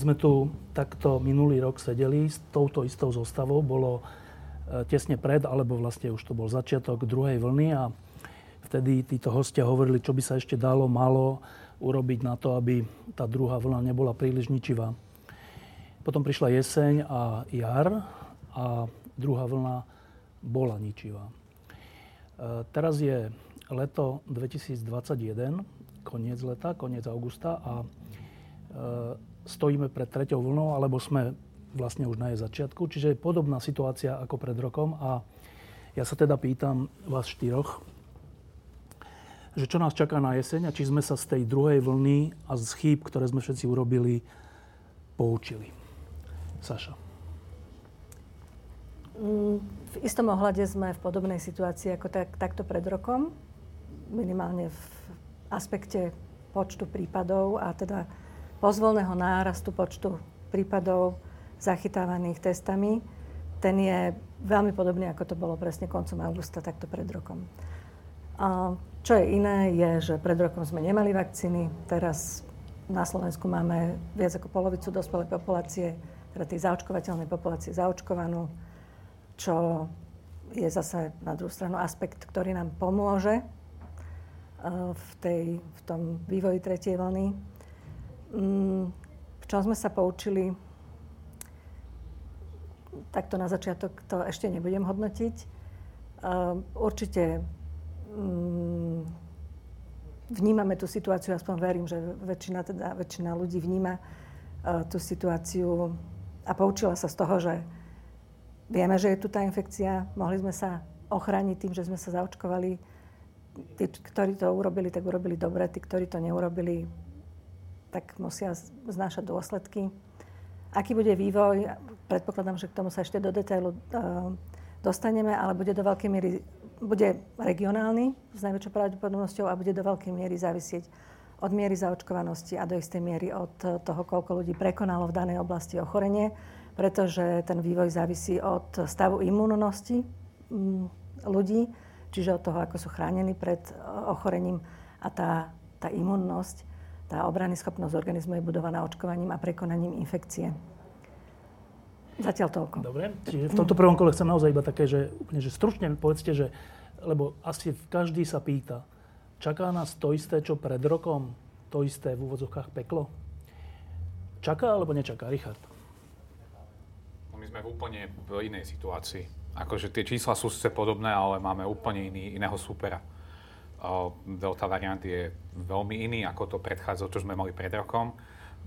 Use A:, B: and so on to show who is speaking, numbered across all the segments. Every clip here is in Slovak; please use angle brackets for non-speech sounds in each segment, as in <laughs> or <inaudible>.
A: Keď sme tu takto minulý rok sedeli s touto istou zostavou, bolo e, tesne pred, alebo vlastne už to bol začiatok druhej vlny a vtedy títo hostia hovorili, čo by sa ešte dalo, malo urobiť na to, aby tá druhá vlna nebola príliš ničivá. Potom prišla jeseň a jar a druhá vlna bola ničivá. E, teraz je leto 2021, koniec leta, koniec augusta a e, stojíme pred treťou vlnou, alebo sme vlastne už na jej začiatku. Čiže je podobná situácia ako pred rokom a ja sa teda pýtam vás štyroch, že čo nás čaká na jeseň a či sme sa z tej druhej vlny a z chýb, ktoré sme všetci urobili, poučili. Saša.
B: Mm, v istom ohľade sme v podobnej situácii ako tak, takto pred rokom. Minimálne v aspekte počtu prípadov a teda pozvolného nárastu počtu prípadov zachytávaných testami, ten je veľmi podobný, ako to bolo presne koncom augusta, takto pred rokom. A čo je iné, je, že pred rokom sme nemali vakcíny, teraz na Slovensku máme viac ako polovicu dospelej populácie, teda tej zaočkovateľnej populácie zaočkovanú, čo je zase na druhú stranu aspekt, ktorý nám pomôže v, tej, v tom vývoji tretej vlny v čom sme sa poučili, takto na začiatok to ešte nebudem hodnotiť. Ehm, určite mm, vnímame tú situáciu, aspoň verím, že väčšina, teda, väčšina ľudí vníma e, tú situáciu a poučila sa z toho, že vieme, že je tu tá infekcia, mohli sme sa ochrániť tým, že sme sa zaočkovali. Tí, ktorí to urobili, tak urobili dobre, tí, ktorí to neurobili, tak musia znášať dôsledky. Aký bude vývoj, predpokladám, že k tomu sa ešte do detailu uh, dostaneme, ale bude do veľkej miery bude regionálny s najväčšou pravdepodobnosťou a bude do veľkej miery závisieť od miery zaočkovanosti a do istej miery od toho, koľko ľudí prekonalo v danej oblasti ochorenie, pretože ten vývoj závisí od stavu imunnosti ľudí, čiže od toho, ako sú chránení pred ochorením a tá, tá imunnosť tá obrany schopnosť organizmu je budovaná očkovaním a prekonaním infekcie. Zatiaľ toľko.
A: Dobre, čiže v tomto prvom kole chcem naozaj iba také, že úplne, že stručne povedzte, že, lebo asi každý sa pýta, čaká nás to isté, čo pred rokom, to isté v úvodzovkách peklo? Čaká alebo nečaká, Richard?
C: No my sme v úplne v inej situácii. Akože tie čísla sú sice podobné, ale máme úplne iný, iného supera. Delta variant je veľmi iný ako to predchádzalo, čo sme mali pred rokom.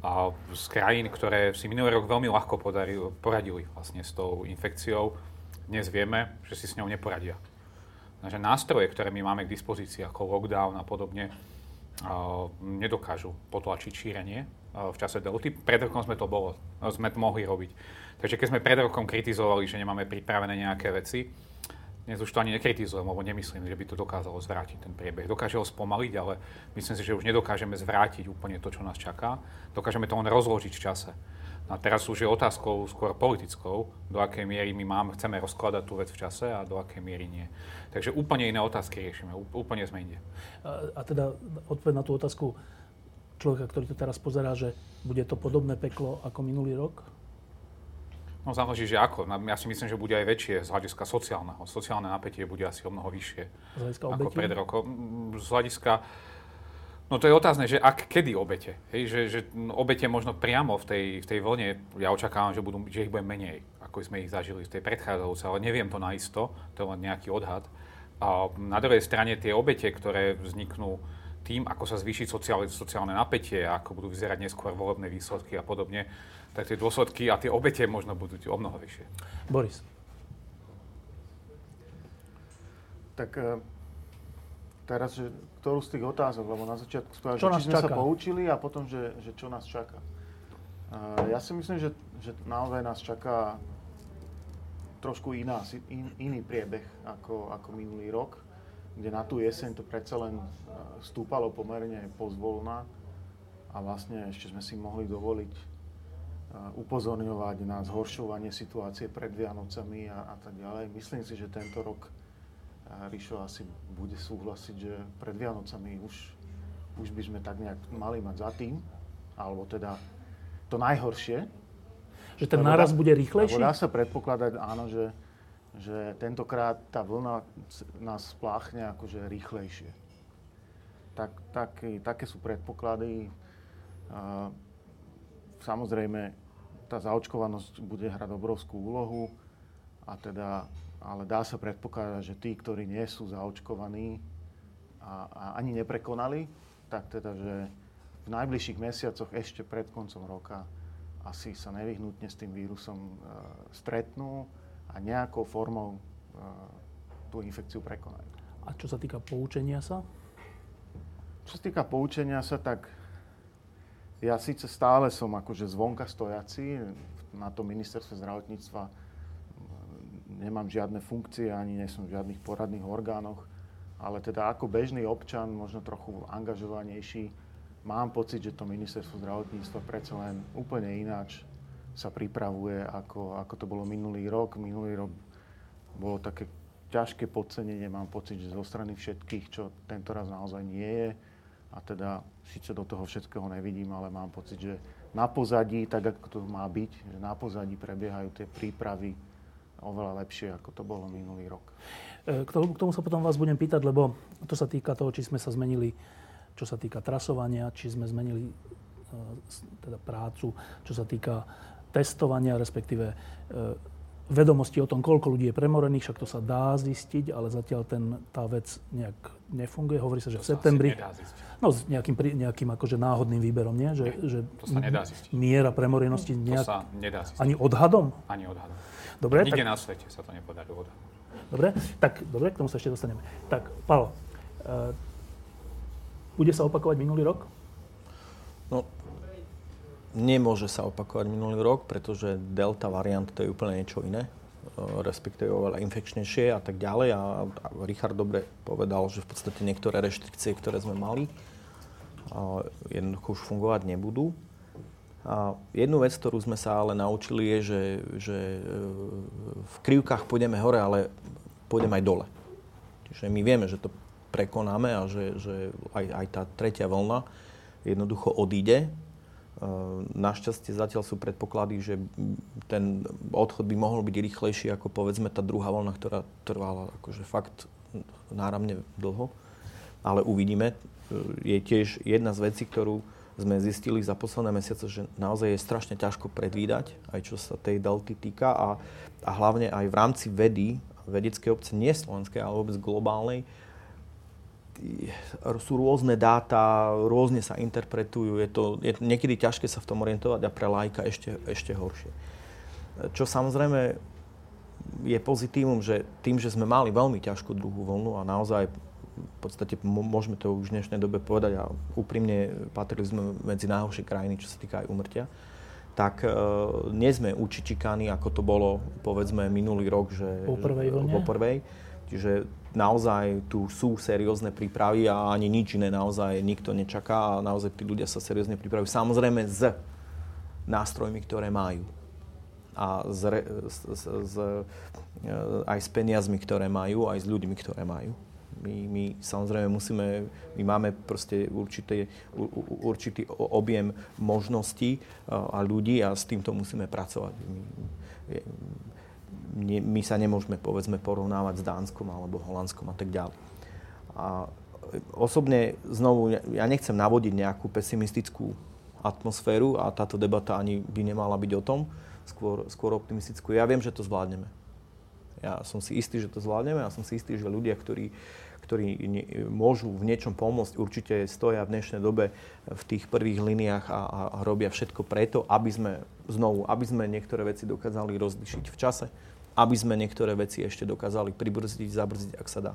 C: A z krajín, ktoré si minulý rok veľmi ľahko podarili, poradili vlastne s tou infekciou, dnes vieme, že si s ňou neporadia. Takže nástroje, ktoré my máme k dispozícii, ako lockdown a podobne, nedokážu potlačiť šírenie v čase delty. Pred rokom sme to bolo, sme to mohli robiť. Takže keď sme pred rokom kritizovali, že nemáme pripravené nejaké veci, dnes už to ani nekritizujem, lebo nemyslím, že by to dokázalo zvrátiť ten priebeh. Dokáže ho spomaliť, ale myslím si, že už nedokážeme zvrátiť úplne to, čo nás čaká. Dokážeme to len rozložiť v čase. A teraz už je otázkou skôr politickou, do akej miery my máme, chceme rozkladať tú vec v čase a do akej miery nie. Takže úplne iné otázky riešime, úplne sme inde.
A: A, a teda odpoveď na tú otázku človeka, ktorý to teraz pozerá, že bude to podobné peklo ako minulý rok?
C: No záleží, že ako. Ja si myslím, že bude aj väčšie z hľadiska sociálneho. Sociálne napätie bude asi o mnoho vyššie.
A: Z hľadiska
C: ako pred rokom. Z hľadiska... No to je otázne, že ak, kedy obete. Hej, že, že obete možno priamo v tej, v tej vlne, ja očakávam, že, budú, že ich bude menej, ako sme ich zažili v tej predchádzajúcej, ale neviem to naisto, to je len nejaký odhad. A na druhej strane tie obete, ktoré vzniknú tým, ako sa zvýši sociálne, sociálne napätie, ako budú vyzerať neskôr volebné výsledky a podobne, tak tie dôsledky a tie obete možno budú o mnoho vyššie.
A: Boris.
D: Tak eh, teraz, že ktorú z tých otázok, lebo na začiatku spôjať,
A: Čo
D: že
A: nás
D: či sme sa
A: čaká?
D: poučili a potom, že, že čo nás čaká. Uh, ja si myslím, že, že naozaj nás čaká trošku iná, in, iný priebeh ako, ako minulý rok, kde na tú jeseň to predsa len uh, stúpalo pomerne pozvolna a vlastne ešte sme si mohli dovoliť upozorňovať na zhoršovanie situácie pred Vianocami a, a tak ďalej. Myslím si, že tento rok a Rišo asi bude súhlasiť, že pred Vianocami už, už by sme tak nejak mali mať za tým, alebo teda to najhoršie.
A: Že ten náraz bude rýchlejší?
D: Dá sa predpokladať, áno, že, že tentokrát tá vlna nás spláchne akože rýchlejšie. Tak, taký, také sú predpoklady. Samozrejme, tá zaočkovanosť bude hrať obrovskú úlohu, a teda, ale dá sa predpokladať, že tí, ktorí nie sú zaočkovaní a, a ani neprekonali, tak teda, že v najbližších mesiacoch ešte pred koncom roka asi sa nevyhnutne s tým vírusom e, stretnú a nejakou formou e, tú infekciu prekonajú.
A: A čo sa týka poučenia sa?
D: Čo sa týka poučenia sa, tak ja síce stále som akože zvonka stojaci, na to ministerstve zdravotníctva mm, nemám žiadne funkcie, ani nie som v žiadnych poradných orgánoch, ale teda ako bežný občan, možno trochu angažovanejší, mám pocit, že to ministerstvo zdravotníctva predsa len úplne ináč sa pripravuje, ako, ako to bolo minulý rok. Minulý rok bolo také ťažké podcenenie, mám pocit, že zo strany všetkých, čo tento raz naozaj nie je. A teda síce do toho všetkého nevidím, ale mám pocit, že na pozadí, tak ako to má byť, že na pozadí prebiehajú tie prípravy oveľa lepšie, ako to bolo minulý rok.
A: E, K tomu, k tomu sa potom vás budem pýtať, lebo to sa týka toho, či sme sa zmenili, čo sa týka trasovania, či sme zmenili e, teda prácu, čo sa týka testovania, respektíve e, vedomosti o tom, koľko ľudí je premorených, však to sa dá zistiť, ale zatiaľ ten, tá vec nejak nefunguje. Hovorí sa, že v
C: To asi
A: septembri, no s nejakým, nejakým akože náhodným výberom, nie? Že, že
C: to sa nedá zistiť.
A: miera premorenosti
C: To
A: nejak,
C: sa nedá zistiť.
A: ani odhadom?
C: Ani odhadom.
A: Dobre,
C: Nikde
A: tak,
C: na svete sa to nepodarilo odhadnúť.
A: dobre, tak dobre, k tomu sa ešte dostaneme. Tak, Paolo, e, bude sa opakovať minulý rok?
E: Nemôže sa opakovať minulý rok, pretože delta variant to je úplne niečo iné, e, respektíve oveľa infekčnejšie a tak ďalej. A, a Richard dobre povedal, že v podstate niektoré reštrikcie, ktoré sme mali, a jednoducho už fungovať nebudú. A jednu vec, ktorú sme sa ale naučili, je, že, že e, v krivkách pôjdeme hore, ale pôjdeme aj dole. Čiže my vieme, že to prekonáme a že, že aj, aj tá tretia vlna jednoducho odíde. E, Našťastie zatiaľ sú predpoklady, že ten odchod by mohol byť rýchlejší ako povedzme tá druhá vlna, ktorá trvala akože fakt náramne dlho. Ale uvidíme. Je tiež jedna z vecí, ktorú sme zistili za posledné mesiace, že naozaj je strašne ťažko predvídať, aj čo sa tej delty týka a, a hlavne aj v rámci vedy, vedeckej obce, nie slovenskej, ale vôbec globálnej, sú rôzne dáta, rôzne sa interpretujú, je to je niekedy ťažké sa v tom orientovať a pre lajka ešte, ešte horšie. Čo samozrejme je pozitívum, že tým, že sme mali veľmi ťažkú druhú vlnu a naozaj v podstate môžeme to už v dnešnej dobe povedať a úprimne patrili sme medzi najhoršie krajiny, čo sa týka aj umrtia, tak e, nie sme učičikáni, ako to bolo povedzme minulý rok, že,
A: Po prvej vlne?
E: po prvej. Čiže naozaj tu sú seriózne prípravy a ani nič iné naozaj nikto nečaká a naozaj tí ľudia sa seriózne pripravujú. Samozrejme s nástrojmi, ktoré majú a s, s, s, e, aj s peniazmi, ktoré majú, aj s ľuďmi, ktoré majú. My, my samozrejme musíme, my máme proste určité, určitý objem možností a, a ľudí a s týmto musíme pracovať. My, nie, my sa nemôžeme povedzme porovnávať s Dánskom alebo Holandskom a tak ďalej. A osobne znovu, ja nechcem navodiť nejakú pesimistickú atmosféru a táto debata ani by nemala byť o tom, skôr, skôr optimistickú. Ja viem, že to zvládneme. Ja som si istý, že to zvládneme a som si istý, že ľudia, ktorí, ktorí môžu v niečom pomôcť, určite stoja v dnešnej dobe v tých prvých liniách a, a robia všetko preto, aby sme znovu, aby sme niektoré veci dokázali rozlišiť v čase, aby sme niektoré veci ešte dokázali pribrzdiť, zabrzdiť, ak sa dá.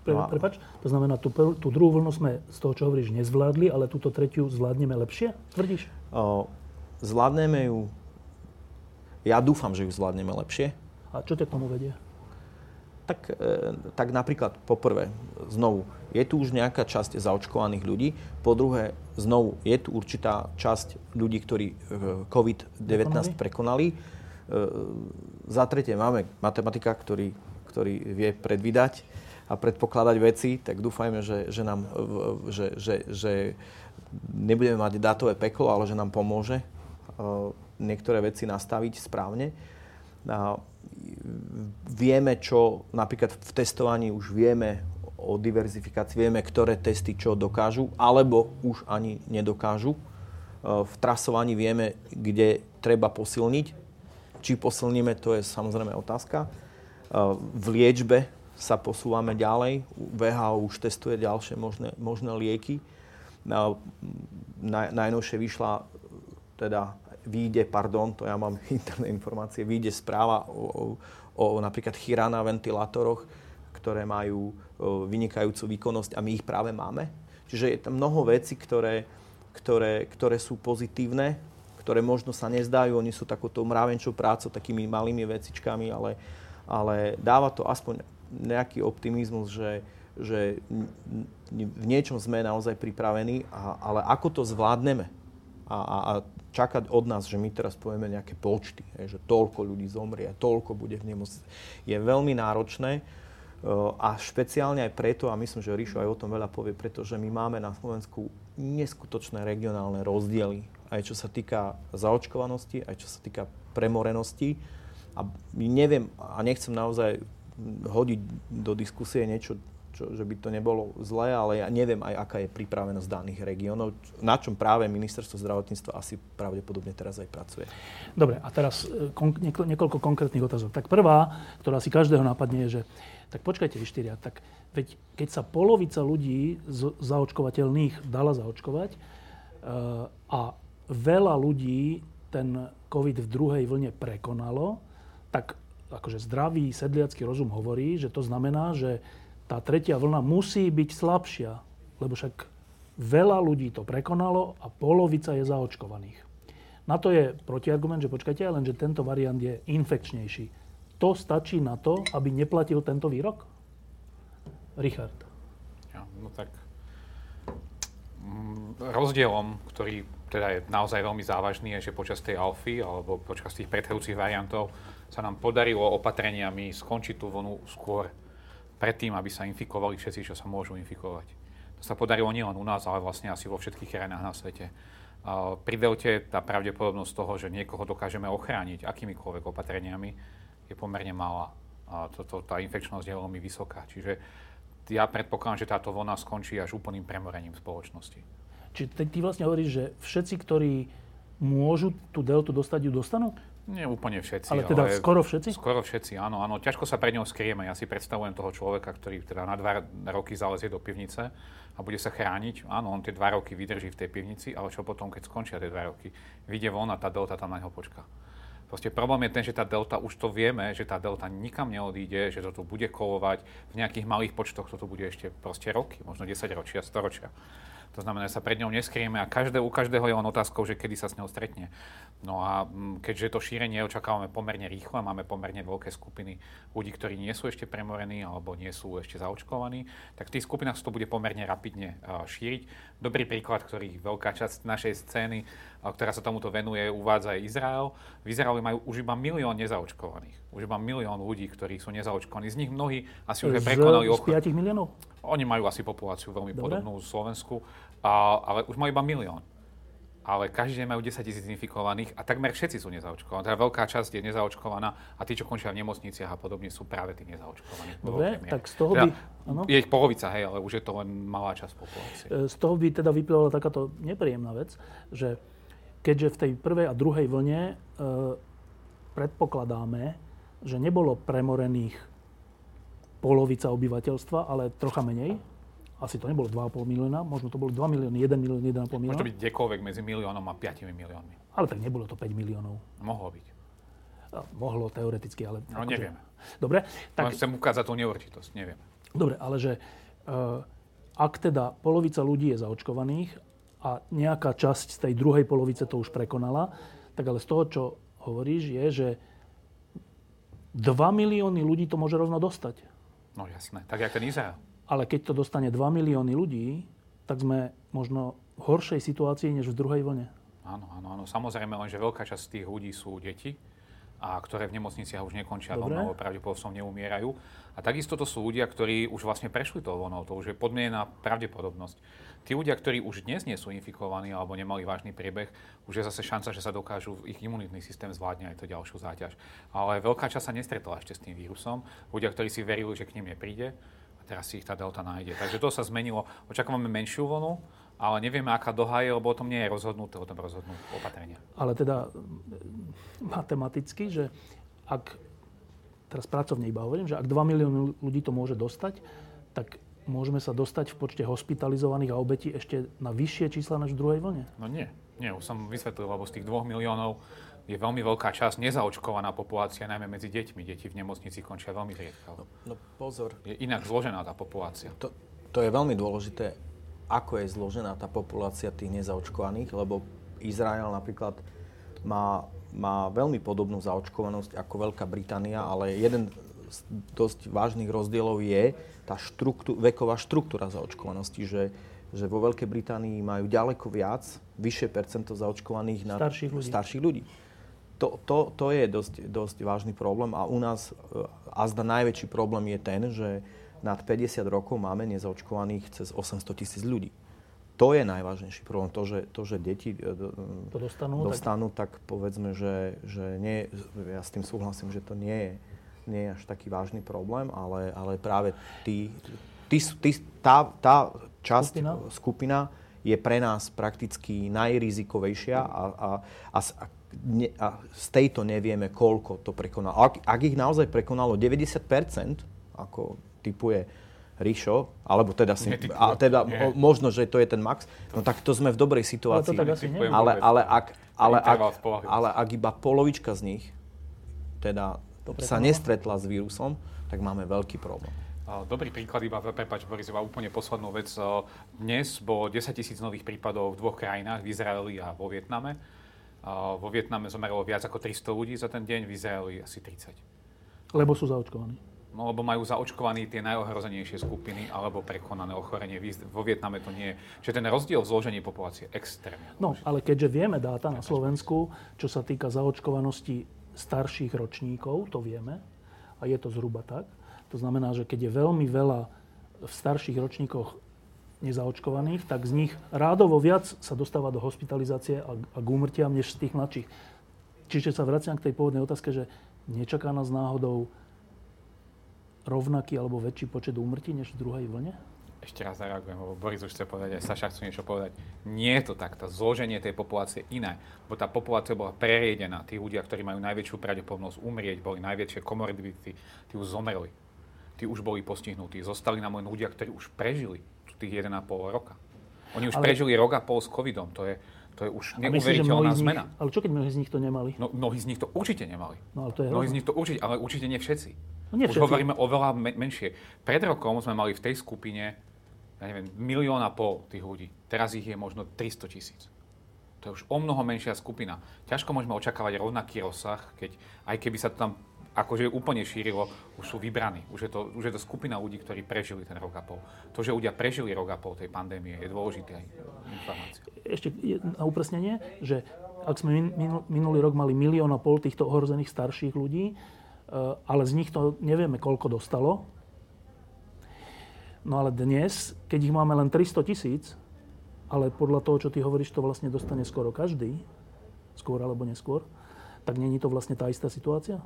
A: Pre,
E: No
A: prepač, to znamená, tú, prv, tú druhú vlnu sme z toho, čo hovoríš, nezvládli, ale túto tretiu zvládneme lepšie, tvrdíš?
E: O, zvládneme ju, ja dúfam, že ju zvládneme lepšie.
A: A čo ťa k tomu vedie?
E: Tak, e, tak napríklad, poprvé, znovu, je tu už nejaká časť zaočkovaných ľudí. Po druhé, znovu, je tu určitá časť ľudí, ktorí e, COVID-19 prekonali. E, za tretie, máme matematika, ktorý, ktorý vie predvídať a predpokladať veci, tak dúfajme, že, že, nám, že, že, že nebudeme mať dátové peklo, ale že nám pomôže e, niektoré veci nastaviť správne. A vieme, čo napríklad v testovaní už vieme o diverzifikácii, vieme, ktoré testy čo dokážu, alebo už ani nedokážu. E, V trasovaní vieme, kde treba posilniť. Či posilníme, to je samozrejme otázka. E, V liečbe sa posúvame ďalej. VHO už testuje ďalšie možné, možné lieky. Naj, najnovšie vyšla, teda vyjde, pardon, to ja mám <laughs> interné informácie, vyjde správa o, o, o napríklad chirana ventilátoroch, ktoré majú o, vynikajúcu výkonnosť a my ich práve máme. Čiže je tam mnoho vecí, ktoré, ktoré, ktoré sú pozitívne, ktoré možno sa nezdajú, oni sú takouto mravenčou prácou, takými malými vecičkami, ale, ale dáva to aspoň nejaký optimizmus, že, že v niečom sme naozaj pripravení, a, ale ako to zvládneme a, a, a čakať od nás, že my teraz povieme nejaké počty, hej, že toľko ľudí zomrie, toľko bude v nemocnici, je veľmi náročné. Uh, a špeciálne aj preto, a myslím, že Ríšo aj o tom veľa povie, pretože my máme na Slovensku neskutočné regionálne rozdiely, aj čo sa týka zaočkovanosti, aj čo sa týka premorenosti. A neviem, a nechcem naozaj hodiť do diskusie niečo, čo, že by to nebolo zlé, ale ja neviem aj, aká je pripravenosť daných regiónov, na čom práve ministerstvo zdravotníctva asi pravdepodobne teraz aj pracuje.
A: Dobre, a teraz e, kon, nieko, niekoľko konkrétnych otázok. Tak prvá, ktorá si každého napadne, je, že tak počkajte vy štyria, tak veď keď sa polovica ľudí z, zaočkovateľných dala zaočkovať e, a veľa ľudí ten COVID v druhej vlne prekonalo, tak akože zdravý sedliacký rozum hovorí, že to znamená, že tá tretia vlna musí byť slabšia, lebo však veľa ľudí to prekonalo a polovica je zaočkovaných. Na to je protiargument, že počkajte, lenže tento variant je infekčnejší. To stačí na to, aby neplatil tento výrok? Richard.
C: Ja, no tak mm, rozdielom, ktorý teda je naozaj veľmi závažný, je, že počas tej alfy alebo počas tých predchádzajúcich variantov sa nám podarilo opatreniami skončiť tú vlnu skôr predtým, aby sa infikovali všetci, čo sa môžu infikovať. To sa podarilo nielen u nás, ale vlastne asi vo všetkých krajinách na svete. Pri delte tá pravdepodobnosť toho, že niekoho dokážeme ochrániť akýmikoľvek opatreniami, je pomerne malá. A tá infekčnosť je veľmi vysoká. Čiže ja predpokladám, že táto vlna skončí až úplným premorením spoločnosti.
A: Čiže ty, vlastne hovoríš, že všetci, ktorí môžu tú deltu dostať, ju dostanú?
C: Nie úplne všetci,
A: Ale teda skoro všetci?
C: Skoro všetci, áno, áno. Ťažko sa pred ňou skrieme. Ja si predstavujem toho človeka, ktorý teda na dva roky zalezie do pivnice a bude sa chrániť. Áno, on tie dva roky vydrží v tej pivnici, ale čo potom, keď skončia tie dva roky? Vyjde von a tá delta tam na neho počká. Proste problém je ten, že tá delta, už to vieme, že tá delta nikam neodíde, že to tu bude kolovať. V nejakých malých počtoch to tu bude ešte proste roky, možno 10 ročia, 100 ročia. To znamená, že sa pred ňou neskrieme a každé, u každého je len otázkou, že kedy sa s ňou stretne. No a mm, keďže to šírenie očakávame pomerne rýchlo a máme pomerne veľké skupiny ľudí, ktorí nie sú ešte premorení alebo nie sú ešte zaočkovaní, tak v tých skupinách sa to bude pomerne rapidne šíriť. Dobrý príklad, ktorý veľká časť našej scény, ktorá sa tomuto venuje, uvádza aj Izrael. V Izraeli majú už iba milión nezaočkovaných. Už iba milión ľudí, ktorí sú nezaočkovaní. Z nich mnohí asi už aj prekonali
A: z, z
C: ochor-
A: 5 miliónov?
C: Oni majú asi populáciu veľmi
A: Dobre.
C: podobnú Slovensku, a, ale už majú iba milión. Ale každý deň majú 10 tisíc infikovaných a takmer všetci sú nezaočkovaní. Teda veľká časť je nezaočkovaná a tí, čo končia v nemocniciach a podobne, sú práve tí nezaočkovaní.
A: Dobre, tak z toho
C: teda,
A: by- áno.
C: Je ich polovica, hej, ale už je to len malá časť populácie.
A: E, Z toho by teda vyplývala takáto nepríjemná vec, že keďže v tej prvej a druhej vlne e, predpokladáme, že nebolo premorených polovica obyvateľstva, ale trocha menej, asi to nebolo 2,5 milióna, možno to bolo 2 milióny, 1 milión, 1,5
C: Môže
A: milióna,
C: to byť kdekoľvek medzi miliónom a 5 miliónmi.
A: ale tak nebolo to 5 miliónov.
C: Mohlo byť.
A: A Mohlo teoreticky, ale...
C: No
A: akože-
C: nevieme.
A: Dobre,
C: Tak... Len chcem ukázať tú neurčitosť, neviem.
A: Dobre, ale že uh, ak teda polovica ľudí je zaočkovaných a nejaká časť z tej druhej polovice to už prekonala, tak ale z toho, čo hovoríš, je, že 2 milióny ľudí to môže rovno dostať.
C: No jasné, tak jak ten Izrael.
A: Ale keď to dostane 2 milióny ľudí, tak sme možno v horšej situácii než v druhej vlne.
C: Áno, áno, áno. Samozrejme, lenže veľká časť tých ľudí sú deti, a ktoré v nemocniciach už nekončia
A: Dobre.
C: voľnou pravdepodobnosťou neumierajú. A takisto to sú ľudia, ktorí už vlastne prešli to voľnou, to už je podmienená pravdepodobnosť. Tí ľudia, ktorí už dnes nie sú infikovaní alebo nemali vážny priebeh, už je zase šanca, že sa dokážu, ich imunitný systém zvládne aj to ďalšiu záťaž. Ale veľká časť sa nestretla ešte s tým vírusom. Ľudia, ktorí si verili, že k ním nepríde, a teraz si ich tá delta nájde. Takže to sa zmenilo. Očakávame menšiu vlnu, ale nevieme, aká dlhá je, lebo o tom nie je rozhodnuté, o tom rozhodnú opatrenia.
A: Ale teda mm, matematicky, že ak, teraz pracovne iba hovorím, že ak 2 milióny ľudí to môže dostať, tak môžeme sa dostať v počte hospitalizovaných a obetí ešte na vyššie čísla než v druhej vlne?
C: No nie, nie, už som vysvetlil, lebo z tých 2 miliónov je veľmi veľká časť nezaočkovaná populácia, najmä medzi deťmi. Deti v nemocnici končia veľmi zriedkavo.
E: No pozor,
C: Je inak zložená tá populácia.
E: to, to je veľmi dôležité, ako je zložená tá populácia tých nezaočkovaných, lebo Izrael napríklad má, má veľmi podobnú zaočkovanosť ako Veľká Británia, ale jeden dosť vážnych rozdielov je tá štruktú, veková štruktúra zaočkovanosti, že, že vo Veľkej Británii majú ďaleko viac, vyššie percento zaočkovaných na
A: Starších ľudí.
E: starších ľudí. To, to, to je dosť, dosť vážny problém a u nás e, azda najväčší problém je ten, že nad 50 rokov máme nezaočkovaných cez 800 tisíc ľudí. To je najvážnejší problém. To, že, to, že deti e,
A: To dostanú, tak
E: dostanú, tak, povedzme, že, že nie, ja s tým súhlasím, že to nie je, nie je až taký vážny problém, ale, ale práve tí, tí, tí, tá, tá časť,
A: Skupina?
E: skupina je pre nás prakticky najrizikovejšia a, a, a, a, ne, a z tejto nevieme, koľko to prekonalo. Ak, ak ich naozaj prekonalo 90%, ako typuje Ríšo, alebo teda, si, a teda
C: nie.
E: mo- možno, že to je ten max, no tak to sme v dobrej situácii.
A: tak asi nie.
C: Netypujem
E: Ale, ale, ak, ale, ak, ale ak iba polovička z nich teda
A: To
E: sa nestretla s vírusom, tak máme veľký problém.
C: Dobrý príklad, iba prepáč, Boris, iba úplne poslednú vec. Dnes bolo 10 tisíc nových prípadov v dvoch krajinách, v Izraeli a vo Vietname. Vo Vietname zomrelo viac ako 300 ľudí za ten deň, v Izraeli asi 30.
A: lebo sú zaočkovaní.
C: No lebo majú zaočkovaní tie najohrozenejšie skupiny alebo prekonané ochorenie. Vo Vietname to nie je. Čiže ten rozdiel v zložení populácie je extrémne.
A: No, ale keďže vieme dáta na Slovensku, čo sa týka zaočkovanosti starších ročníkov, to vieme, a je to zhruba tak. To znamená, že keď je veľmi veľa v starších ročníkoch nezaočkovaných, tak z nich rádovo viac sa dostáva do hospitalizácie a, a k úmrtiam, než z tých mladších. Čiže sa vraciam k tej pôvodnej otázke, že nečaká nás náhodou rovnaký alebo väčší počet úmrtí než v druhej vlne?
C: Ešte raz zareagujem, lebo Boris už chce povedať, aj Saša chce niečo povedať. Nie je to tak, tá zloženie tej populácie je iné, lebo tá populácia bola preriedená. Tí ľudia, ktorí majú najväčšiu pravdepodobnosť umrieť, boli najväčšie komorbidity, tí už zomreli. Tí už boli postihnutí. Zostali nám len ľudia, ktorí už prežili tu tých 1,5 roka. Oni už
A: Ale-
C: prežili rok a pol s covidom. To je, to je už neuveriteľná
A: z nich,
C: zmena.
A: ale čo keď mnohí z nich to nemali?
C: No, mnohí z nich to určite nemali.
A: No ale to je
C: Mnohí z
A: hrozné.
C: nich to určite, ale určite nie všetci.
A: No nie
C: Už
A: všetci.
C: hovoríme o veľa me- menšie. Pred rokom sme mali v tej skupine, ja neviem, milión a pol tých ľudí. Teraz ich je možno 300 tisíc. To je už o mnoho menšia skupina. Ťažko môžeme očakávať rovnaký rozsah, keď aj keby sa to tam akože úplne šírilo, už sú vybraní. Už je, to, už je to skupina ľudí, ktorí prežili ten rok a pol. To, že ľudia prežili rok a pol tej pandémie, je dôležitý aj informácia.
A: ešte na upresnenie, že ak sme min- minul- minulý rok mali milión a pol týchto ohrozených starších ľudí, e, ale z nich to nevieme, koľko dostalo. No ale dnes, keď ich máme len 300 tisíc, ale podľa toho, čo ty hovoríš, to vlastne dostane skoro každý, skôr alebo neskôr, tak není to vlastne tá istá situácia?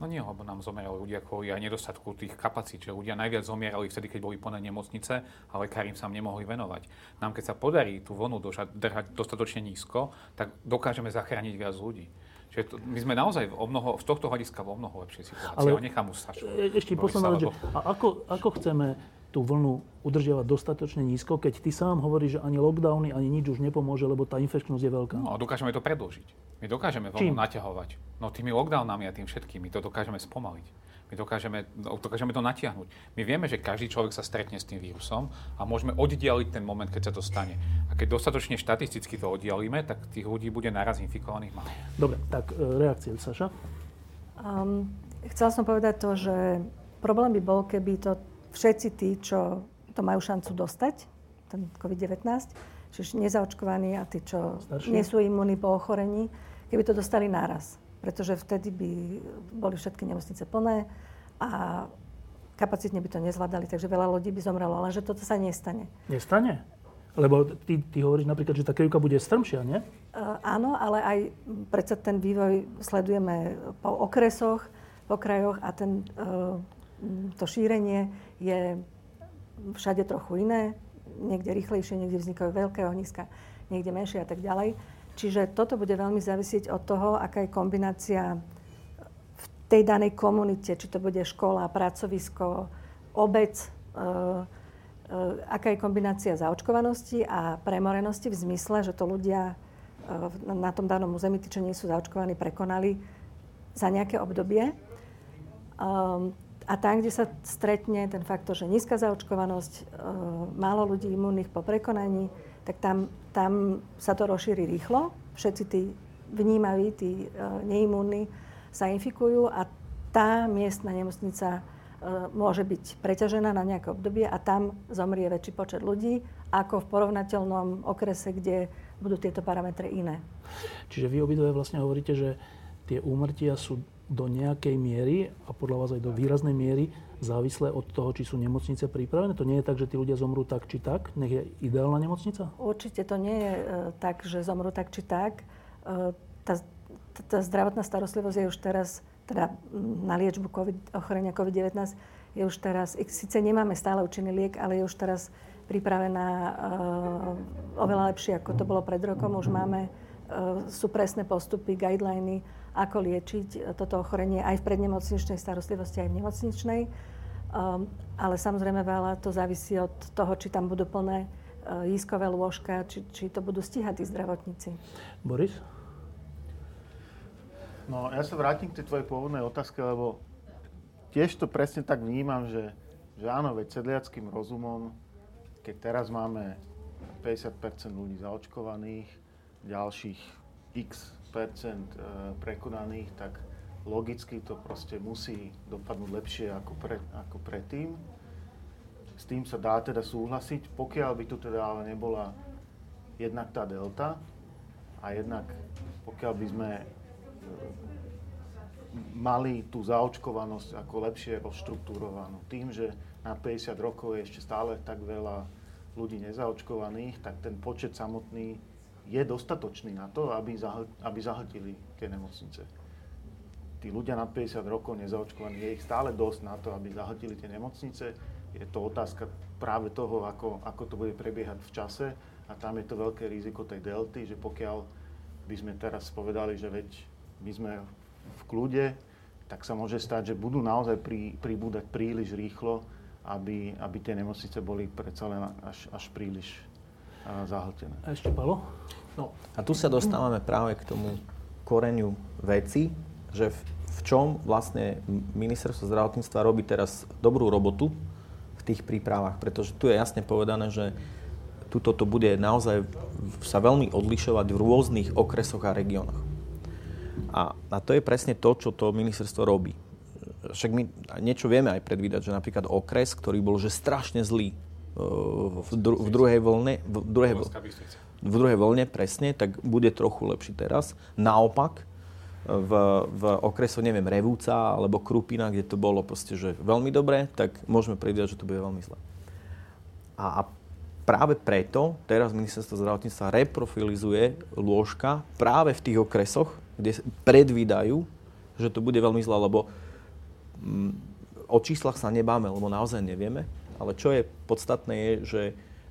C: No nie, lebo nám zomierali ľudia kvôli aj nedostatku tých kapacít, že ľudia najviac zomierali vtedy, keď boli plné nemocnice, ale lekári im sa nemohli venovať. Nám keď sa podarí tú vlnu držať dostatočne nízko, tak dokážeme zachrániť viac ľudí. Čiže to, my sme naozaj o mnoho, z tohto hľadiska vo mnoho lepšej situácii, ale, nechám už Sašu.
A: E- Ešte posledná vec, a ako, ako chceme tú vlnu udržiavať dostatočne nízko, keď ty sám hovoríš, že ani lockdowny, ani nič už nepomôže, lebo tá infekčnosť je veľká.
C: No a dokážeme to predlžiť. My dokážeme
A: Čím?
C: vlnu naťahovať. No tými lockdownami a tým všetkým, my to dokážeme spomaliť. My dokážeme, dokážeme to natiahnuť. My vieme, že každý človek sa stretne s tým vírusom a môžeme oddialiť ten moment, keď sa to stane. A keď dostatočne štatisticky to oddialíme, tak tých ľudí bude naraz infikovaných málo.
A: Dobre, tak e, reakcie, Saša?
B: Um, chcela som povedať to, že problém by bol, keby to všetci tí, čo to majú šancu dostať, ten COVID-19, čiže nezaočkovaní a tí, čo Starší. nie sú imúni po ochorení, keby to dostali naraz pretože vtedy by boli všetky nemocnice plné a kapacitne by to nezvládali, takže veľa ľudí by zomrelo, ale že toto sa nestane.
A: Nestane? Lebo ty, ty hovoríš napríklad, že tá krivka bude strmšia, nie?
B: Uh, áno, ale aj predsa ten vývoj sledujeme po okresoch, po krajoch a ten, uh, to šírenie je všade trochu iné. Niekde rýchlejšie, niekde vznikajú veľké ohniska, niekde menšie a tak ďalej. Čiže toto bude veľmi závisieť od toho, aká je kombinácia v tej danej komunite, či to bude škola, pracovisko, obec, e, e, aká je kombinácia zaočkovanosti a premorenosti v zmysle, že to ľudia e, na tom danom území, tí, čo nie sú zaočkovaní, prekonali za nejaké obdobie. Um, a tam, kde sa stretne ten faktor, že nízka zaočkovanosť, málo ľudí imunných po prekonaní, tak tam, tam sa to rozšíri rýchlo. Všetci tí vnímaví, tí uh, neimúnni sa infikujú a tá miestna nemocnica uh, môže byť preťažená na nejaké obdobie a tam zomrie väčší počet ľudí ako v porovnateľnom okrese, kde budú tieto parametre iné.
A: Čiže vy obidve vlastne hovoríte, že tie úmrtia sú do nejakej miery a podľa vás aj do výraznej miery závislé od toho, či sú nemocnice pripravené? To nie je tak, že tí ľudia zomrú tak či tak? Nech je ideálna nemocnica?
B: Určite to nie je e, tak, že zomrú tak či tak. E, tá, tá, zdravotná starostlivosť je už teraz, teda na liečbu COVID, ochorenia COVID-19, je už teraz, síce nemáme stále účinný liek, ale je už teraz pripravená e, oveľa lepšie, ako to bolo pred rokom. Už máme, sú presné postupy, guideliny, ako liečiť toto ochorenie aj v prednemocničnej starostlivosti, aj v nemocničnej. Um, ale samozrejme veľa to závisí od toho, či tam budú plné uh, jízkové lôžka, či, či to budú stíhať tí zdravotníci.
A: Boris?
D: No, ja sa vrátim k tej tvojej pôvodnej otázke, lebo tiež to presne tak vnímam, že, že áno, veď sedliackým rozumom, keď teraz máme 50% ľudí zaočkovaných, ďalších x prekonaných, tak logicky to proste musí dopadnúť lepšie ako, pre, ako predtým. S tým sa dá teda súhlasiť, pokiaľ by tu teda ale nebola jednak tá delta a jednak pokiaľ by sme e, mali tú zaočkovanosť ako lepšie rozštruktúrovanú. Tým, že na 50 rokov je ešte stále tak veľa ľudí nezaočkovaných, tak ten počet samotný je dostatočný na to, aby, zahl- aby zahltili tie nemocnice tí ľudia nad 50 rokov nezaočkovaní, je ich stále dosť na to, aby zahltili tie nemocnice. Je to otázka práve toho, ako, ako to bude prebiehať v čase a tam je to veľké riziko tej delty, že pokiaľ by sme teraz povedali, že veď my sme v kľude, tak sa môže stať, že budú naozaj pri, pribúdať príliš rýchlo, aby, aby tie nemocnice boli predsa len až, až príliš zahltené.
A: A ešte Palo?
E: No. A tu sa dostávame práve k tomu koreňu veci, že v, v čom vlastne ministerstvo zdravotníctva robí teraz dobrú robotu v tých prípravách, pretože tu je jasne povedané, že tuto to bude naozaj sa veľmi odlišovať v rôznych okresoch a regiónoch. A, a to je presne to, čo to ministerstvo robí. Však my niečo vieme aj predvídať, že napríklad okres, ktorý bol že strašne zlý v, dru- v druhej vlne, v druhej, v druhej vlne presne, tak bude trochu lepší teraz. Naopak, v, v okresu, neviem, Revúca alebo Krupina, kde to bolo proste, že veľmi dobré, tak môžeme predvídať, že to bude veľmi zlé. A, a práve preto teraz ministerstvo zdravotníctva reprofilizuje lôžka práve v tých okresoch, kde predvídajú, že to bude veľmi zlé, lebo mm, o číslach sa nebáme, lebo naozaj nevieme. Ale čo je podstatné je, že,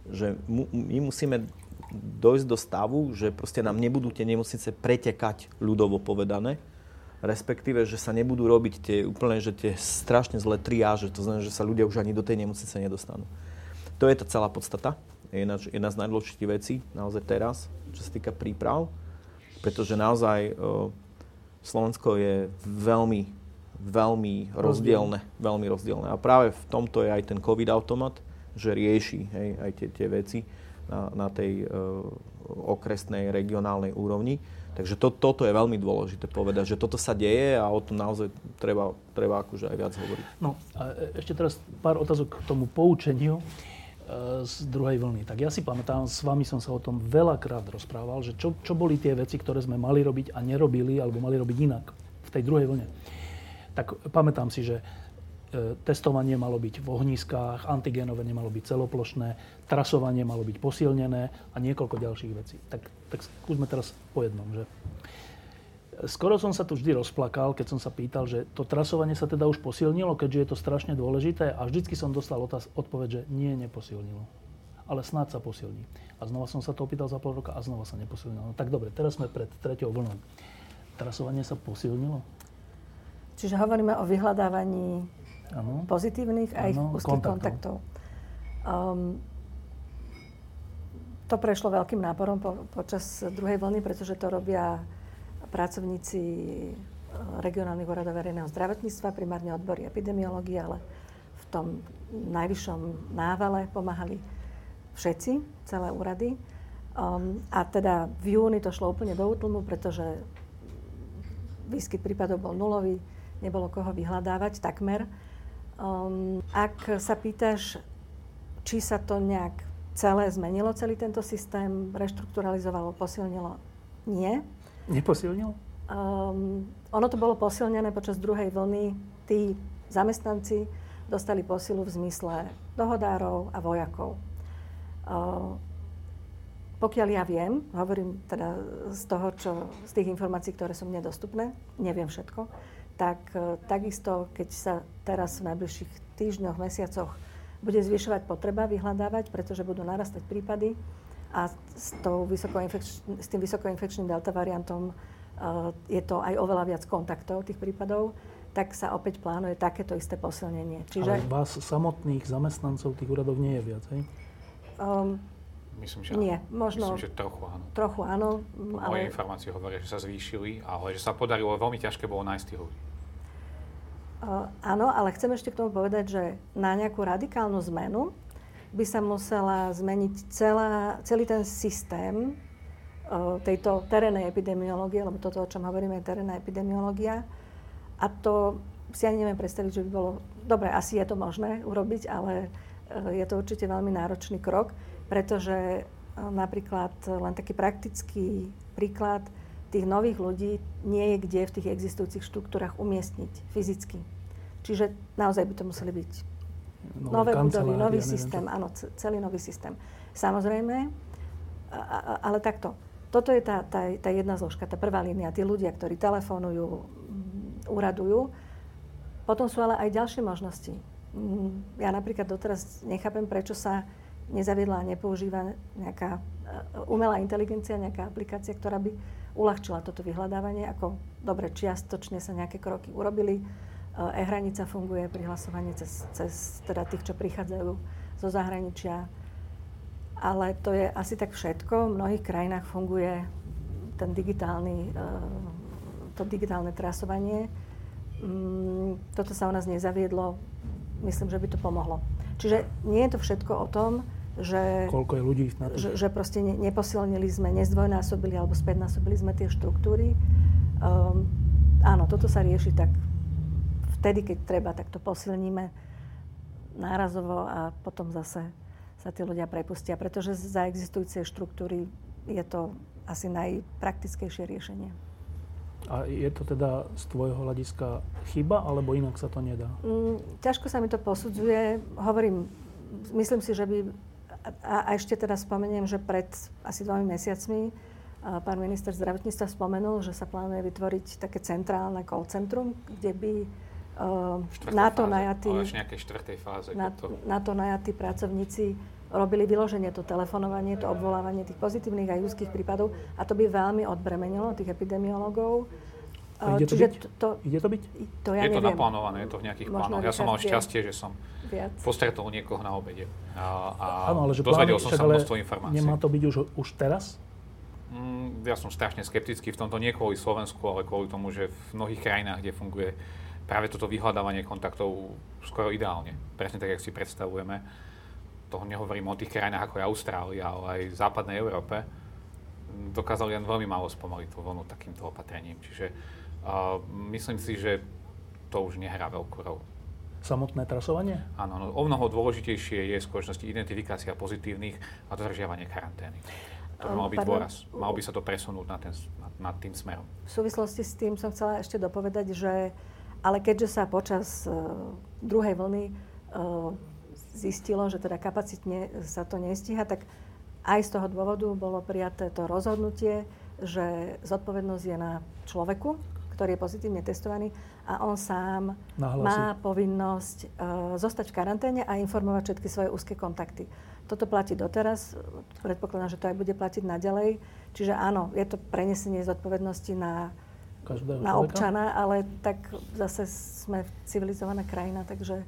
E: že my musíme dojsť do stavu, že proste nám nebudú tie nemocnice pretekať, ľudovo povedané, respektíve, že sa nebudú robiť tie úplne, že tie strašne zlé triáže, to znamená, že sa ľudia už ani do tej nemocnice nedostanú. To je tá celá podstata. Je jedna, jedna z najdôležitých vecí naozaj teraz, čo sa týka príprav, pretože naozaj uh, Slovensko je veľmi veľmi rozdielne, veľmi rozdielne. A práve v tomto je aj ten COVID automat, že rieši hej, aj tie, tie veci na, na tej uh, okresnej, regionálnej úrovni. Takže to, toto je veľmi dôležité povedať, že toto sa deje a o tom naozaj treba, treba akože aj viac hovoriť.
A: No a ešte teraz pár otázok k tomu poučeniu z druhej vlny. Tak ja si pamätám, s vami som sa o tom veľakrát rozprával, že čo, čo boli tie veci, ktoré sme mali robiť a nerobili, alebo mali robiť inak v tej druhej vlne. Tak pamätám si, že e, testovanie malo byť v ohniskách, antigénové nemalo byť celoplošné, trasovanie malo byť posilnené a niekoľko ďalších vecí. Tak, tak skúsme teraz po jednom. Že skoro som sa tu vždy rozplakal, keď som sa pýtal, že to trasovanie sa teda už posilnilo, keďže je to strašne dôležité a vždycky som dostal otáz, odpoveď, že nie, neposilnilo. Ale snáď sa posilní. A znova som sa to opýtal za pol roka a znova sa neposilnilo. No tak dobre, teraz sme pred treťou vlnou. Trasovanie sa posilnilo?
B: Čiže hovoríme o vyhľadávaní ano. pozitívnych a ich úzkých kontaktov. kontaktov. Um, to prešlo veľkým náporom po, počas druhej vlny, pretože to robia pracovníci eh, regionálnych úradov verejného zdravotníctva, primárne odbory epidemiológie, ale v tom najvyššom návale pomáhali všetci, celé úrady. Um, a teda v júni to šlo úplne do útlmu, pretože výskyt prípadov bol nulový, nebolo koho vyhľadávať takmer. Um, ak sa pýtaš, či sa to nejak celé zmenilo, celý tento systém, reštrukturalizovalo, posilnilo, nie.
A: Neposilnil?
B: Um, ono to bolo posilnené počas druhej vlny. Tí zamestnanci dostali posilu v zmysle dohodárov a vojakov. Uh, pokiaľ ja viem, hovorím teda z toho, čo, z tých informácií, ktoré sú mne dostupné, neviem všetko, tak uh, takisto, keď sa teraz v najbližších týždňoch, mesiacoch bude zvyšovať potreba vyhľadávať, pretože budú narastať prípady, a s, tou s tým vysokoinfekčným delta variantom uh, je to aj oveľa viac kontaktov tých prípadov, tak sa opäť plánuje takéto isté posilnenie.
A: Čiže... Ale vás samotných zamestnancov tých úradov nie je viac, hej? Um,
C: Myslím, že
B: nie, možno...
C: Myslím, že trochu áno.
B: Trochu áno,
C: ale... Moje informácie hovoria, že sa zvýšili, ale že sa podarilo, veľmi ťažké bolo nájsť tých ľudí.
B: Uh, áno, ale chcem ešte k tomu povedať, že na nejakú radikálnu zmenu by sa musela zmeniť celá, celý ten systém uh, tejto terénnej epidemiológie, lebo toto, o čom hovoríme, je terénna epidemiológia. A to si ani neviem predstaviť, že by bolo... Dobre, asi je to možné urobiť, ale uh, je to určite veľmi náročný krok, pretože napríklad len taký praktický príklad tých nových ľudí nie je kde v tých existujúcich štruktúrach umiestniť fyzicky. Čiže naozaj by to museli byť nové budovy, nový systém, áno, celý nový systém. Samozrejme, ale takto. Toto je tá, tá, tá jedna zložka, tá prvá línia. Tí ľudia, ktorí telefonujú, úradujú. Potom sú ale aj ďalšie možnosti. Mm, ja napríklad doteraz nechápem, prečo sa nezaviedla a nepoužíva nejaká e, umelá inteligencia, nejaká aplikácia, ktorá by uľahčila toto vyhľadávanie. Ako dobre, čiastočne sa nejaké kroky urobili E-hranica funguje pri hlasovaní cez, cez teda tých, čo prichádzajú zo zahraničia. Ale to je asi tak všetko. V mnohých krajinách funguje ten digitálny, e, to digitálne trasovanie. Mm, toto sa u nás nezaviedlo. Myslím, že by to pomohlo. Čiže nie je to všetko o tom, že,
A: Koľko je ľudí na
B: to? Že, že proste ne, neposilnili sme, nezdvojnásobili alebo spätnásobili sme tie štruktúry. Um, áno, toto sa rieši tak vtedy, keď treba, tak to posilníme nárazovo a potom zase sa tí ľudia prepustia, pretože za existujúce štruktúry je to asi najpraktickejšie riešenie.
A: A je to teda z tvojho hľadiska chyba, alebo inak sa to nedá? Mm,
B: ťažko sa mi to posudzuje. Hovorím, myslím si, že by... A, a ešte teda spomeniem, že pred asi dvomi mesiacmi pán minister zdravotníctva spomenul, že sa plánuje vytvoriť také centrálne call centrum, kde by
C: uh, na to najatí... fáze.
B: Na, to... na to najatí pracovníci robili vyloženie to telefonovanie, to obvolávanie tých pozitívnych aj úzkých prípadov a to by veľmi odbremenilo tých epidemiológov.
A: A ide to Čiže byť? To, ide to byť?
B: To ja
C: je
B: neviem.
C: to naplánované, je to v nejakých Možno plánoch. Ja som mal šťastie, že som viac. postretol niekoho na obede. A, a
A: ano, ale že
C: dozvedel som sa množstvo informácií.
A: Nemá to byť už, už teraz?
C: Mm, ja som strašne skeptický v tomto, nie kvôli Slovensku, ale kvôli tomu, že v mnohých krajinách, kde funguje práve toto vyhľadávanie kontaktov skoro ideálne. Presne tak, jak si predstavujeme. Toho nehovorím o tých krajinách ako je Austrália, ale aj v západnej Európe. Dokázali len veľmi málo spomaliť tú vlnu takýmto opatrením. Čiže uh, myslím si, že to už nehrá veľkú rolu.
A: Samotné trasovanie?
C: Áno, no, o mnoho dôležitejšie je v skutočnosti identifikácia pozitívnych a dodržiavanie karantény. To by mal byť dôraz. Mal by sa to presunúť na ten, nad, nad tým smerom.
B: V súvislosti s tým som chcela ešte dopovedať, že ale keďže sa počas uh, druhej vlny uh, zistilo, že teda kapacitne sa to nestíha, tak aj z toho dôvodu bolo prijaté to rozhodnutie, že zodpovednosť je na človeku, ktorý je pozitívne testovaný a on sám
A: Nahlasí.
B: má povinnosť uh, zostať v karanténe a informovať všetky svoje úzke kontakty. Toto platí doteraz, predpokladám, že to aj bude platiť naďalej. Čiže áno, je to prenesenie zodpovednosti na,
A: Každého
B: na
A: človeka?
B: občana, ale tak zase sme civilizovaná krajina, takže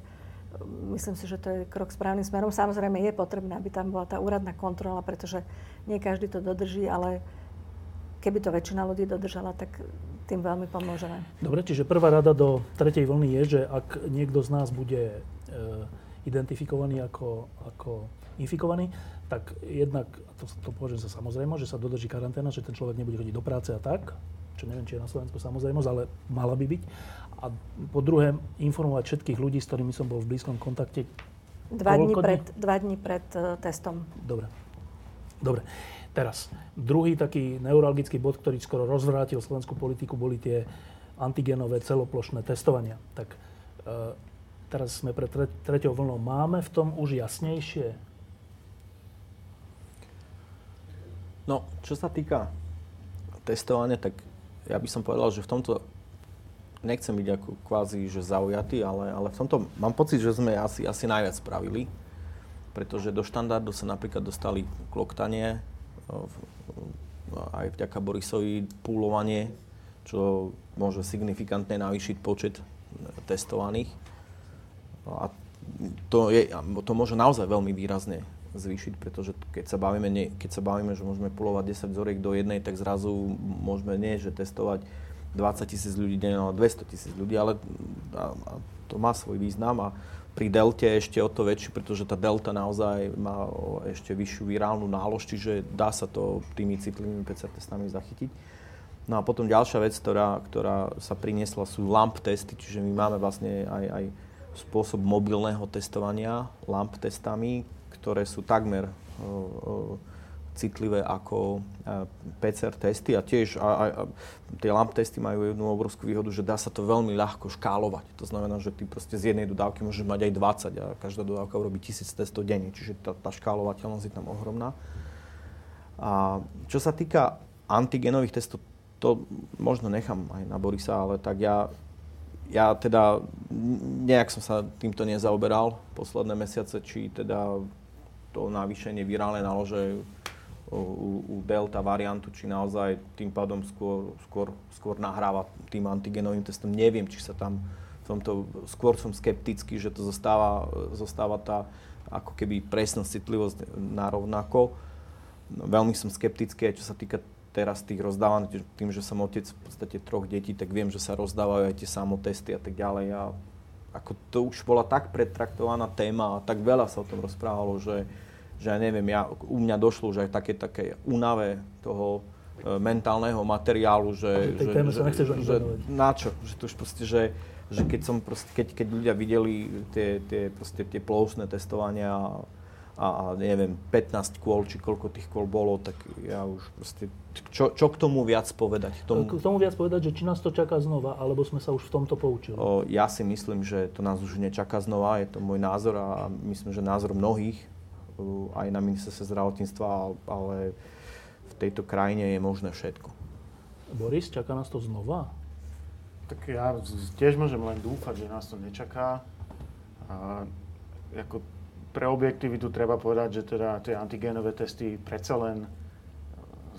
B: myslím si, že to je krok správnym smerom. Samozrejme je potrebné, aby tam bola tá úradná kontrola, pretože nie každý to dodrží, ale keby to väčšina ľudí dodržala, tak tým veľmi pomôžeme.
A: Dobre, čiže prvá rada do tretej vlny je, že ak niekto z nás bude e, identifikovaný ako, ako infikovaný, tak jednak, to, to považujem za samozrejmo, že sa dodrží karanténa, že ten človek nebude chodiť do práce a tak, čo neviem, či je na Slovensku samozrejmosť, ale mala by byť. A po druhé, informovať všetkých ľudí, s ktorými som bol v blízkom kontakte.
B: Dva dní pred, dva dní pred uh, testom.
A: Dobre. Dobre. Teraz, druhý taký neuralgický bod, ktorý skoro rozvrátil slovenskú politiku, boli tie antigenové celoplošné testovania. Tak e, teraz sme pre tre- treťou vlnou. Máme v tom už jasnejšie?
E: No, čo sa týka testovania, tak ja by som povedal, že v tomto nechcem byť ako kvázi, že zaujatý, ale, ale v tomto mám pocit, že sme asi, asi najviac spravili, pretože do štandardu sa napríklad dostali kloktanie, aj vďaka Borisovi púlovanie, čo môže signifikantne navýšiť počet testovaných. A to, je, to môže naozaj veľmi výrazne zvýšiť, pretože keď sa bavíme, keď sa bavíme, že môžeme pulovať 10 vzoriek do jednej, tak zrazu môžeme nie, že testovať 20 tisíc ľudí denne, ale 200 tisíc ľudí, ale a, a to má svoj význam a pri delte ešte o to väčší, pretože tá delta naozaj má ešte vyššiu virálnu nálož, čiže dá sa to tými citlivými PCR testami zachytiť. No a potom ďalšia vec, ktorá, ktorá sa priniesla, sú LAMP testy, čiže my máme vlastne aj, aj spôsob mobilného testovania LAMP testami, ktoré sú takmer uh, citlivé ako PCR testy a tiež a, a, a tie LAMP testy majú jednu obrovskú výhodu, že dá sa to veľmi ľahko škálovať. To znamená, že ty proste z jednej dodávky môžeš mať aj 20 a každá dodávka urobí 1000 testov denne, čiže tá, tá škálovateľnosť je tam ohromná. A čo sa týka antigenových testov, to možno nechám aj na Borisa, ale tak ja ja teda nejak som sa týmto nezaoberal posledné mesiace, či teda to navýšenie virálnej nálože u, u delta variantu, či naozaj tým pádom skôr, skôr, skôr nahráva tým antigenovým testom. Neviem, či sa tam v tomto, skôr som skeptický, že to zostáva, zostáva tá ako keby presnosť, citlivosť na rovnako. No, veľmi som skeptický, čo sa týka teraz tých rozdávaných, tým, že som otec v podstate troch detí, tak viem, že sa rozdávajú aj tie samotesty a tak ďalej. A ako to už bola tak pretraktovaná téma a tak veľa sa o tom rozprávalo, že, že neviem, ja, u mňa došlo už aj také, také únave toho e, mentálneho materiálu, že,
A: Tej
E: že,
A: téme
E: že,
A: sa nechceš
E: že, na čo, že to už proste, že, že keď som proste, keď, keď ľudia videli tie, tie, proste, tie plousné testovania a, a, a neviem, 15 kôl, či koľko tých kôl bolo, tak ja už proste, čo, čo k tomu viac povedať? K tomu,
A: K tomu viac povedať, že či nás to čaká znova, alebo sme sa už v tomto poučili.
E: o, ja si myslím, že to nás už nečaká znova, je to môj názor a myslím, že názor mnohých, aj na ministerstve zdravotníctva, ale v tejto krajine je možné všetko.
A: Boris, čaká nás to znova?
D: Tak ja tiež môžem len dúfať, že nás to nečaká. A ako pre objektivitu treba povedať, že teda tie antigénové testy predsa len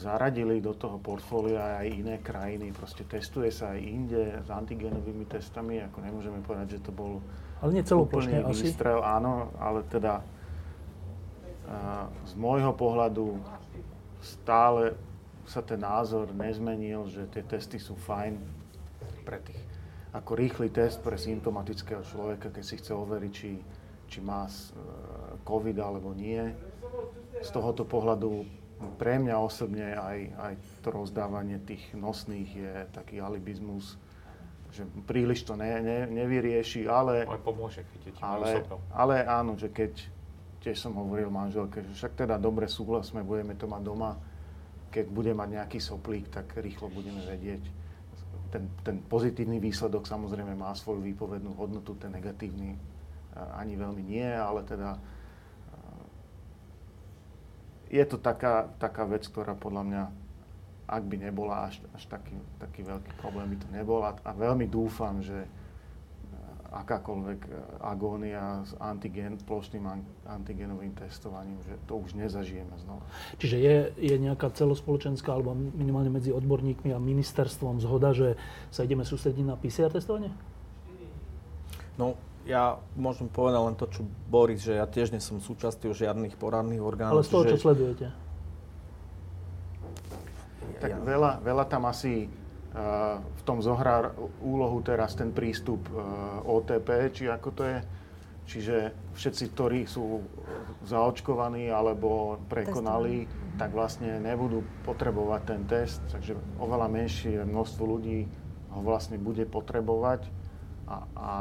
D: zaradili do toho portfólia aj iné krajiny. Proste testuje sa aj inde s antigénovými testami, ako nemôžeme povedať, že to bol
A: Ale nie celoplošne asi.
D: výstrel, áno, ale teda z môjho pohľadu stále sa ten názor nezmenil, že tie testy sú fajn pre tých ako rýchly test pre symptomatického človeka, keď si chce overiť, či, či má e, COVID alebo nie. Z tohoto pohľadu pre mňa osobne aj, aj to rozdávanie tých nosných je taký alibizmus, že príliš to ne, ne, nevyrieši, ale...
C: Ale pomôže, je
D: ale, ale áno, že keď, tiež som hovoril manželke, že však teda dobre súhlasme, budeme to mať doma, keď bude mať nejaký soplík, tak rýchlo budeme vedieť. Ten, ten pozitívny výsledok samozrejme má svoju výpovednú hodnotu, ten negatívny ani veľmi nie, ale teda je to taká, taká vec, ktorá podľa mňa, ak by nebola až, až taký, taký veľký problém, by to nebola. A veľmi dúfam, že akákoľvek agónia s antigen, plošným antigenovým testovaním, že to už nezažijeme znova.
A: Čiže je, je nejaká celospoločenská, alebo minimálne medzi odborníkmi a ministerstvom zhoda, že sa ideme sústrediť na PCR testovanie?
E: No, ja môžem povedať len to, čo Boris, že ja tiež nie som súčasťou žiadnych poradných orgánov.
A: Ale z toho, čo sledujete?
D: Tak ja. veľa, veľa tam asi v tom zohrá úlohu teraz ten prístup uh, OTP, či ako to je. Čiže všetci, ktorí sú zaočkovaní alebo prekonali, Testovanie. tak vlastne nebudú potrebovať ten test. Takže oveľa menšie množstvo ľudí ho vlastne bude potrebovať. A, a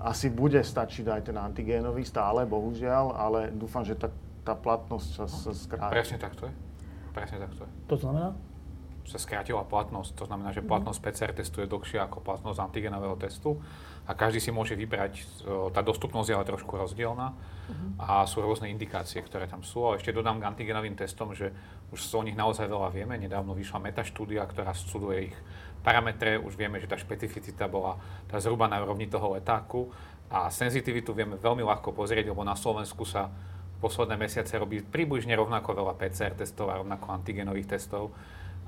D: asi bude stačiť aj ten antigénový stále, bohužiaľ, ale dúfam, že tá, tá platnosť sa, sa skráti.
C: Presne tak to je. Presne tak to je.
A: To znamená?
C: Sa skrátila platnosť. To znamená, že platnosť PCR testu je dlhšia ako platnosť antigenového testu a každý si môže vybrať, tá dostupnosť je ale trošku rozdielna a sú rôzne indikácie, ktoré tam sú. A ešte dodám k antigenovým testom, že už o nich naozaj veľa vieme. Nedávno vyšla metaštúdia, ktorá studuje ich parametre. Už vieme, že tá špecificita bola tá zhruba na úrovni toho letáku a senzitivitu vieme veľmi ľahko pozrieť, lebo na Slovensku sa posledné mesiace robí približne rovnako veľa PCR testov a rovnako antigenových testov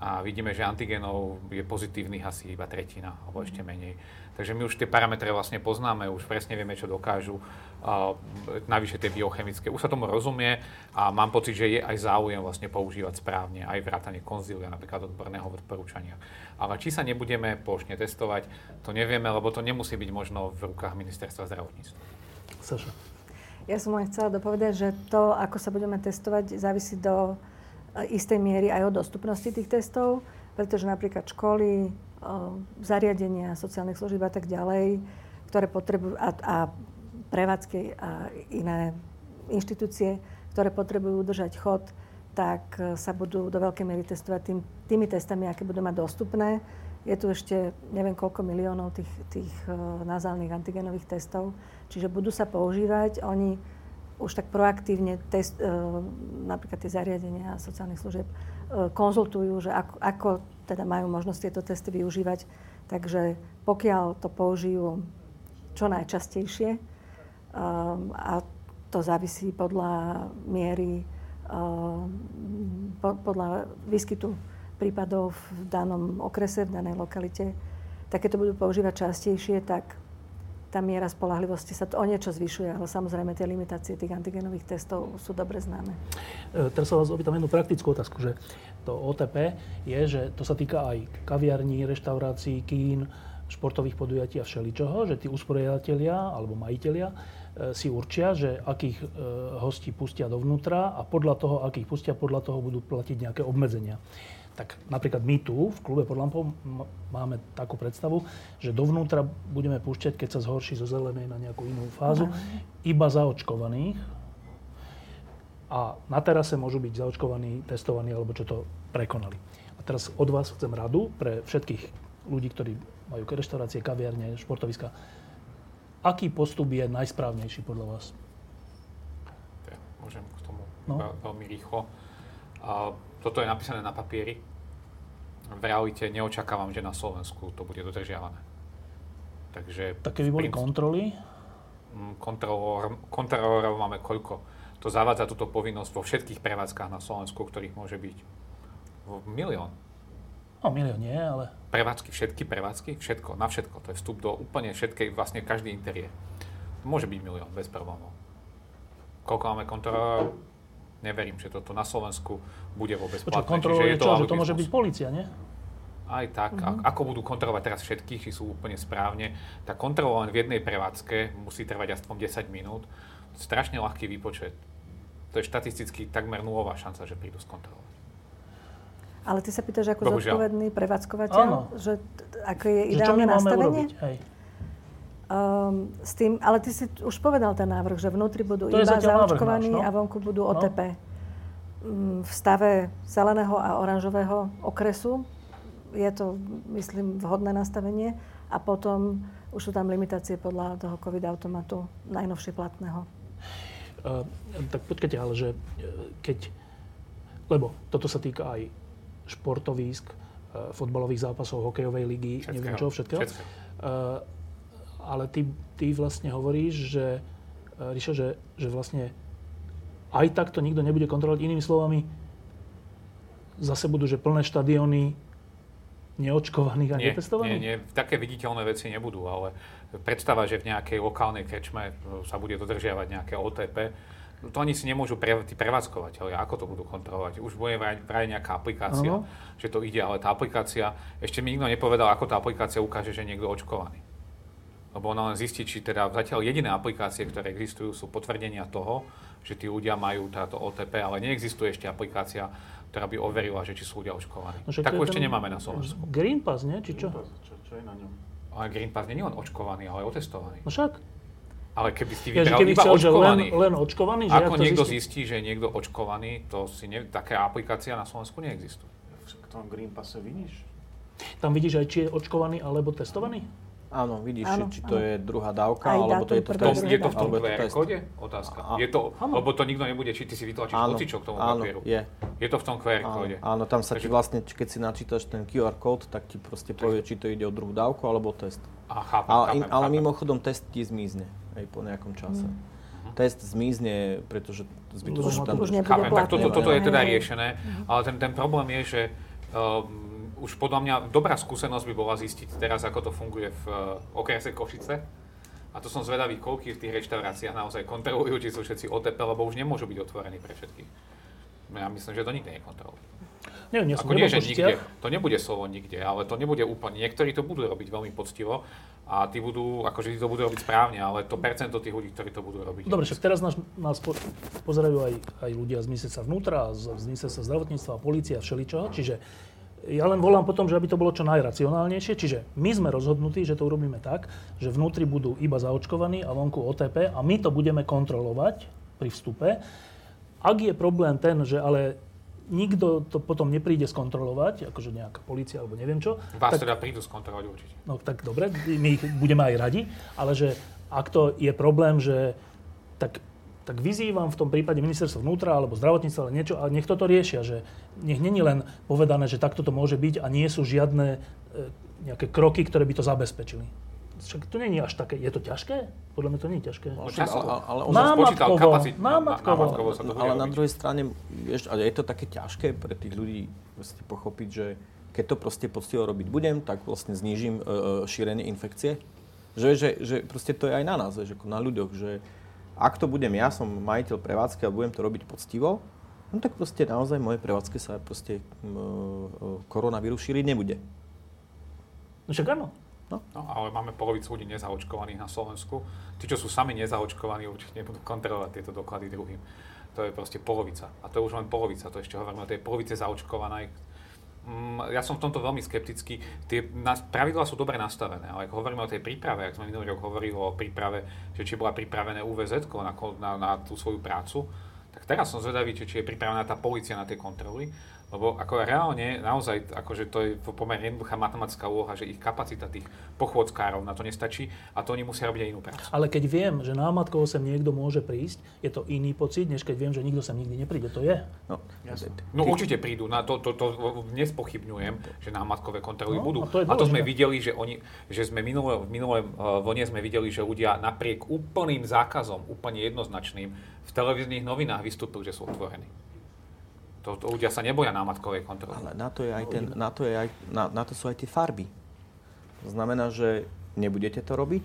C: a vidíme, že antigenov je pozitívnych asi iba tretina, alebo ešte menej. Takže my už tie parametre vlastne poznáme, už presne vieme, čo dokážu. Uh, navyše tie biochemické, už sa tomu rozumie a mám pocit, že je aj záujem vlastne používať správne, aj vrátanie konzília, napríklad odborného odporúčania. Ale či sa nebudeme plošne testovať, to nevieme, lebo to nemusí byť možno v rukách ministerstva zdravotníctva.
A: Saša.
B: Ja som len chcela dopovedať, že to, ako sa budeme testovať, závisí do istej miery aj o dostupnosti tých testov, pretože napríklad školy, zariadenia sociálnych služieb a tak ďalej, ktoré potrebujú, a, a prevádzky a iné inštitúcie, ktoré potrebujú udržať chod, tak e, sa budú do veľkej miery testovať tým, tými testami, aké budú mať dostupné. Je tu ešte neviem koľko miliónov tých, tých nazálnych antigenových testov, čiže budú sa používať. Oni už tak proaktívne test, e, napríklad tie zariadenia sociálnych služieb e, konzultujú, že ako, ako teda majú možnosť tieto testy využívať. Takže pokiaľ to použijú čo najčastejšie um, a to závisí podľa miery, um, po, podľa výskytu prípadov v danom okrese, v danej lokalite, tak keď to budú používať častejšie, tak tá miera spolahlivosti sa o niečo zvyšuje, ale samozrejme tie limitácie tých antigenových testov sú dobre známe.
A: E, teraz sa vás opýtam jednu praktickú otázku, že to OTP je, že to sa týka aj kaviarní, reštaurácií, kín, športových podujatí a všeličoho, že tí usporiadatelia alebo majiteľia e, si určia, že akých e, hostí pustia dovnútra a podľa toho, akých pustia, podľa toho budú platiť nejaké obmedzenia tak napríklad my tu v klube pod lampou máme takú predstavu, že dovnútra budeme púšťať, keď sa zhorší zo zelenej na nejakú inú fázu, iba zaočkovaných. A na terase môžu byť zaočkovaní, testovaní alebo čo to prekonali. A teraz od vás chcem radu pre všetkých ľudí, ktorí majú reštaurácie, kaviarne, športoviska. Aký postup je najsprávnejší podľa vás?
C: Môžem k tomu no. veľmi rýchlo. A toto je napísané na papieri. V realite neočakávam, že na Slovensku to bude dodržiavané. Takže...
A: Také by boli princ... kontroly?
C: Mm, kontrolor, kontrolorov máme koľko? To zavádza túto povinnosť vo všetkých prevádzkach na Slovensku, ktorých môže byť milión.
A: No milión nie, ale...
C: Prevádzky, všetky prevádzky, všetko, na všetko. To je vstup do úplne všetkej, vlastne každý interiér. Môže byť milión, bez problémov. Koľko máme kontrolorov? Neverím, že toto na Slovensku bude vôbec
A: platné. Kontroluje čo? Že to môže byť policia, nie?
C: aj tak, uh-huh. ako budú kontrolovať teraz všetkých, či sú úplne správne, tá kontrola len v jednej prevádzke musí trvať aspoň 10 minút. Strašne ľahký výpočet. To je štatisticky takmer nulová šanca, že prídu skontrolovať.
B: Ale ty sa pýtaš ako
C: Bohužiaľ.
B: zodpovedný prevádzkovateľ,
A: Áno.
B: že t- ako je
A: Že čo
B: ideálne
A: my máme
B: nastavenie?
A: urobiť? Hej.
B: Um, s tým, ale ty si už povedal ten návrh, že vnútri budú
A: To
B: iba zaočkovaní
A: náš, no.
B: a vonku budú
A: No.
B: OTP. Mm, V stave zeleného a oranžového okresu je to, myslím, vhodné nastavenie a potom už sú tam limitácie podľa toho COVID automatu najnovšie platného.
A: Uh, tak počkajte, ale že e, keď... Lebo toto sa týka aj športovísk, uh, fotbalových zápasov, hokejovej ligy, neviem čo, všetkého.
C: Všetkého.
A: Uh, ale ty, ty vlastne hovoríš, že, uh, Ríša, že, že vlastne aj tak to nikto nebude kontrolovať. Inými slovami, zase budú, že plné štadióny neočkovaných a
C: Nie,
A: netestovaných?
C: nie, nie, také viditeľné veci nebudú, ale predstava, že v nejakej lokálnej krečme sa bude dodržiavať nejaké OTP, to ani si nemôžu pre, tí prevádzkovateľia, ako to budú kontrolovať. Už bude vraj, vraj nejaká aplikácia,
A: Áno.
C: že to ide, ale tá aplikácia, ešte mi nikto nepovedal, ako tá aplikácia ukáže, že niekto očkovaný. Lebo ona len zistí, či teda zatiaľ jediné aplikácie, ktoré existujú, sú potvrdenia toho, že tí ľudia majú táto OTP, ale neexistuje ešte aplikácia, ktorá by overila, že či sú ľudia očkovaní.
A: No
C: Takú ešte nemáme na Slovensku.
A: Green Pass, nie? Či čo?
D: Čo, čo je na ňom?
C: Ale Green Pass nie je len očkovaný, ale otestovaný.
A: No však.
C: Ale keby si
A: Ja, že
C: vybral
A: keby
C: iba
A: chcel, že len,
C: očkovaný,
A: len očkovaný, že
C: ako niekto
A: zistí?
C: zistí, že je niekto očkovaný, to si ne, taká aplikácia na Slovensku neexistuje.
D: V tom Green Passe vidíš?
A: Tam vidíš aj, či je očkovaný alebo testovaný?
E: Áno, vidíš,
B: Áno,
E: že či to
B: áno.
E: je druhá dávka,
B: Aj
E: alebo to je to
B: prvého,
C: To,
E: test.
B: druhého
C: je to v tom QR kóde? Otázka.
E: A-
C: Je to,
A: áno.
C: lebo to nikto nebude, či ty si vytlačíš
E: Áno,
C: hocičo k tomu
E: áno,
C: papieru.
E: je.
C: Je to v tom QR
E: Áno,
C: kóde.
E: áno, tam sa ti
C: Takže-
E: vlastne, keď si načítaš ten QR kód, tak ti proste povie, či to ide o druhú dávku alebo test.
C: Aha, chápem,
E: Ale,
C: chápem,
E: ale
C: chápem.
E: mimochodom test ti zmizne aj po nejakom čase. Test zmizne, pretože zbytočne tam...
B: už nebude
C: Chápem, tak toto, toto je teda riešené, ale ten, ten problém je, že um, už podľa mňa dobrá skúsenosť by bola zistiť teraz, ako to funguje v uh, okrese Košice. A to som zvedavý, koľky v tých reštauráciách naozaj kontrolujú, či sú všetci OTP, lebo už nemôžu byť otvorení pre všetkých. Ja myslím, že to nikto nekontroluje.
A: Ja som
C: Ako nie, že nikde. To nebude slovo nikde, ale to nebude úplne. Niektorí to budú robiť veľmi poctivo a tí budú, akože tí to budú robiť správne, ale to percento tých ľudí, ktorí to budú robiť.
A: Dobre, však teraz nás, nás po, pozerajú aj, aj ľudia z ministerstva vnútra, z, z ministerstva zdravotníctva, polícia, všeličoho. Čiže ja len volám potom, že aby to bolo čo najracionálnejšie. Čiže my sme rozhodnutí, že to urobíme tak, že vnútri budú iba zaočkovaní a vonku OTP a my to budeme kontrolovať pri vstupe. Ak je problém ten, že ale nikto to potom nepríde skontrolovať, akože nejaká polícia alebo neviem čo,
C: Vás
A: tak
C: teda prídu skontrolovať určite.
A: No tak dobre, my ich budeme aj radi, ale že ak to je problém, že tak, tak vyzývam v tom prípade ministerstvo vnútra alebo zdravotníctva, ale niečo, a nech toto riešia, že nech není len povedané, že takto to môže byť a nie sú žiadne e, nejaké kroky, ktoré by to zabezpečili. Však to není až také, je to ťažké? Podľa mňa to nie je ťažké.
C: No,
E: ale- ale on
A: Námatkovo,
C: spočítal kapacit-
A: námatkovo.
C: námatkovo sa to
E: ale na druhej strane, vieš, ale je to také ťažké pre tých ľudí proste pochopiť, že keď to proste poctivo robiť budem, tak vlastne znížim e, e, šírenie infekcie. Že, že, že proste to je aj na nás, ako na ľuďoch, že ak to budem ja, som majiteľ prevádzky a budem to robiť poctivo, no tak proste naozaj v mojej prevádzke sa proste m, e, koronavírus šíriť nebude.
A: No však áno.
C: No, ale máme polovicu ľudí nezaočkovaných na Slovensku. Tí, čo sú sami nezaočkovaní, určite nebudú kontrolovať tieto doklady druhým. To je proste polovica. A to je už len polovica. To ešte hovoríme o tej polovice zaočkovanej. Mm, Ja som v tomto veľmi skeptický. Tie pravidlá sú dobre nastavené, ale ak hovoríme o tej príprave, ak sme minulý rok hovorili o príprave, že či bola pripravené UVZ na, na, na tú svoju prácu, tak teraz som zvedavý, či je pripravená tá policia na tie kontroly, lebo ako reálne, naozaj, akože to je pomerne jednoduchá matematická úloha, že ich kapacita tých pochôdzkárov na to nestačí a to oni musia robiť aj inú prácu.
A: Ale keď viem, že námatkovo sem niekto môže prísť, je to iný pocit, než keď viem, že nikto sem nikdy nepríde. To je.
E: No,
C: No určite prídu, na to, to, to nespochybňujem, že námatkové kontroly
A: No,
C: budú.
A: a to je
C: a to sme videli, že oni, že sme minulé, v minulém uh, vlne sme videli, že ľudia napriek úplným zákazom, úplne jednoznačným, v televíznych novinách vystúpili, že sú otvorení. To, to ľudia sa neboja námatkovej kontroly.
E: Ale na to, je aj ten, na, to je aj, na, na to sú aj tie farby. To znamená, že nebudete to robiť,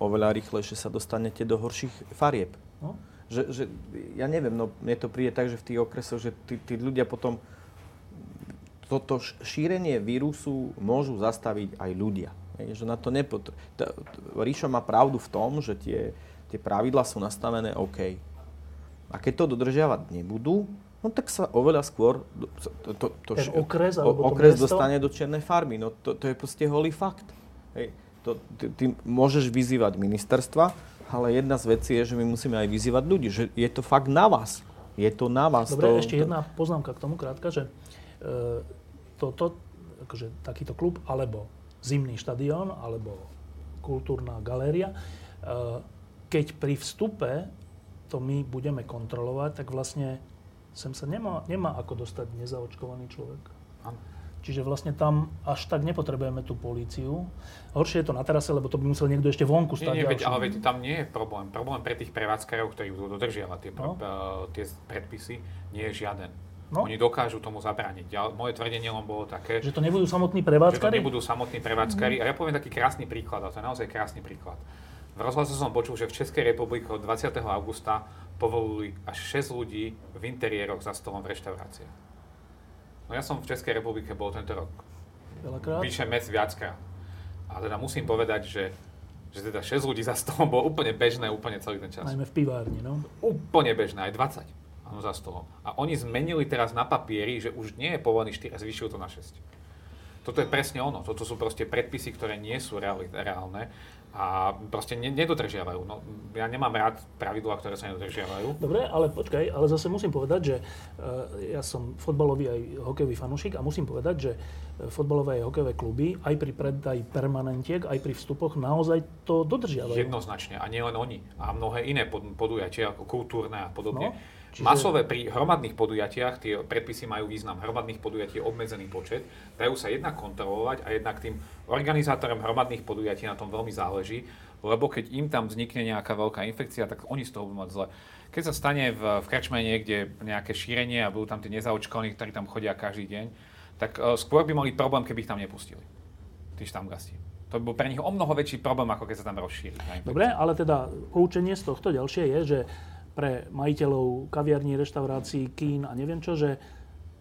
E: oveľa rýchlejšie sa dostanete do horších farieb.
A: No.
E: Že, že, ja neviem, no mne to príde tak, že v tých okresoch, že tí, tí ľudia potom toto šírenie vírusu môžu zastaviť aj ľudia. Hej, že na to nepotr- Ríšo má pravdu v tom, že tie, tie pravidla sú nastavené OK. A keď to dodržiavať nebudú, no tak sa oveľa skôr
A: to, to, to, Ten okres,
E: alebo okres to dostane do čiernej farmy. No to, to je proste holý fakt. Hej. To, ty, ty môžeš vyzývať ministerstva, ale jedna z vecí je, že my musíme aj vyzývať ľudí, že je to fakt na vás. Je to na vás.
A: Dobre,
E: to,
A: ešte jedna poznámka k tomu krátka, že e, toto, akože takýto klub, alebo zimný štadión, alebo kultúrna galéria, e, keď pri vstupe to my budeme kontrolovať, tak vlastne sem sa nemá, nemá ako dostať nezaočkovaný človek. Čiže vlastne tam až tak nepotrebujeme tú políciu. Horšie je to na terase, lebo to by musel niekto ešte vonku stať.
C: Nie, nie, veď, ale veď tam nie je problém. Problém pre tých prevádzkarov, ktorí budú dodržiavať tie, no. tie predpisy, nie je žiaden. No. Oni dokážu tomu zabrániť. Ja, moje tvrdenie len bolo také,
A: že to nebudú samotní prevádzkari?
C: Že to nebudú samotní prevádzkari. Mm. A ja poviem taký krásny príklad, a to je naozaj krásny príklad. V rozhlase som počul, že v Českej republike od 20. augusta povolili až 6 ľudí v interiéroch za stolom v reštaurácii. No ja som v Českej republike bol tento rok.
A: Veľakrát?
C: Píše mes viackrát. A teda musím povedať, že že teda 6 ľudí za stolom bolo úplne bežné úplne celý ten čas.
A: Najmä v pivárni, no?
C: Úplne bežné, aj 20 áno, za stolom. A oni zmenili teraz na papieri, že už nie je povolený 4 a to na 6. Toto je presne ono. Toto sú proste predpisy, ktoré nie sú reálne a proste nedodržiavajú. No, ja nemám rád pravidlá, ktoré sa nedodržiavajú.
A: Dobre, ale počkaj, ale zase musím povedať, že uh, ja som fotbalový aj hokejový fanúšik a musím povedať, že e, fotbalové aj hokejové kluby aj pri predaji permanentiek, aj pri vstupoch naozaj to dodržiavajú.
C: Jednoznačne a nielen oni. A mnohé iné podujatia, ako kultúrne a podobne. No Čiže... Masové pri hromadných podujatiach, tie predpisy majú význam, hromadných podujatí je obmedzený počet, dajú sa jednak kontrolovať a jednak tým organizátorom hromadných podujatí na tom veľmi záleží, lebo keď im tam vznikne nejaká veľká infekcia, tak oni z toho budú mať zle. Keď sa stane v, v krčme niekde nejaké šírenie a budú tam tí nezaočkovaní, ktorí tam chodia každý deň, tak uh, skôr by mali problém, keby ich tam nepustili. Tí štamgasti. To by bol pre nich o mnoho väčší problém, ako keď sa tam rozšíri.
A: Dobre, ale teda poučenie z tohto ďalšie je, že pre majiteľov kaviarní, reštaurácií, kín a neviem čo, že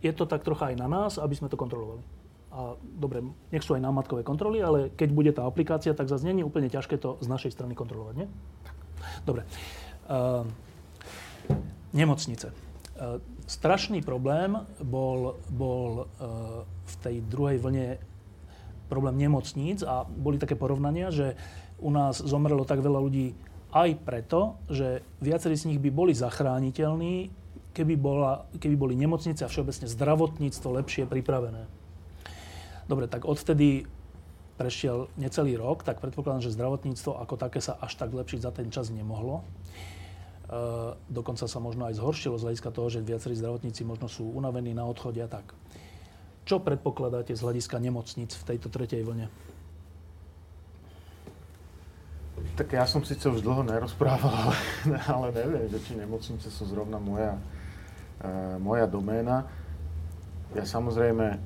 A: je to tak trocha aj na nás, aby sme to kontrolovali. A dobre, nech sú aj námatkové kontroly, ale keď bude tá aplikácia, tak zase je úplne ťažké to z našej strany kontrolovať, nie? Dobre. Uh, nemocnice. Uh, strašný problém bol, bol uh, v tej druhej vlne problém nemocníc a boli také porovnania, že u nás zomrelo tak veľa ľudí aj preto, že viacerí z nich by boli zachrániteľní, keby, bola, keby boli nemocnice a všeobecne zdravotníctvo lepšie pripravené. Dobre, tak odvtedy prešiel necelý rok, tak predpokladám, že zdravotníctvo ako také sa až tak lepšiť za ten čas nemohlo. E, dokonca sa možno aj zhoršilo z hľadiska toho, že viacerí zdravotníci možno sú unavení na odchode a tak. Čo predpokladáte z hľadiska nemocnic v tejto tretej vlne?
D: Tak ja som síce už dlho nerozprával, ale, ale neviem, že či nemocnice sú zrovna moja, uh, moja doména. Ja samozrejme,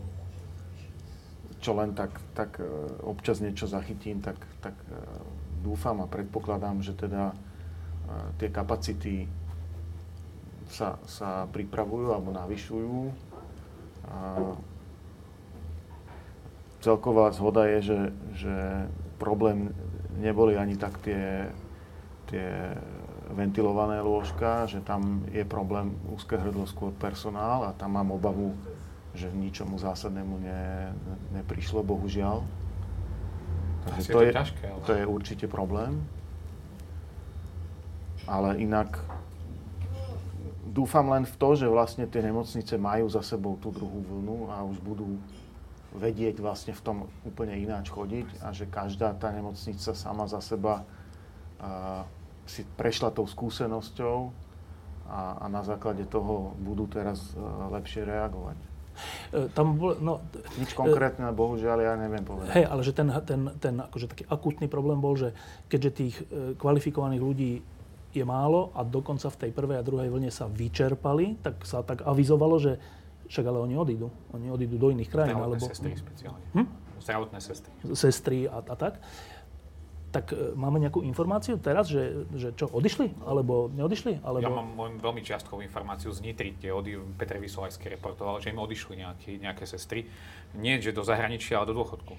D: čo len tak, tak uh, občas niečo zachytím, tak, tak uh, dúfam a predpokladám, že teda uh, tie kapacity sa, sa pripravujú alebo navyšujú. Uh, celková zhoda je, že, že problém neboli ani tak tie, tie ventilované lôžka, že tam je problém úzke hrdlo skôr personál a tam mám obavu, že ničomu zásadnému ne, neprišlo, bohužiaľ. Takže to, je, ťažké, ale... to je určite problém. Ale inak dúfam len v to, že vlastne tie nemocnice majú za sebou tú druhú vlnu a už budú vedieť vlastne v tom úplne ináč chodiť a že každá tá nemocnica sama za seba uh, si prešla tou skúsenosťou a, a na základe toho budú teraz uh, lepšie reagovať.
A: E, tam bol, no,
D: Nič konkrétne, e, bohužiaľ, ja neviem povedať.
A: Hej, ale že ten, ten, ten akože taký akutný problém bol, že keďže tých e, kvalifikovaných ľudí je málo a dokonca v tej prvej a druhej vlne sa vyčerpali, tak sa tak avizovalo, že však ale oni odídu. Oni odídu do iných krajín.
C: Zdravotné alebo... sestry špeciálne. Hm? Zdravotné sestry.
A: Sestry a, a tak. tak e, máme nejakú informáciu teraz, že, že čo, odišli? Alebo neodišli? Alebo...
C: Ja mám veľmi čiastkovú informáciu z Nitry, kde od, Petr Vysolajský reportoval, že im odišli nejaký, nejaké sestry. Nie, že do zahraničia, ale do dôchodku.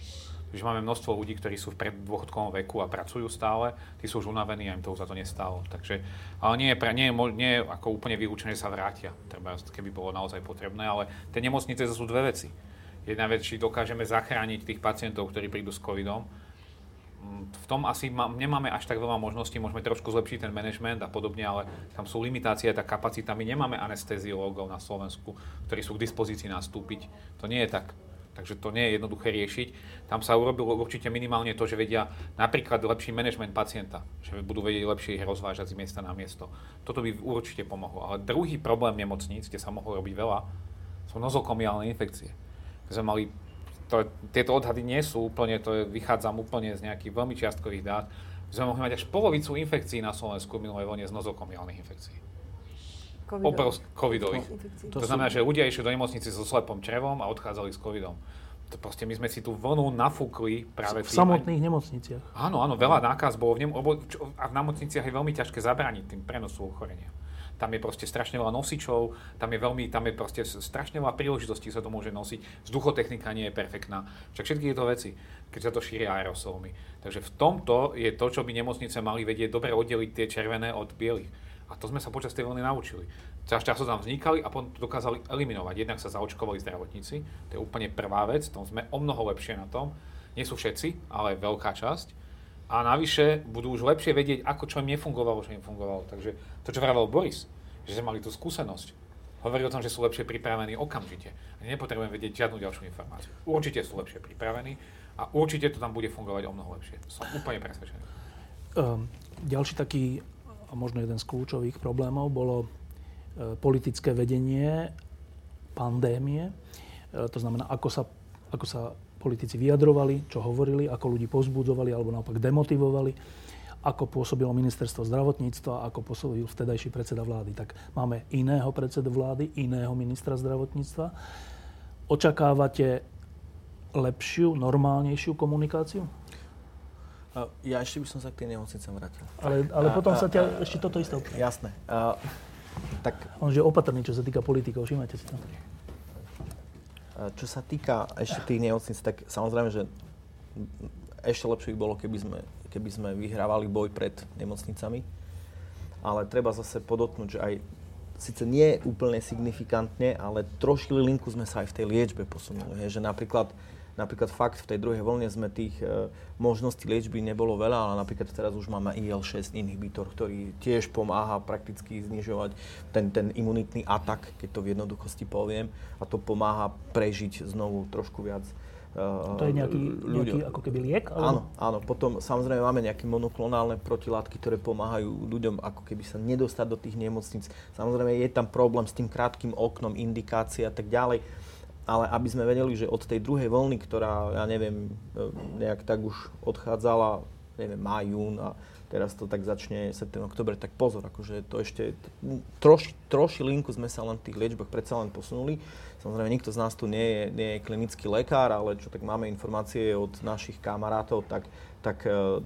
C: Takže máme množstvo ľudí, ktorí sú v preddôchodkovom veku a pracujú stále, tí sú už unavení a im to za to nestálo. Takže, ale nie je, pre, nie, je, nie je ako úplne vylúčené, že sa vrátia, treba, keby bolo naozaj potrebné, ale tie nemocnice sú dve veci. Jedna vec, či dokážeme zachrániť tých pacientov, ktorí prídu s covidom, v tom asi ma, nemáme až tak veľa možností, môžeme trošku zlepšiť ten manažment a podobne, ale tam sú limitácie, tá kapacita. My nemáme anesteziológov na Slovensku, ktorí sú k dispozícii nastúpiť. To nie je tak. Takže to nie je jednoduché riešiť. Tam sa urobilo určite minimálne to, že vedia napríklad lepší manažment pacienta, že budú vedieť lepšie ich rozvážať z miesta na miesto. Toto by určite pomohlo. Ale druhý problém nemocníc, kde sa mohlo robiť veľa, sú nozokomiálne infekcie. Keď sme mali to, tieto odhady nie sú úplne, to je, vychádzam úplne z nejakých veľmi čiastkových dát, sme mohli mať až polovicu infekcií na Slovensku minulej vlne z nozokomiálnych infekcií. Obrovsk- covidových. To, to znamená, že ľudia išli do nemocnice so slepom črevom a odchádzali s covidom. To proste my sme si tú vlnu nafúkli práve
A: v samotných aj... nemocniciach.
C: Áno, áno, veľa nákaz bolo v nem, a v nemocniciach je veľmi ťažké zabrániť tým prenosu ochorenia tam je proste strašne veľa nosičov, tam je veľmi, tam je proste strašne veľa príležitostí sa to môže nosiť. Vzduchotechnika nie je perfektná. Však všetky tieto veci, keď sa to šíria aerosolmi. Takže v tomto je to, čo by nemocnice mali vedieť dobre oddeliť tie červené od bielých. A to sme sa počas tej vlny naučili. Čas času tam vznikali a potom to dokázali eliminovať. Jednak sa zaočkovali zdravotníci, to je úplne prvá vec, tom sme o mnoho lepšie na tom. Nie sú všetci, ale veľká časť a navyše budú už lepšie vedieť, ako čo im nefungovalo, čo im fungovalo. Takže to, čo vravel Boris, že sme mali tú skúsenosť, hovorí o tom, že sú lepšie pripravení okamžite. A nepotrebujem vedieť žiadnu ďalšiu informáciu. Určite sú lepšie pripravení a určite to tam bude fungovať o mnoho lepšie. Som úplne presvedčený.
A: Um, ďalší taký, a možno jeden z kľúčových problémov, bolo e, politické vedenie pandémie. E, to znamená, ako sa, ako sa politici vyjadrovali, čo hovorili, ako ľudí pozbudzovali alebo naopak demotivovali, ako pôsobilo ministerstvo zdravotníctva, ako pôsobil vtedajší predseda vlády. Tak máme iného predsedu vlády, iného ministra zdravotníctva. Očakávate lepšiu, normálnejšiu komunikáciu?
E: Ja ešte by som sa k tej nemocnice vrátil.
A: Ale, ale a, potom a, sa ťa a, ešte toto isté
E: Jasné. A,
A: tak... On je opatrný, čo sa týka politikov, všimajte si to.
E: Čo sa týka ešte tých nemocnic, tak samozrejme, že ešte lepšie by bolo, keby sme, keby sme vyhrávali boj pred nemocnicami. Ale treba zase podotknúť, že aj síce nie úplne signifikantne, ale trošku linku sme sa aj v tej liečbe posunuli. Je, že napríklad Napríklad fakt v tej druhej vlne sme tých e, možností liečby nebolo veľa, ale napríklad teraz už máme IL-6 inhibitor, ktorý tiež pomáha prakticky znižovať ten, ten imunitný atak, keď to v jednoduchosti poviem, a to pomáha prežiť znovu trošku viac
A: Uh, to je nejaký, nejaký ako keby liek?
E: Alebo? Áno, áno. Potom samozrejme máme nejaké monoklonálne protilátky, ktoré pomáhajú ľuďom ako keby sa nedostať do tých nemocníc. Samozrejme je tam problém s tým krátkým oknom, indikácie a tak ďalej ale aby sme vedeli, že od tej druhej vlny, ktorá, ja neviem, e, nejak tak už odchádzala, neviem, má, jún a teraz to tak začne september, oktober, tak pozor, akože to ešte troši, troši linku sme sa len v tých liečbách predsa len posunuli. Samozrejme, nikto z nás tu nie je, nie je klinický lekár, ale čo tak máme informácie od našich kamarátov, tak, tak e,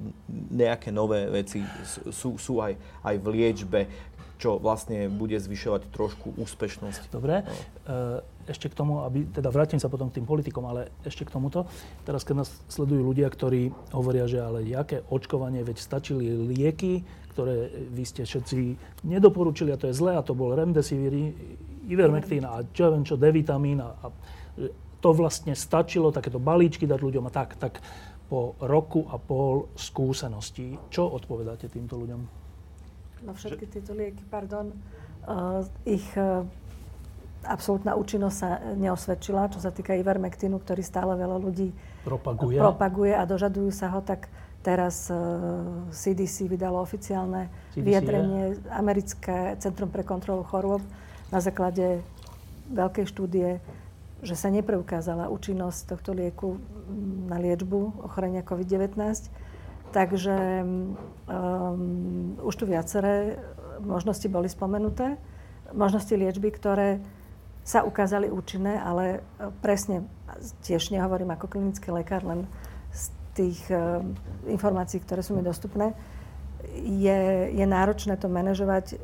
E: nejaké nové veci sú, sú aj, aj v liečbe, čo vlastne bude zvyšovať trošku úspešnosť.
A: Dobre. No. Ešte k tomu, aby, teda vrátim sa potom k tým politikom, ale ešte k tomuto. Teraz, keď nás sledujú ľudia, ktorí hovoria, že ale jaké očkovanie, veď stačili lieky, ktoré vy ste všetci nedoporučili a to je zlé a to bol remdesivir, ivermectin a čo viem čo, D-vitamín a, a to vlastne stačilo, takéto balíčky dať ľuďom a tak, tak po roku a pol skúseností, čo odpovedáte týmto ľuďom?
B: No všetky tieto lieky, pardon, uh, ich uh, absolútna účinnosť sa neosvedčila, čo sa týka ivermectinu, ktorý stále veľa ľudí
A: propaguje,
B: propaguje a dožadujú sa ho, tak teraz uh, e, CDC vydalo oficiálne CDC vyjadrenie je? Americké Centrum pre kontrolu chorôb na základe veľkej štúdie, že sa nepreukázala účinnosť tohto lieku na liečbu ochorenia COVID-19. Takže um, už tu viaceré možnosti boli spomenuté. Možnosti liečby, ktoré sa ukázali účinné, ale e, presne, tiež nehovorím ako klinický lekár, len z tých uh, informácií, ktoré sú mi dostupné, je, je náročné to manažovať, uh,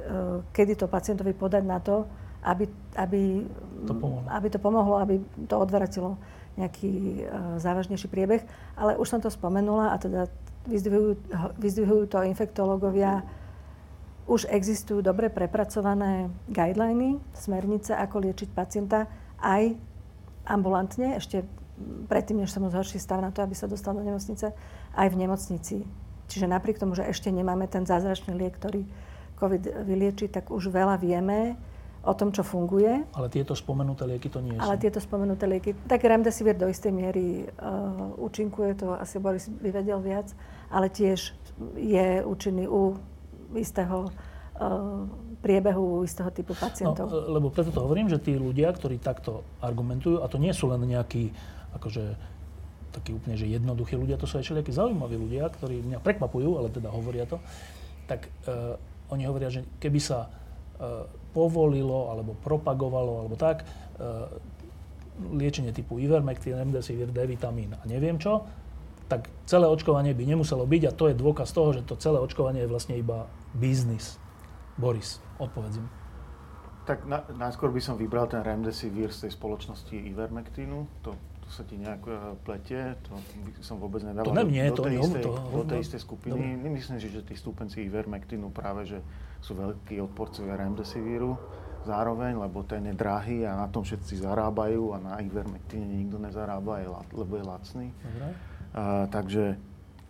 B: kedy to pacientovi podať na to, aby, aby,
A: to pomohlo.
B: aby to pomohlo, aby to odvratilo nejaký uh, závažnejší priebeh. Ale už som to spomenula a teda vyzdvihujú, vyzdvihujú to infektológovia. Už existujú dobre prepracované guideliny, smernice, ako liečiť pacienta aj ambulantne, ešte predtým, než sa mu zhorší stav na to, aby sa dostal do nemocnice, aj v nemocnici. Čiže napriek tomu, že ešte nemáme ten zázračný liek, ktorý COVID vylieči, tak už veľa vieme o tom, čo funguje.
A: Ale tieto spomenuté lieky to nie sú.
B: Ale tieto spomenuté lieky, tak remdesivir do istej miery uh, účinkuje, to asi Boris by vedel viac, ale tiež je účinný u istého uh, priebehu istého typu pacientov.
A: No, lebo preto to hovorím, že tí ľudia, ktorí takto argumentujú, a to nie sú len nejakí akože takí úplne, že jednoduchí ľudia, to sú aj všelijakí zaujímaví ľudia, ktorí mňa prekvapujú, ale teda hovoria to, tak uh, oni hovoria, že keby sa uh, povolilo alebo propagovalo alebo tak uh, liečenie typu Ivermectin, Remdesivir, D vitamín a neviem čo, tak celé očkovanie by nemuselo byť a to je dôkaz toho, že to celé očkovanie je vlastne iba biznis. Boris, odpovedzím.
D: Tak na, najskôr by som vybral ten Remdesivir z tej spoločnosti Ivermectinu. To, to sa ti nejak uh, pletie, to by som vôbec nedával
A: to nie,
D: do,
A: to
D: tej
A: nie,
D: istej,
A: to,
D: do tej istej skupiny.
A: Dobre.
D: Nemyslím si, že tí stúpenci Ivermectinu práve že sú veľkí odporcovia Remdesiviru zároveň, lebo ten je drahý a na tom všetci zarábajú a na Ivermectine nikto nezarába, lebo je lacný. Dobre. A, takže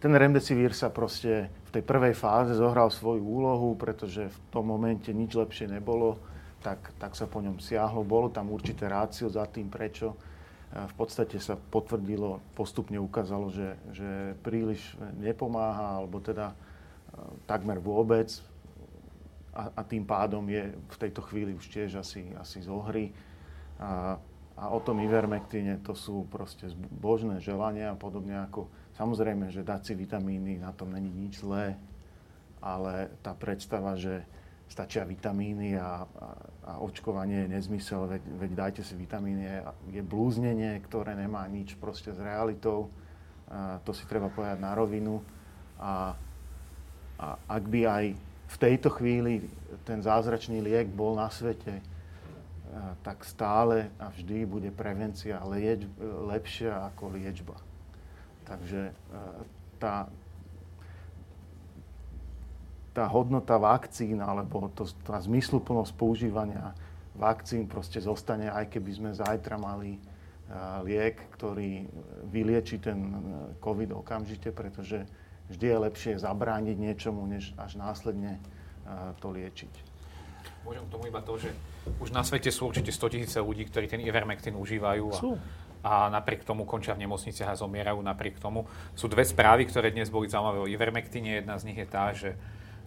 D: ten remdesivir sa proste v tej prvej fáze zohral svoju úlohu, pretože v tom momente nič lepšie nebolo, tak, tak sa po ňom siahlo. Bolo tam určité rácio za tým, prečo. A v podstate sa potvrdilo, postupne ukázalo, že, že príliš nepomáha, alebo teda takmer vôbec. A, a tým pádom je v tejto chvíli už tiež asi, asi zohry. A, a o tom Ivermectine to sú proste božné želania, podobne ako samozrejme, že dať si vitamíny, na tom není nič zlé, ale tá predstava, že stačia vitamíny a, a, a očkovanie je nezmysel, veď, veď dajte si vitamíny, je, blúznenie, ktoré nemá nič proste s realitou. A to si treba povedať na rovinu. A, a ak by aj v tejto chvíli ten zázračný liek bol na svete, tak stále a vždy bude prevencia lieč, lepšia ako liečba. Takže tá, tá hodnota vakcín alebo to, tá zmysluplnosť používania vakcín proste zostane, aj keby sme zajtra mali liek, ktorý vylieči ten COVID okamžite, pretože vždy je lepšie zabrániť niečomu, než až následne to liečiť.
C: Môžem k tomu iba to, že už na svete sú určite 100 tisíce ľudí, ktorí ten Ivermectin užívajú a, a napriek tomu končia v nemocniciach a zomierajú napriek tomu. Sú dve správy, ktoré dnes boli zaujímavé o Ivermectine. Jedna z nich je tá, že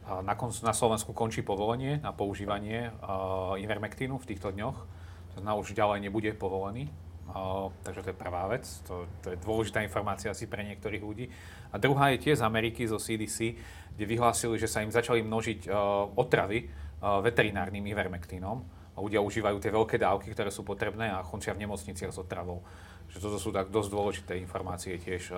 C: na, na Slovensku končí povolenie na používanie uh, Ivermectinu v týchto dňoch. To znamená, už ďalej nebude povolený. Uh, takže to je prvá vec. To, to je dôležitá informácia asi pre niektorých ľudí. A druhá je tiež z Ameriky, zo CDC, kde vyhlásili, že sa im začali množiť uh, otravy, veterinárnym ivermektínom. Ľudia užívajú tie veľké dávky, ktoré sú potrebné a končia v nemocniciach s otravou. Že toto sú tak dosť dôležité informácie tiež.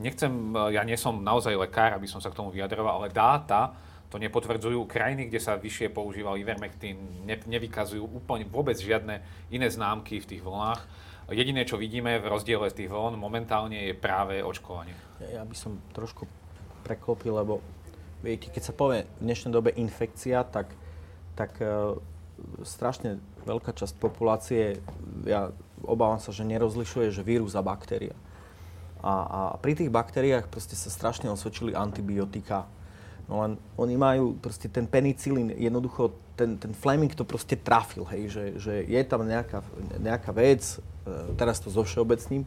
C: Nechcem, ja nie som naozaj lekár, aby som sa k tomu vyjadroval, ale dáta to nepotvrdzujú. Krajiny, kde sa vyššie používal ivermektín, ne, nevykazujú úplne vôbec žiadne iné známky v tých vlnách. Jediné, čo vidíme v rozdiele z tých vln momentálne je práve očkovanie.
E: Ja by som trošku preklopil, lebo viete, keď sa povie v dnešnej dobe infekcia, tak tak e, strašne veľká časť populácie, ja obávam sa, že nerozlišuje, že vírus a baktéria. A, a pri tých baktériách proste sa strašne osvedčili antibiotika. No len oni majú proste ten penicilín, jednoducho ten, ten Fleming to proste trafil, hej, že, že je tam nejaká, nejaká vec, e, teraz to so všeobecným,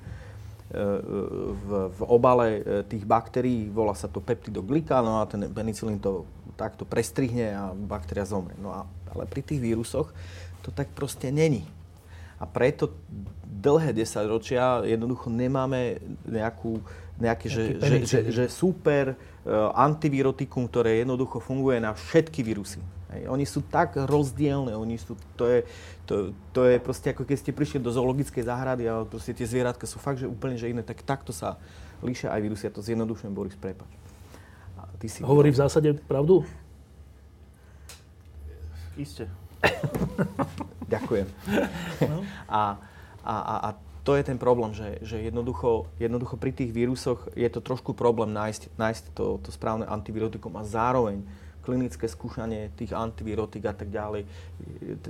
E: v, v obale tých baktérií, volá sa to peptidoglikán, no a ten penicilín to takto prestrihne a baktéria zomrie. No a, ale pri tých vírusoch to tak proste není. A preto dlhé desaťročia jednoducho nemáme nejakú, nejaké, že, že, že, že super uh, antivirotikum, ktoré jednoducho funguje na všetky vírusy. Hej. Oni sú tak rozdielne, oni sú, to, je, to, to je proste ako keď ste prišli do zoologickej záhrady a proste tie zvieratka sú fakt, že úplne že iné, tak takto sa líšia aj vírusy. Ja to zjednodušujem, Boris, prepač.
A: A ty si Hovorí v zásade pravdu?
D: Isté. <laughs>
E: Ďakujem. No. A, a, a, a to je ten problém, že, že jednoducho, jednoducho pri tých vírusoch je to trošku problém nájsť, nájsť to, to správne antivirotikum a zároveň klinické skúšanie tých antivirotik a tak ďalej.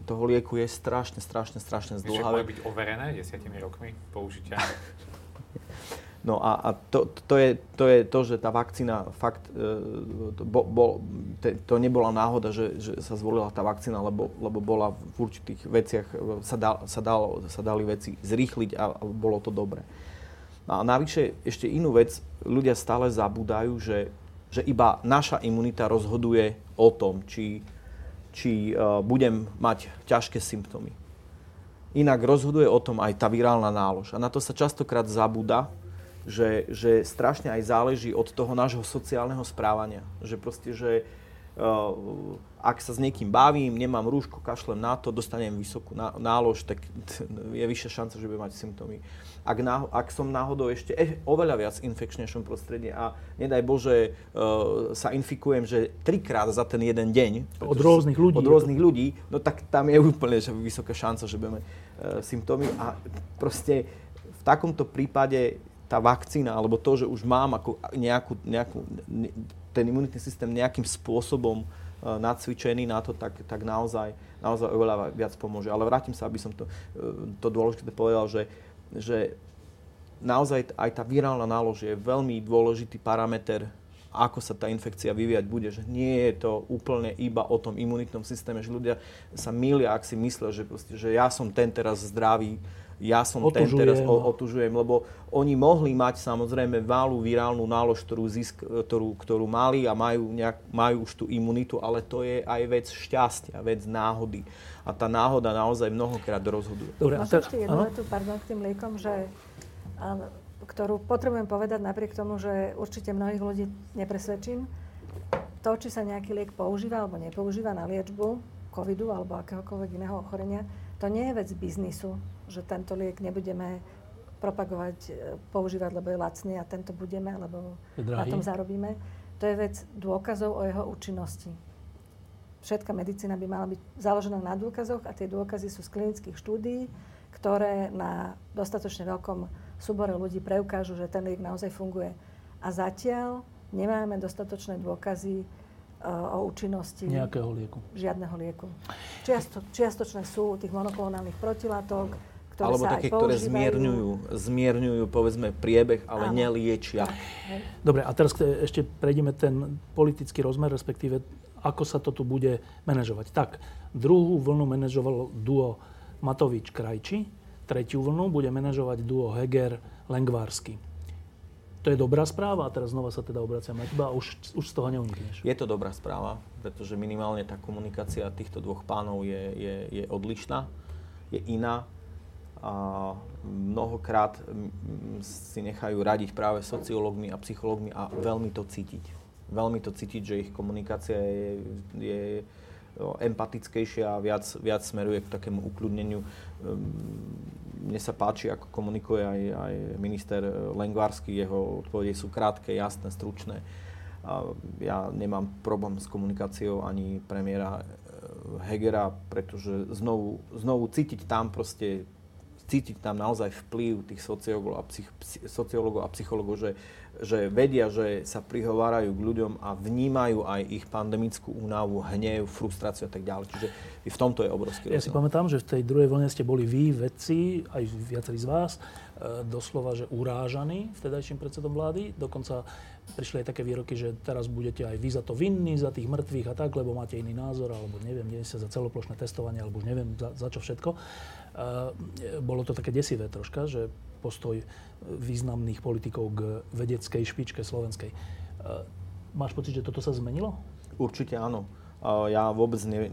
E: Toho lieku je strašne, strašne, strašne zdlhavé.
C: Môže byť overené desiatimi rokmi použitia? <laughs>
E: No a, a to, to, je, to je to, že tá vakcína fakt, e, bo, bo, te, to nebola náhoda, že, že sa zvolila tá vakcína, lebo, lebo bola v určitých veciach, e, sa, dal, sa, dalo, sa dali veci zrýchliť a, a bolo to dobré. A navyše ešte inú vec, ľudia stále zabúdajú, že, že iba naša imunita rozhoduje o tom, či, či uh, budem mať ťažké symptómy. Inak rozhoduje o tom aj tá virálna nálož. A na to sa častokrát zabúda, že, že strašne aj záleží od toho nášho sociálneho správania. Že proste, že ak sa s niekým bavím, nemám rúško, kašlem na to, dostanem vysokú nálož, tak <laughs> je vyššia šanca, že budem mať symptómy. Ak, náho, ak som náhodou ešte e, oveľa viac infekčnejšom prostredí a nedaj Bože uh, sa infikujem, že trikrát za ten jeden deň.
A: Od rôznych ľudí.
E: Od rôznych ľudí, no tak tam je úplne že vysoká šanca, že budeme uh, symptómy a proste v takomto prípade tá vakcína, alebo to, že už mám ako nejakú, nejakú, ten imunitný systém nejakým spôsobom uh, nacvičený na to, tak, tak naozaj, naozaj oveľa viac pomôže. Ale vrátim sa, aby som to, uh, to dôležité povedal, že, že naozaj aj tá virálna nálož je veľmi dôležitý parameter ako sa tá infekcia vyvíjať bude. Že nie je to úplne iba o tom imunitnom systéme, že ľudia sa milia, ak si myslia, že, proste, že ja som ten teraz zdravý, ja som otužujem. ten teraz o, otužujem, lebo oni mohli mať samozrejme malú virálnu nálož, ktorú, zisk, ktorú, ktorú mali a majú, nejak, majú už tú imunitu, ale to je aj vec šťastia, vec náhody. A tá náhoda naozaj mnohokrát rozhoduje.
B: Dobre, a teraz, ešte jednu vetu, pardon, k tým liekom, že, ktorú potrebujem povedať napriek tomu, že určite mnohých ľudí nepresvedčím. To, či sa nejaký liek používa alebo nepoužíva na liečbu covidu alebo akéhokoľvek iného ochorenia, to nie je vec biznisu že tento liek nebudeme propagovať, e, používať, lebo je lacný a tento budeme, lebo na tom zarobíme. To je vec dôkazov o jeho účinnosti. Všetká medicína by mala byť založená na dôkazoch a tie dôkazy sú z klinických štúdií, ktoré na dostatočne veľkom súbore ľudí preukážu, že ten liek naozaj funguje. A zatiaľ nemáme dostatočné dôkazy o účinnosti
A: nejakého lieku.
B: Žiadneho lieku. Čiasto, čiastočné sú tých monoklonálnych protilátok, ktoré
E: Alebo
B: sa
E: také,
B: aj
E: ktoré zmierňujú, zmierňujú, povedzme, priebeh, ale Áno. neliečia.
A: Dobre, a teraz ešte prejdeme ten politický rozmer, respektíve ako sa to tu bude manažovať. Tak, druhú vlnu manažovalo duo Matovič-Krajči, tretiu vlnu bude manažovať duo Heger-Lengvársky. To je dobrá správa a teraz znova sa teda obraciam na teba a už, už z toho neunikneš.
E: Je to dobrá správa, pretože minimálne tá komunikácia týchto dvoch pánov je, je, je odlišná, je iná a mnohokrát si nechajú radiť práve sociológmi a psychológmi a veľmi to cítiť. Veľmi to cítiť, že ich komunikácia je, je empatickejšia a viac, viac smeruje k takému ukľudneniu. Mne sa páči, ako komunikuje aj, aj minister Lengvarsky, jeho odpovede sú krátke, jasné, stručné. Ja nemám problém s komunikáciou ani premiéra Hegera, pretože znovu, znovu cítiť tam proste cítiť tam naozaj vplyv tých sociológov a, psych, sociológov a psychológov, že, že vedia, že sa prihovárajú k ľuďom a vnímajú aj ich pandemickú únavu, hnev, frustráciu a tak ďalej. Čiže v tomto je obrovský
A: rozdiel. Ja si pamätám, že v tej druhej vlne ste boli vy, vedci, aj viacerí z vás, e, doslova, že urážaní vtedajším predsedom vlády. Dokonca prišli aj také výroky, že teraz budete aj vy za to vinní, za tých mŕtvych a tak, lebo máte iný názor, alebo neviem, nie sa za celoplošné testovanie, alebo už neviem za, za čo všetko. Uh, bolo to také desivé troška, že postoj významných politikov k vedeckej špičke slovenskej. Máš pocit, že toto sa zmenilo?
E: Určite áno. Ja vôbec ne,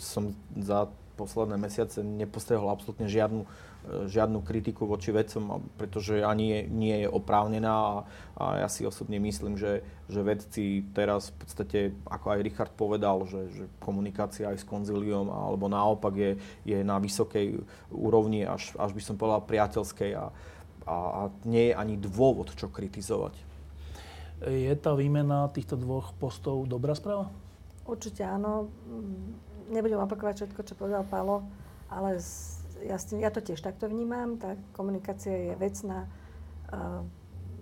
E: som za posledné mesiace nepostrehol absolútne žiadnu, e, žiadnu kritiku voči vedcom, pretože ani je, nie je oprávnená a, a ja si osobne myslím, že, že vedci teraz v podstate, ako aj Richard povedal, že, že komunikácia aj s konziliom alebo naopak je, je na vysokej úrovni, až, až by som povedal priateľskej a, a, a nie je ani dôvod, čo kritizovať.
A: Je tá výmena týchto dvoch postov dobrá správa?
B: Určite áno nebudem opakovať všetko, čo povedal Pálo, ale z, ja, ja to tiež takto vnímam. Tá komunikácia je vecná. Uh,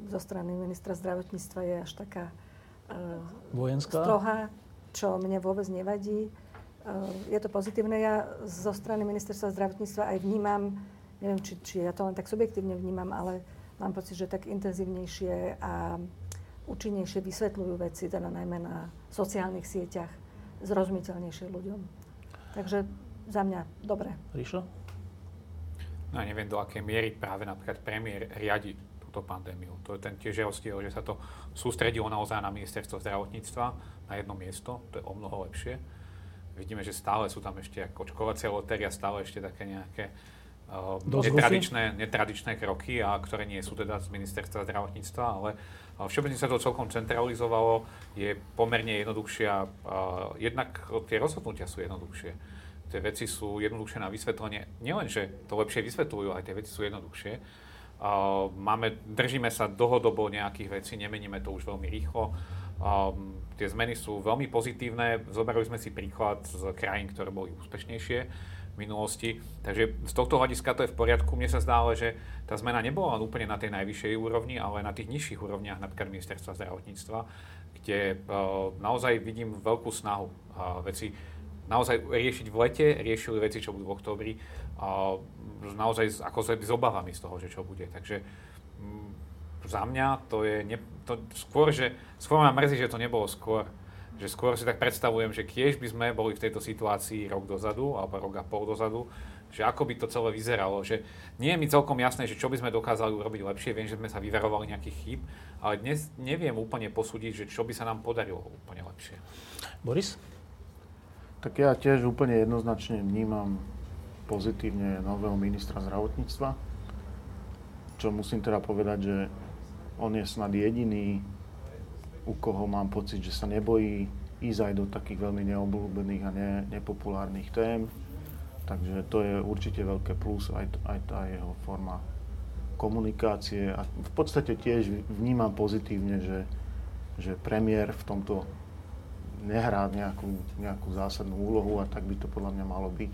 B: zo strany ministra zdravotníctva je až taká uh,
A: Vojenská?
B: strohá, čo mne vôbec nevadí. Uh, je to pozitívne. Ja zo strany ministerstva zdravotníctva aj vnímam, neviem, či, či ja to len tak subjektívne vnímam, ale mám pocit, že tak intenzívnejšie a účinnejšie vysvetľujú veci, teda najmä na sociálnych sieťach zrozumiteľnejšie ľuďom. Takže za mňa dobre.
A: Ríšo?
C: No, ja neviem, do akej miery práve napríklad premiér riadi túto pandémiu. To je ten tiež rozdiel, že sa to sústredilo naozaj na ministerstvo zdravotníctva, na jedno miesto, to je o mnoho lepšie. Vidíme, že stále sú tam ešte ako očkovacia lotéria, stále ešte také nejaké uh, netradičné, netradičné kroky, a ktoré nie sú teda z ministerstva zdravotníctva, ale Všeobecne sa to celkom centralizovalo, je pomerne jednoduchšia, jednak tie rozhodnutia sú jednoduchšie. Tie veci sú jednoduchšie na vysvetlenie. Nielen, že to lepšie vysvetľujú, aj tie veci sú jednoduchšie. Máme, držíme sa dlhodobo nejakých vecí, nemeníme to už veľmi rýchlo. Tie zmeny sú veľmi pozitívne. Zoberali sme si príklad z krajín, ktoré boli úspešnejšie minulosti. Takže z tohto hľadiska to je v poriadku. Mne sa zdá, že tá zmena nebola úplne na tej najvyššej úrovni, ale na tých nižších úrovniach, napríklad ministerstva zdravotníctva, kde naozaj vidím veľkú snahu veci naozaj riešiť v lete, riešili veci, čo budú v októbri, uh, naozaj ako s, obavami z toho, že čo bude. Takže um, za mňa to je ne, to skôr, že skôr ma mrzí, že to nebolo skôr že skôr si tak predstavujem, že kiež by sme boli v tejto situácii rok dozadu, alebo rok a pol dozadu, že ako by to celé vyzeralo, že nie je mi celkom jasné, že čo by sme dokázali urobiť lepšie, viem, že sme sa vyverovali nejakých chýb, ale dnes neviem úplne posúdiť, že čo by sa nám podarilo úplne lepšie.
A: Boris?
D: Tak ja tiež úplne jednoznačne vnímam pozitívne nového ministra zdravotníctva, čo musím teda povedať, že on je snad jediný u koho mám pocit, že sa nebojí ísť aj do takých veľmi neobľúbených a ne, nepopulárnych tém. Takže to je určite veľké plus, aj, aj tá jeho forma komunikácie. A v podstate tiež vnímam pozitívne, že, že premiér v tomto nehrá nejakú, nejakú zásadnú úlohu a tak by to podľa mňa malo byť.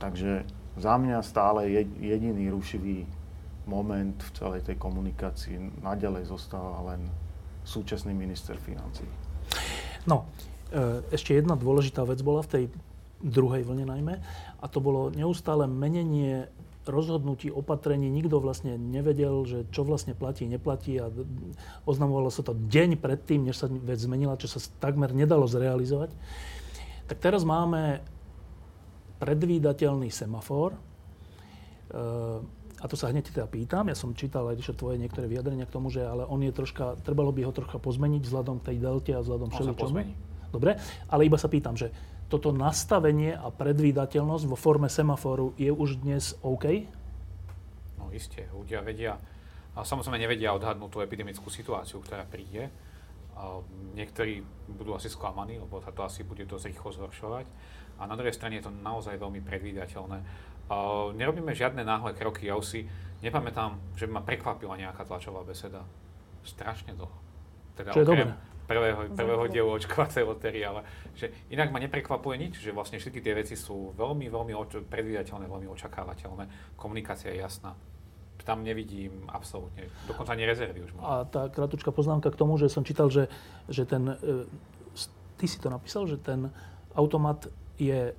D: Takže za mňa stále jediný rušivý moment v celej tej komunikácii naďalej zostáva len súčasný minister financí.
A: No, e, ešte jedna dôležitá vec bola v tej druhej vlne najmä, a to bolo neustále menenie rozhodnutí, opatrení. Nikto vlastne nevedel, že čo vlastne platí, neplatí a oznamovalo sa to deň predtým, než sa vec zmenila, čo sa takmer nedalo zrealizovať. Tak teraz máme predvídateľný semafor. E, a to sa hneď teda pýtam, ja som čítal aj tvoje niektoré vyjadrenia k tomu, že ale on je troška, trebalo by ho troška pozmeniť vzhľadom k tej delte a vzhľadom všeličomu. Dobre, ale iba sa pýtam, že toto nastavenie a predvídateľnosť vo forme semaforu je už dnes OK?
C: No isté, ľudia vedia, a samozrejme nevedia odhadnúť tú epidemickú situáciu, ktorá príde. A niektorí budú asi sklamaní, lebo sa to asi bude dosť rýchlo zhoršovať. A na druhej strane je to naozaj veľmi predvídateľné. Uh, nerobíme žiadne náhle kroky. Ja už si nepamätám, že by ma prekvapila nejaká tlačová beseda. Strašne dlho.
A: Teda Čo je dobré.
C: Prvého, prvého dielu očkovacej lotérie, ale že inak ma neprekvapuje nič, že vlastne všetky tie veci sú veľmi, veľmi oč- predvídateľné, veľmi očakávateľné. Komunikácia je jasná. Tam nevidím absolútne, dokonca ani rezervy už mám.
A: A tá kratučká poznámka k tomu, že som čítal, že, že ten, e, ty si to napísal, že ten automat je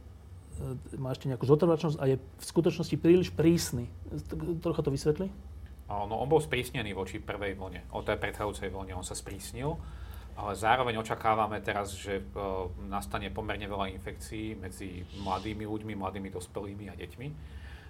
A: E, má ešte nejakú zotrvačnosť a je v skutočnosti príliš prísny. Trocha to vysvetli?
C: No, on bol sprísnený voči prvej vlne, o tej predchádzajúcej vlne. On sa sprísnil, ale zároveň očakávame teraz, že e, nastane pomerne veľa infekcií medzi mladými ľuďmi, mladými dospelými a deťmi.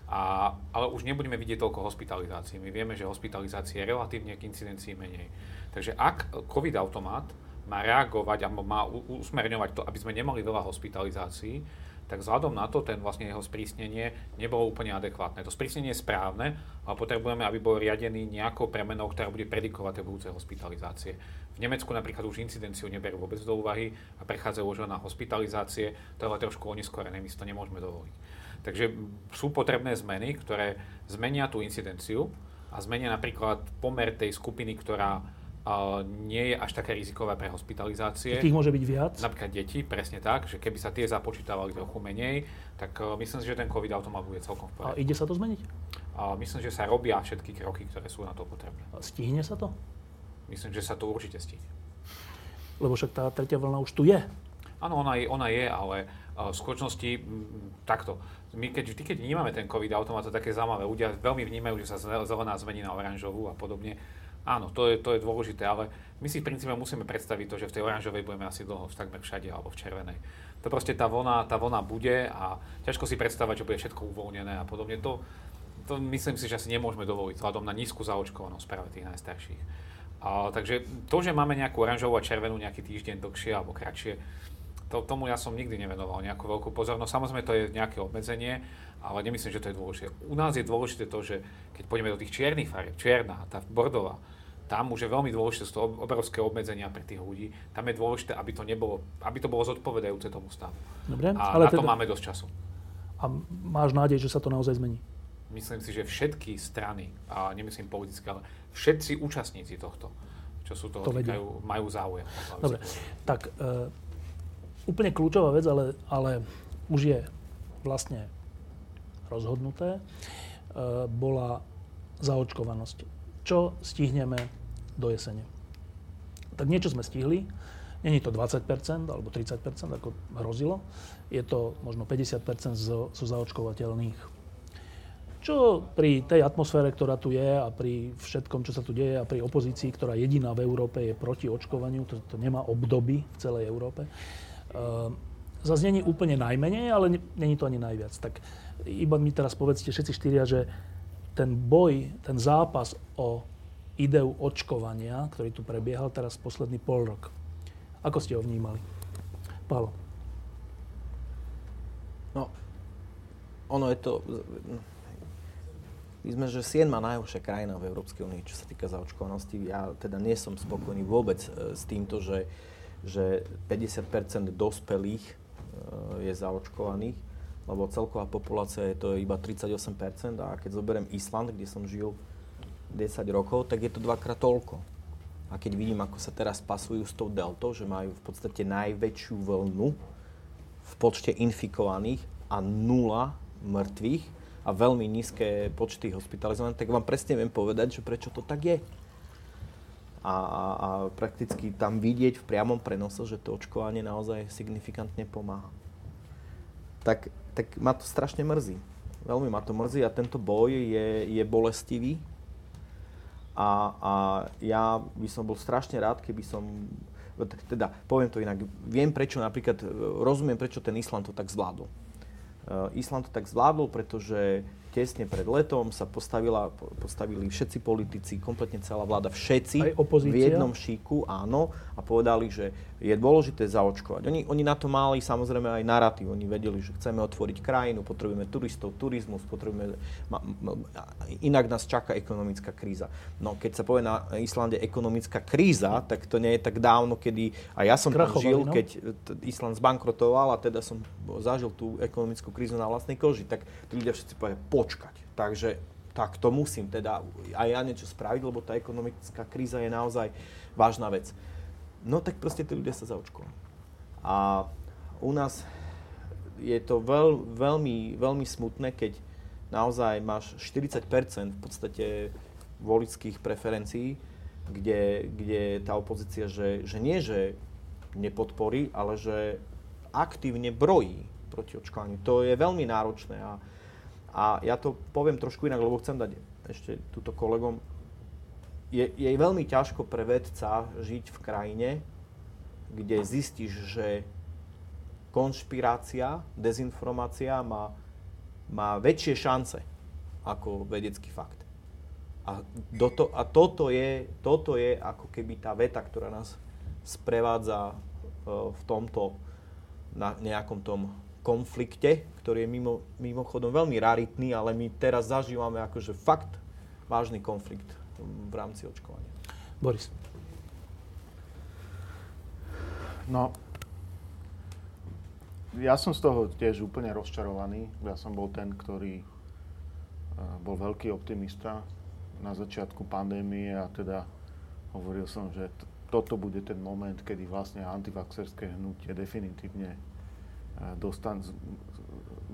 C: A, ale už nebudeme vidieť toľko hospitalizácií. My vieme, že hospitalizácie je relatívne k incidencii menej. Takže ak COVID-automat má reagovať a má usmerňovať to, aby sme nemali veľa hospitalizácií, tak vzhľadom na to ten vlastne jeho sprísnenie nebolo úplne adekvátne. To sprísnenie je správne, ale potrebujeme, aby bol riadený nejakou premenou, ktorá bude predikovať tie budúce hospitalizácie. V Nemecku napríklad už incidenciu neberú vôbec do úvahy a prechádzajú už na hospitalizácie, to je ale trošku oneskorené, my si to nemôžeme dovoliť. Takže sú potrebné zmeny, ktoré zmenia tú incidenciu a zmenia napríklad pomer tej skupiny, ktorá nie je až také rizikové pre hospitalizácie.
A: Tých môže byť viac?
C: Napríklad deti, presne tak, že keby sa tie započítavali trochu menej, tak uh, myslím si, že ten COVID automat bude celkom v
A: poriadku. A ide sa to zmeniť?
C: Uh, myslím, že sa robia všetky kroky, ktoré sú na to potrebné.
A: A stihne sa to?
C: Myslím, že sa to určite stihne.
A: Lebo však tá tretia vlna už tu je.
C: Áno, ona, ona je, ale uh, v skutočnosti m, takto. My keď, vždy, keď vnímame ten COVID automat, to je také zaujímavé. Ľudia veľmi vnímajú, že sa zelená zmení na oranžovú a podobne Áno, to je, to je dôležité, ale my si v princípe musíme predstaviť to, že v tej oranžovej budeme asi dlho takmer všade alebo v červenej. To proste tá vlna, tá vlna bude a ťažko si predstavať, že bude všetko uvoľnené a podobne. To, to myslím si, že asi nemôžeme dovoliť vzhľadom na nízku zaočkovanosť práve tých najstarších. A, takže to, že máme nejakú oranžovú a červenú nejaký týždeň dlhšie alebo kratšie, to, tomu ja som nikdy nevenoval nejakú veľkú pozornosť. Samozrejme, to je nejaké obmedzenie, ale nemyslím, že to je dôležité. U nás je dôležité to, že keď pôjdeme do tých čiernych farieb, čierna, tá bordová, tam už je veľmi dôležité, sú to obrovské obmedzenia pre tých ľudí. Tam je dôležité, aby to, nebolo, aby to bolo zodpovedajúce tomu stavu.
A: Dobre,
C: a ale na teda... to máme dosť času.
A: A máš nádej, že sa to naozaj zmení?
C: Myslím si, že všetky strany, a nemyslím politické, ale všetci účastníci tohto, čo sú toho to týkajú, majú záujem.
A: Dobre, tak e, úplne kľúčová vec, ale, ale už je vlastne rozhodnuté, e, bola zaočkovanosť. Čo stihneme do jesene? Tak niečo sme stihli. Není to 20% alebo 30%, ako hrozilo. Je to možno 50% zo, zo zaočkovateľných. Čo pri tej atmosfére, ktorá tu je a pri všetkom, čo sa tu deje a pri opozícii, ktorá jediná v Európe je proti očkovaniu, to, to nemá obdoby v celej Európe, uh, zase není úplne najmenej, ale není to ani najviac. Tak iba mi teraz povedzte všetci štyria, že ten boj, ten zápas o ideu očkovania, ktorý tu prebiehal teraz posledný pol rok. Ako ste ho vnímali? Pálo.
E: No, ono je to... My sme, že 7. najhoršia krajina v Európskej únii, čo sa týka zaočkovanosti. Ja teda nie som spokojný vôbec e, s týmto, že, že 50 dospelých e, je zaočkovaných, lebo celková populácia je to iba 38% a keď zoberiem Island, kde som žil 10 rokov, tak je to dvakrát toľko. A keď vidím, ako sa teraz pasujú s tou deltou, že majú v podstate najväčšiu vlnu v počte infikovaných a nula mŕtvych a veľmi nízke počty hospitalizovaných, tak vám presne viem povedať, že prečo to tak je. A, a, a prakticky tam vidieť v priamom prenose, že to očkovanie naozaj signifikantne pomáha. Tak, tak ma to strašne mrzí. Veľmi ma to mrzí a tento boj je, je bolestivý a, a ja by som bol strašne rád, keby som teda poviem to inak, viem prečo napríklad, rozumiem prečo ten Island to tak zvládol. Uh, Island to tak zvládol, pretože tesne pred letom sa postavila, postavili všetci politici, kompletne celá vláda, všetci v jednom šíku, áno, a povedali, že je dôležité zaočkovať. Oni, oni na to mali samozrejme aj narratív. Oni vedeli, že chceme otvoriť krajinu, potrebujeme turistov, turizmus, potrebujeme... Ma, ma, inak nás čaká ekonomická kríza. No keď sa povie na Islande ekonomická kríza, tak to nie je tak dávno, kedy... A ja som tam žil, no? keď Island zbankrotoval a teda som zažil tú ekonomickú krízu na vlastnej koži, tak tí ľudia všetci povedali, počkať. Takže tak to musím teda aj ja niečo spraviť, lebo tá ekonomická kríza je naozaj vážna vec. No tak proste tí ľudia sa zaočkovali. A u nás je to veľ, veľmi, veľmi smutné, keď naozaj máš 40 v podstate volických preferencií, kde, kde tá opozícia, že, že nie, že nepodporí, ale že aktívne brojí proti očkovaniu. To je veľmi náročné a, a ja to poviem trošku inak, lebo chcem dať ešte túto kolegom je, je veľmi ťažko pre vedca žiť v krajine, kde zistíš, že konšpirácia, dezinformácia má, má väčšie šance ako vedecký fakt. A, do to, a toto, je, toto je ako keby tá veta, ktorá nás sprevádza uh, v tomto na nejakom tom konflikte, ktorý je mimo, mimochodom veľmi raritný, ale my teraz zažívame akože fakt vážny konflikt v rámci očkovania.
A: Boris.
D: No, ja som z toho tiež úplne rozčarovaný. Ja som bol ten, ktorý bol veľký optimista na začiatku pandémie a teda hovoril som, že t- toto bude ten moment, kedy vlastne antivaxerské hnutie definitívne dostan-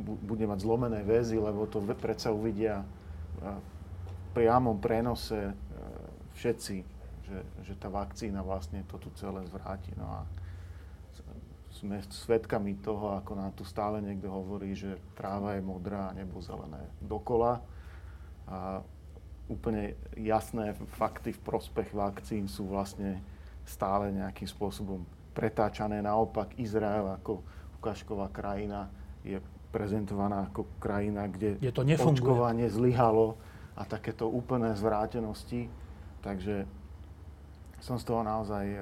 D: bude mať zlomené väzy, lebo to predsa uvidia v priamom prenose všetci, že, že tá vakcína vlastne to tu celé zvráti. No a sme svedkami toho, ako nám tu stále niekto hovorí, že tráva je modrá a nebo zelené dokola a úplne jasné fakty v prospech vakcín sú vlastne stále nejakým spôsobom pretáčané. Naopak Izrael ako ukážková krajina je prezentovaná ako krajina, kde
A: je to
D: očkovanie zlyhalo a takéto úplné zvrátenosti. Takže som z toho naozaj eh,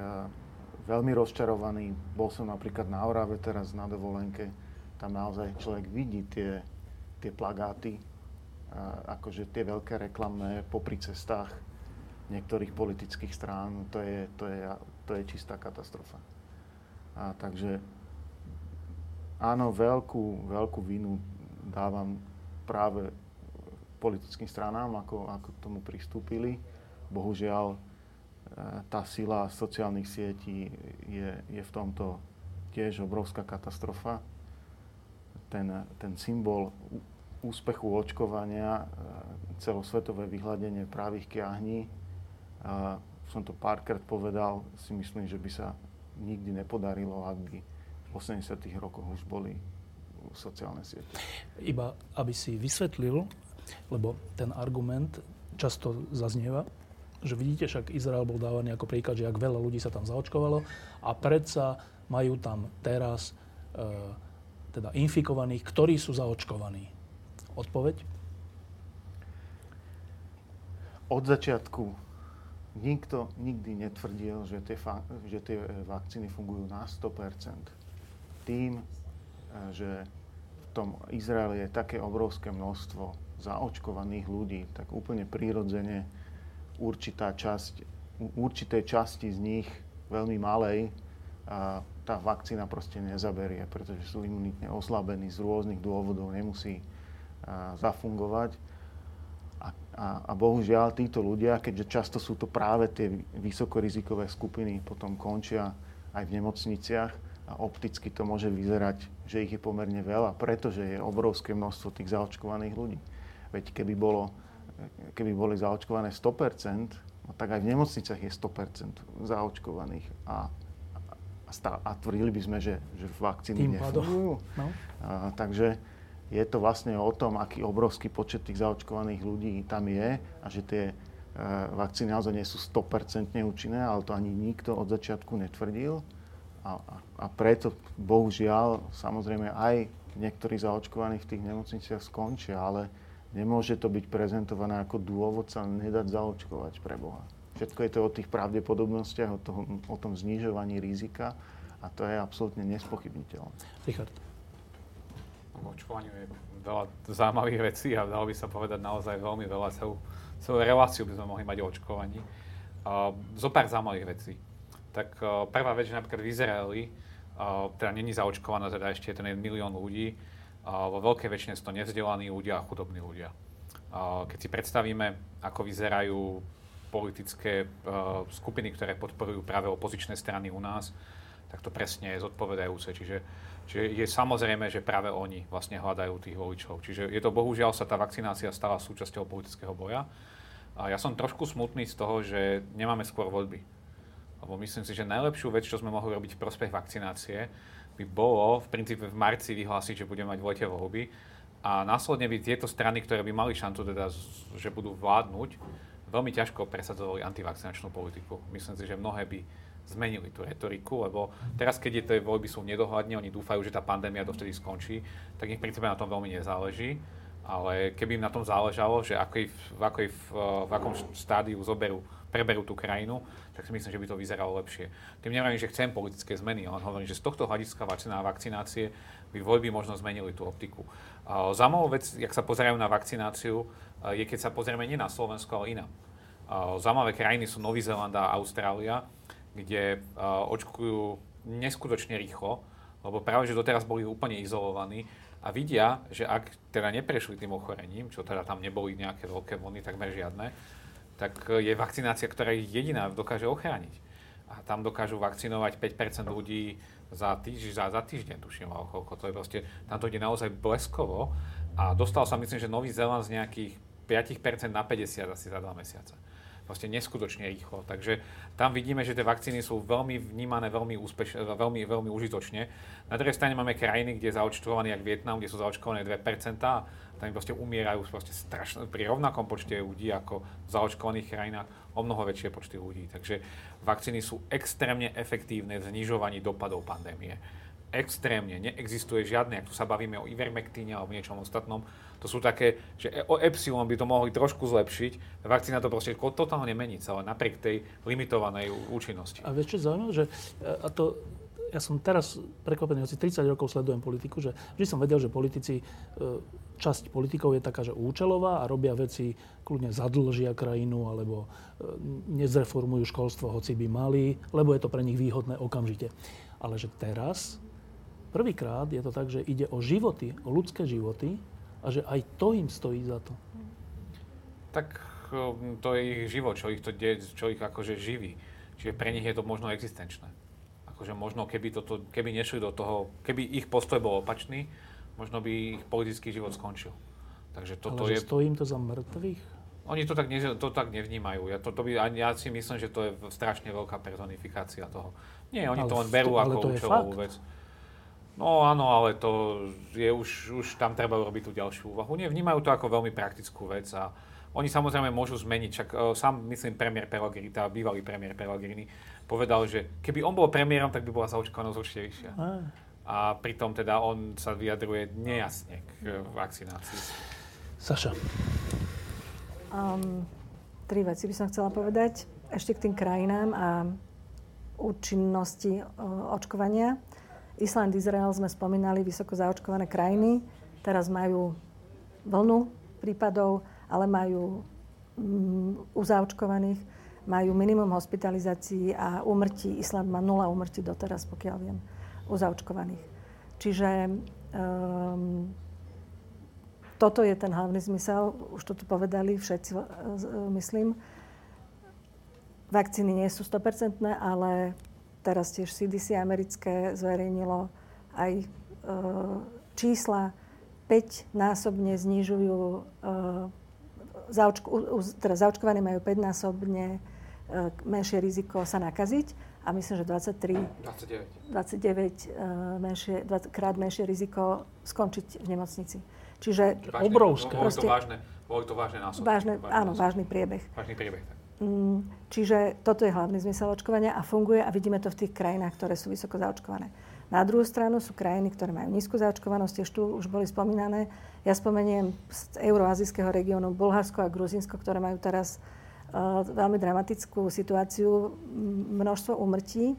D: veľmi rozčarovaný. Bol som napríklad na Orave teraz na dovolenke. Tam naozaj človek vidí tie, tie plagáty akože tie veľké reklamné popri cestách niektorých politických strán, to je, to je, to je čistá katastrofa. A takže áno, veľkú, veľkú vinu dávam práve politickým stranám, ako, ako k tomu pristúpili. Bohužiaľ, e, tá sila sociálnych sietí je, je v tomto tiež obrovská katastrofa. Ten, ten symbol úspechu očkovania e, celosvetové vyhľadenie právých kiahní. A som to párkrát povedal, si myslím, že by sa nikdy nepodarilo, ak by v 80. rokoch už boli sociálne siete.
A: Iba aby si vysvetlil, lebo ten argument často zaznieva, že vidíte, však Izrael bol dávaný ako príklad, že ak veľa ľudí sa tam zaočkovalo a predsa majú tam teraz e, teda infikovaných, ktorí sú zaočkovaní. Odpoveď?
D: Od začiatku nikto nikdy netvrdil, že tie, fa- že tie e, vakcíny fungujú na 100%. Tým, e, že v tom Izraeli je také obrovské množstvo zaočkovaných ľudí, tak úplne prírodzene určitá časť, určitej časti z nich, veľmi malej, tá vakcína proste nezaberie, pretože sú imunitne oslabení z rôznych dôvodov, nemusí zafungovať. A, a, a bohužiaľ títo ľudia, keďže často sú to práve tie vysokorizikové skupiny, potom končia aj v nemocniciach a opticky to môže vyzerať, že ich je pomerne veľa, pretože je obrovské množstvo tých zaočkovaných ľudí. Veď keby, bolo, keby boli zaočkované 100%, no tak aj v nemocniciach je 100% zaočkovaných. A, a, stá, a tvrdili by sme, že, že vakcíny nefungujú. No. A, takže je to vlastne o tom, aký obrovský počet tých zaočkovaných ľudí tam je a že tie e, vakcíny naozaj nie sú 100% účinné, ale to ani nikto od začiatku netvrdil. A, a, a preto, bohužiaľ, samozrejme aj niektorí zaočkovaní v tých nemocniciach skončia, ale nemôže to byť prezentované ako dôvod sa nedať zaočkovať pre Boha. Všetko je to o tých pravdepodobnostiach, o, toho, o tom znižovaní rizika a to je absolútne nespochybniteľné.
A: Richard
C: v očkovaniu je veľa zaujímavých vecí a dalo by sa povedať naozaj veľmi veľa. Celú, celú reláciu by sme mohli mať o očkovaní. Uh, zo pár zaujímavých vecí. Tak uh, prvá vec, že napríklad v Izraeli, uh, teda není zaočkovaná, teda ešte ten milión ľudí, vo veľkej väčšine sú to nevzdelaní ľudia a chudobní ľudia. Keď si predstavíme, ako vyzerajú politické uh, skupiny, ktoré podporujú práve opozičné strany u nás, tak to presne je zodpovedajúce. Čiže Čiže je samozrejme, že práve oni vlastne hľadajú tých voličov. Čiže je to bohužiaľ sa tá vakcinácia stala súčasťou politického boja. A ja som trošku smutný z toho, že nemáme skôr voľby. Lebo myslím si, že najlepšiu vec, čo sme mohli robiť v prospech vakcinácie, by bolo v princípe v marci vyhlásiť, že budeme mať v lete voľby a následne by tieto strany, ktoré by mali šancu teda, že budú vládnuť, veľmi ťažko presadzovali antivakcinačnú politiku. Myslím si, že mnohé by zmenili tú retoriku, lebo teraz, keď je tie voľby sú nedohľadne, oni dúfajú, že tá pandémia dovtedy skončí, tak im v princípe na tom veľmi nezáleží. Ale keby im na tom záležalo, že aký, v, akej, v, v akom stádiu zoberú preberú tú krajinu, tak si myslím, že by to vyzeralo lepšie. Tým nevrajím, že chcem politické zmeny, ale hovorím, že z tohto hľadiska vakcína a vakcinácie by voľby možno zmenili tú optiku. Zaujímavá vec, jak sa pozerajú na vakcináciu, je keď sa pozrieme nie na Slovensko, ale inám. Zaujímavé krajiny sú Nový Zéland a Austrália, kde očkujú neskutočne rýchlo, lebo práve, že doteraz boli úplne izolovaní a vidia, že ak teda neprešli tým ochorením, čo teda tam neboli nejaké veľké vlny, takmer žiadne, tak je vakcinácia, ktorá ich jediná dokáže ochrániť. A tam dokážu vakcinovať 5% ľudí za, týž, za, za týždeň, tuším, koľko to je proste, tam to ide naozaj bleskovo a dostal sa, myslím, že Nový Zeland z nejakých 5% na 50 asi za 2 mesiace proste neskutočne rýchlo. Takže tam vidíme, že tie vakcíny sú veľmi vnímané, veľmi, úspeš, veľmi, veľmi užitočne. Na druhej strane máme krajiny, kde je zaočkovaný, jak Vietnam, kde sú zaočkované 2%, a tam proste umierajú proste strašne, pri rovnakom počte ľudí ako v zaočkovaných krajinách o mnoho väčšie počty ľudí. Takže vakcíny sú extrémne efektívne v znižovaní dopadov pandémie extrémne. Neexistuje žiadne, ak tu sa bavíme o ivermektíne alebo niečom ostatnom, to sú také, že e- o epsilon by to mohli trošku zlepšiť. Vakcína to proste totálne mení celé, napriek tej limitovanej účinnosti.
A: A vieš čo zaujímavé, že e, a to, ja som teraz prekvapený, asi 30 rokov sledujem politiku, že vždy som vedel, že politici, e, časť politikov je taká, že účelová a robia veci, kľudne zadlžia krajinu alebo nezreformujú školstvo, hoci by mali, lebo je to pre nich výhodné okamžite. Ale že teraz, prvýkrát je to tak, že ide o životy, o ľudské životy a že aj to im stojí za to.
C: Tak um, to je ich život, čo ich, to de, čo ich akože živí. Čiže pre nich je to možno existenčné. Akože možno keby, toto, keby nešli do toho, keby ich postoj bol opačný, možno by ich politický život skončil.
A: Takže toto Ale je... stojí im to za mŕtvych?
C: Oni to tak, ne, to tak nevnímajú. Ja, to, to by, ja si myslím, že to je strašne veľká personifikácia toho. Nie, oni ale to len berú to, ako účelovú vec. No áno, ale to je už, už tam treba urobiť tú ďalšiu úvahu. Nie, vnímajú to ako veľmi praktickú vec a oni samozrejme môžu zmeniť, čak uh, sám myslím premiér Pellegrini, tá bývalý premiér Pellegrini, povedal, že keby on bol premiérom, tak by bola zaočkovanosť určite vyššia. A pritom teda on sa vyjadruje nejasne k uh, vakcinácii.
A: Saša.
B: Um, tri veci by som chcela povedať. Ešte k tým krajinám a účinnosti uh, očkovania. Island, Izrael sme spomínali, vysoko zaočkované krajiny. Teraz majú vlnu prípadov, ale majú mm, u zaočkovaných, majú minimum hospitalizácií a úmrtí. Island má nula úmrtí doteraz, pokiaľ viem, u zaočkovaných. Čiže um, toto je ten hlavný zmysel, už to tu povedali všetci, uh, myslím. Vakcíny nie sú 100%, ale teraz tiež CDC americké zverejnilo aj e, čísla 5-násobne znižujú, e, zaočku, teda zaočkovaní majú 5-násobne e, menšie riziko sa nakaziť a myslím, že 23, 29, 29 menšie, 20 krát menšie riziko skončiť v nemocnici. Čiže
A: vážne, obrovské.
C: Boli to vážne, boli to vážne násobky. Vážne,
B: vážne áno, násobky. vážny priebeh.
C: Vážny priebeh.
B: Mm, čiže toto je hlavný zmysel očkovania a funguje a vidíme to v tých krajinách, ktoré sú vysoko zaočkované. Na druhú stranu sú krajiny, ktoré majú nízku zaočkovanosť, tiež tu už boli spomínané. Ja spomeniem z euroazijského regiónu Bulharsko a Gruzinsko, ktoré majú teraz veľmi dramatickú situáciu, množstvo umrtí.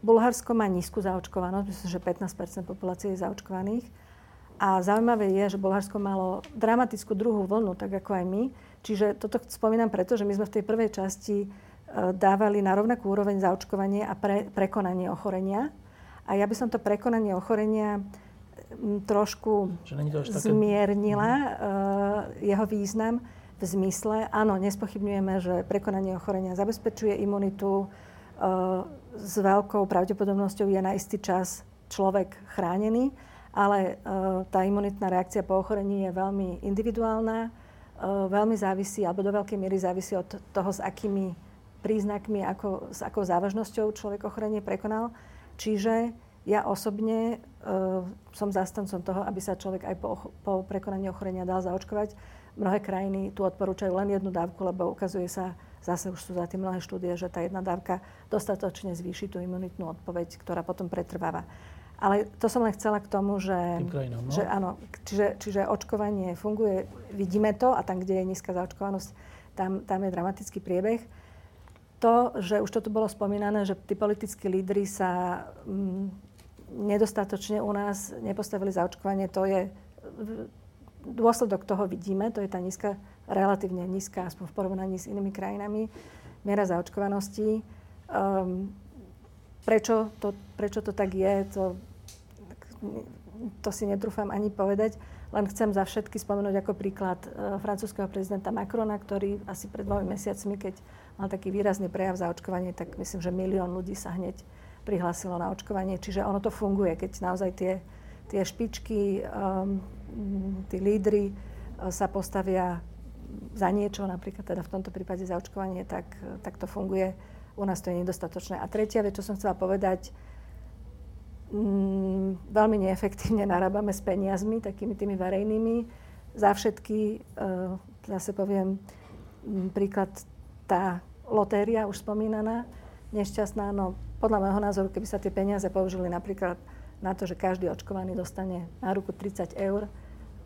B: Bulharsko má nízku zaočkovanosť, myslím, že 15 populácie je zaočkovaných. A zaujímavé je, že Bulharsko malo dramatickú druhú vlnu, tak ako aj my Čiže toto spomínam preto, že my sme v tej prvej časti e, dávali na rovnakú úroveň zaočkovanie a pre, prekonanie ochorenia. A ja by som to prekonanie ochorenia trošku zmiernila uh, jeho význam zmysle, áno, nespochybňujeme, že prekonanie ochorenia zabezpečuje imunitu, uh, s veľkou pravdepodobnosťou je na istý čas človek chránený, ale uh, tá imunitná reakcia po ochorení je veľmi individuálna veľmi závisí, alebo do veľkej miery závisí od toho, s akými príznakmi, ako, s akou závažnosťou človek ochorenie prekonal. Čiže ja osobne som zastancom toho, aby sa človek aj po, po prekonaní ochorenia dal zaočkovať. Mnohé krajiny tu odporúčajú len jednu dávku, lebo ukazuje sa, zase už sú za tým mnohé štúdie, že tá jedna dávka dostatočne zvýši tú imunitnú odpoveď, ktorá potom pretrváva. Ale to som len chcela k tomu, že,
A: krajinám, no?
B: že áno, čiže, čiže očkovanie funguje, vidíme to a tam, kde je nízka zaočkovanosť, tam, tam je dramatický priebeh. to, že už to tu bolo spomínané, že tí politickí lídry sa mm, nedostatočne u nás nepostavili za očkovanie, to je dôsledok toho vidíme, to je tá nízka, relatívne nízka, aspoň v porovnaní s inými krajinami, miera zaočkovanosti. Um, prečo, to, prečo to tak je, to, to si netrúfam ani povedať. Len chcem za všetky spomenúť ako príklad uh, francúzského prezidenta Macrona, ktorý asi pred dvomi mesiacmi, keď mal taký výrazný prejav za očkovanie, tak myslím, že milión ľudí sa hneď prihlásilo na očkovanie. Čiže ono to funguje, keď naozaj tie, tie špičky um, tí lídry e, sa postavia za niečo, napríklad teda v tomto prípade za očkovanie, tak, tak to funguje. U nás to je nedostatočné. A tretia vec, čo som chcela povedať, mm, veľmi neefektívne narábame s peniazmi, takými tými verejnými. Za všetky, e, zase poviem príklad, tá lotéria už spomínaná, nešťastná, no podľa môjho názoru, keby sa tie peniaze použili napríklad na to, že každý očkovaný dostane na ruku 30 eur,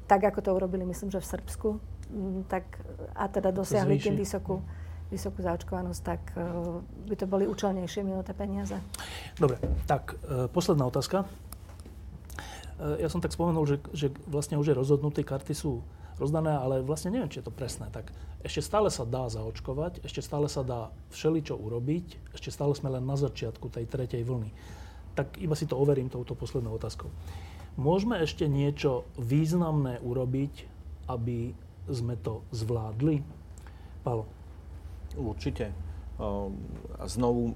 B: tak ako to urobili, myslím, že v Srbsku, mm, tak, a teda dosiahli tým vysokú, vysokú zaočkovanosť, tak uh, by to boli účelnejšie minuté peniaze.
A: Dobre, tak uh, posledná otázka. Uh, ja som tak spomenul, že, že vlastne už je rozhodnuté, karty sú rozdané, ale vlastne neviem, či je to presné. Tak ešte stále sa dá zaočkovať, ešte stále sa dá všeličo urobiť, ešte stále sme len na začiatku tej tretej vlny. Tak iba si to overím touto poslednou otázkou. Môžeme ešte niečo významné urobiť, aby sme to zvládli? Palo.
E: Určite. Znovu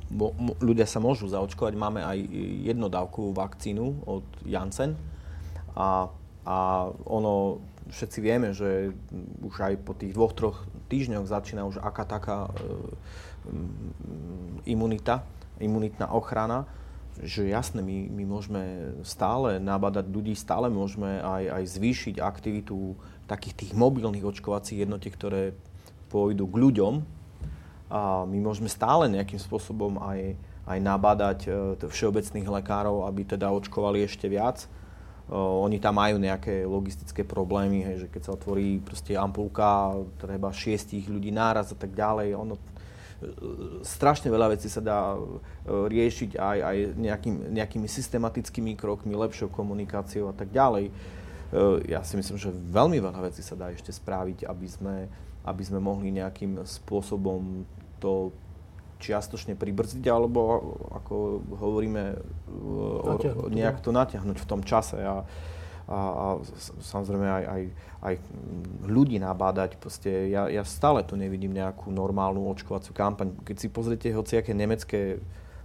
E: ľudia sa môžu zaočkovať. Máme aj jednodávkovú vakcínu od Janssen. A, a ono, všetci vieme, že už aj po tých dvoch, troch týždňoch začína už aká taká e, imunita, imunitná ochrana že jasné, my, my môžeme stále nabadať ľudí, stále môžeme aj, aj zvýšiť aktivitu takých tých mobilných očkovacích jednotiek, ktoré pôjdu k ľuďom. A my môžeme stále nejakým spôsobom aj, aj nabádať e, všeobecných lekárov, aby teda očkovali ešte viac. O, oni tam majú nejaké logistické problémy, hej, že keď sa otvorí proste ampulka, treba šiestich ľudí náraz a tak ďalej. Ono, strašne veľa vecí sa dá e, riešiť aj, aj nejakým, nejakými systematickými krokmi, lepšou komunikáciou a tak ďalej. E, ja si myslím, že veľmi veľa vecí sa dá ešte spraviť, aby sme, aby sme mohli nejakým spôsobom to čiastočne pribrzdiť, alebo ako hovoríme,
A: natiahnuť,
E: nejak to natiahnuť v tom čase. A, a, a samozrejme aj, aj, aj ľudí nabádať. Proste ja, ja stále tu nevidím nejakú normálnu očkovaciu kampaň. Keď si pozriete hociaké nemecké,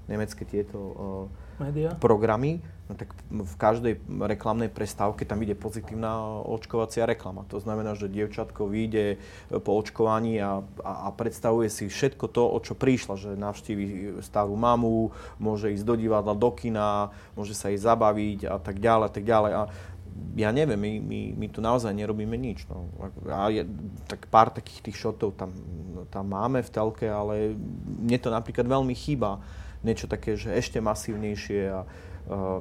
E: nemecké tieto uh, programy, no tak v každej reklamnej prestávke tam ide pozitívna očkovacia reklama. To znamená, že dievčatko vyjde po očkovaní a, a, a predstavuje si všetko to, o čo prišla, že navštívi starú mamu, môže ísť do divadla, do kina, môže sa jej zabaviť a tak ďalej a tak ďalej. A ja neviem, my, my, my tu naozaj nerobíme nič. No. A je, tak pár takých tých šotov tam, tam máme v telke, ale mne to napríklad veľmi chýba. Niečo také, že ešte masívnejšie a,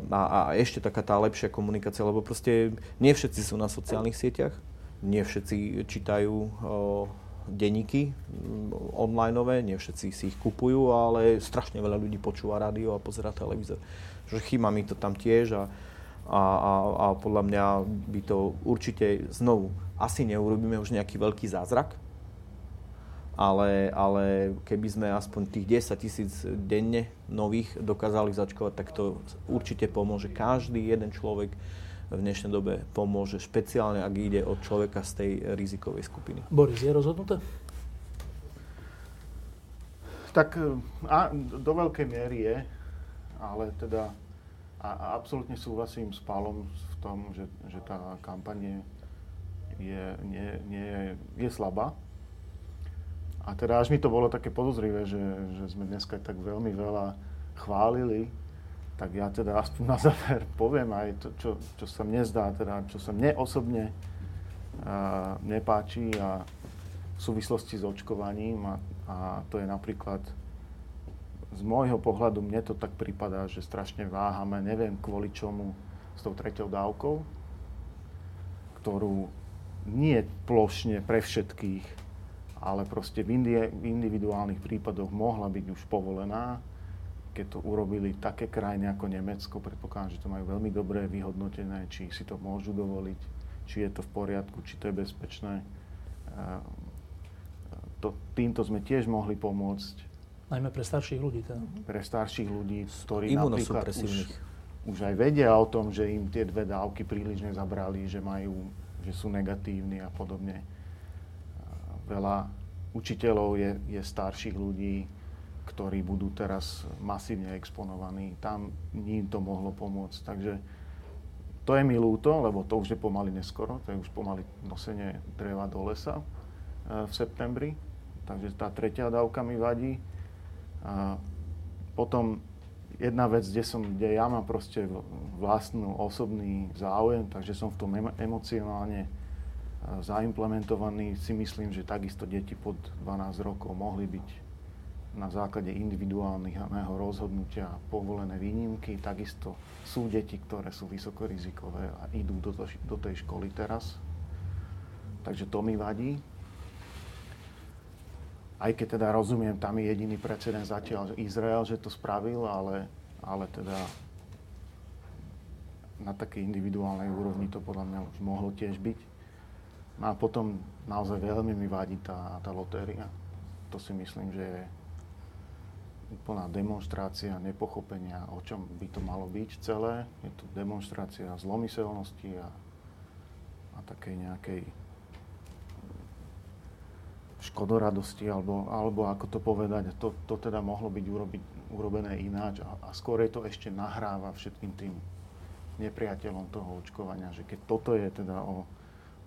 E: a, a ešte taká tá lepšia komunikácia, lebo proste nie všetci sú na sociálnych sieťach, nie všetci čítajú o, denníky onlineové, nie všetci si ich kupujú, ale strašne veľa ľudí počúva rádio a pozera televízor. Že chýba mi to tam tiež a, a, a, a podľa mňa by to určite znovu asi neurobíme už nejaký veľký zázrak, ale, ale keby sme aspoň tých 10 tisíc denne nových dokázali začkovať, tak to určite pomôže. Každý jeden človek v dnešnej dobe pomôže, špeciálne ak ide o človeka z tej rizikovej skupiny.
A: Boris, je rozhodnuté?
D: Tak a, do veľkej miery je, ale teda a, a absolútne súhlasím s Pálom v tom, že, že tá kampaň je, nie, nie je, slabá. A teda až mi to bolo také podozrivé, že, že sme dneska tak veľmi veľa chválili, tak ja teda aspoň na záver poviem aj to, čo, čo sa mne zdá, teda čo sa mne osobne uh, nepáči a v súvislosti s očkovaním a, a to je napríklad z môjho pohľadu mne to tak prípada, že strašne váhame, neviem kvôli čomu, s tou treťou dávkou, ktorú nie plošne pre všetkých, ale proste v, indie, v individuálnych prípadoch mohla byť už povolená, keď to urobili také krajiny ako Nemecko, predpokladám, že to majú veľmi dobre vyhodnotené, či si to môžu dovoliť, či je to v poriadku, či to je bezpečné. To, týmto sme tiež mohli pomôcť.
A: Najmä pre starších ľudí teda.
D: Pre starších ľudí, ktorí napríklad už, už aj vedia o tom, že im tie dve dávky príliš nezabrali, že majú, že sú negatívni a podobne. Veľa učiteľov je, je starších ľudí, ktorí budú teraz masívne exponovaní. Tam ním to mohlo pomôcť. Takže to je mi ľúto, lebo to už je pomaly neskoro, to je už pomaly nosenie dreva do lesa e, v septembri. Takže tá tretia dávka mi vadí. A potom jedna vec, kde, som, kde ja mám proste vlastnú osobný záujem, takže som v tom emocionálne e, zaimplementovaný. Si myslím, že takisto deti pod 12 rokov mohli byť na základe individuálneho rozhodnutia povolené výnimky. Takisto sú deti, ktoré sú vysokorizikové a idú do, to, do tej školy teraz. Takže to mi vadí. Aj keď teda rozumiem, tam je jediný precedens zatiaľ Izrael, že to spravil, ale, ale teda na takej individuálnej úrovni to podľa mňa už mohlo tiež byť. No a potom naozaj veľmi mi vadí tá, tá lotéria. To si myslím, že je úplná demonstrácia nepochopenia, o čom by to malo byť celé. Je to demonstrácia zlomyselnosti a, a takej nejakej škodoradosti, alebo, alebo ako to povedať, to, to teda mohlo byť urobiť, urobené ináč a, a skôr je to ešte nahráva všetkým tým nepriateľom toho očkovania, že keď toto je teda o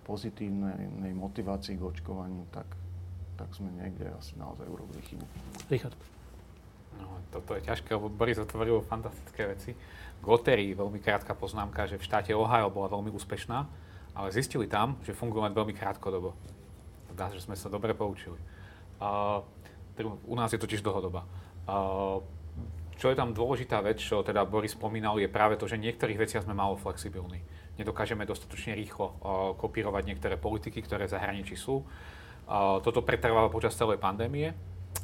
D: pozitívnej motivácii k očkovaniu, tak, tak sme niekde asi naozaj urobili chybu.
A: Richard.
C: No, toto je ťažké, lebo Boris otvoril fantastické veci. K lotérii veľmi krátka poznámka, že v štáte Ohio bola veľmi úspešná, ale zistili tam, že fungujú len veľmi krátkodobo. Dá, že sme sa dobre poučili. Uh, u nás je totiž dlhodoba. Uh, čo je tam dôležitá vec, čo teda Boris spomínal, je práve to, že v niektorých veciach sme málo flexibilní. Nedokážeme dostatočne rýchlo kopírovať niektoré politiky, ktoré v zahraničí sú. Toto pretrváva počas celej pandémie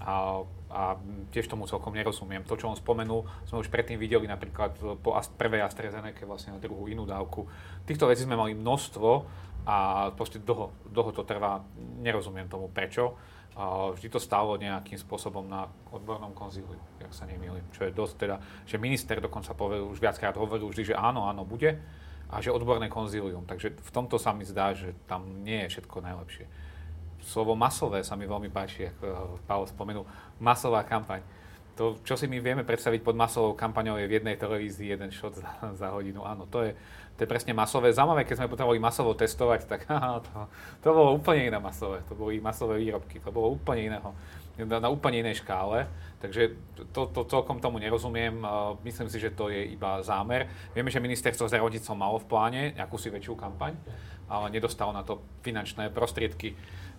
C: a, a tiež tomu celkom nerozumiem. To, čo on spomenul, sme už predtým videli napríklad po prvej AstraZeneca, vlastne na druhú inú dávku. Týchto vecí sme mali množstvo a proste dlho, dlho to trvá. Nerozumiem tomu prečo. Vždy to stálo nejakým spôsobom na odbornom konzíliu, ak sa nemýlim. Čo je dosť teda, že minister dokonca povedal, už viackrát hovoril vždy, že áno, áno, bude a že odborné konzílium. Takže v tomto sa mi zdá, že tam nie je všetko najlepšie slovo masové sa mi veľmi páči, ako Pavel spomenul, masová kampaň. To, čo si my vieme predstaviť pod masovou kampaňou, je v jednej televízii jeden shot za, za hodinu. Áno, to je, to je presne masové. Zaujímavé, keď sme potrebovali masovo testovať, tak <laughs> aha, to, to bolo úplne iné masové. To boli masové výrobky. To bolo úplne iného, na, na úplne inej škále. Takže to, to celkom tomu nerozumiem. Myslím si, že to je iba zámer. Vieme, že ministerstvo zdravotníctva malo v pláne nejakú si väčšiu kampaň, ale nedostalo na to finančné prostriedky.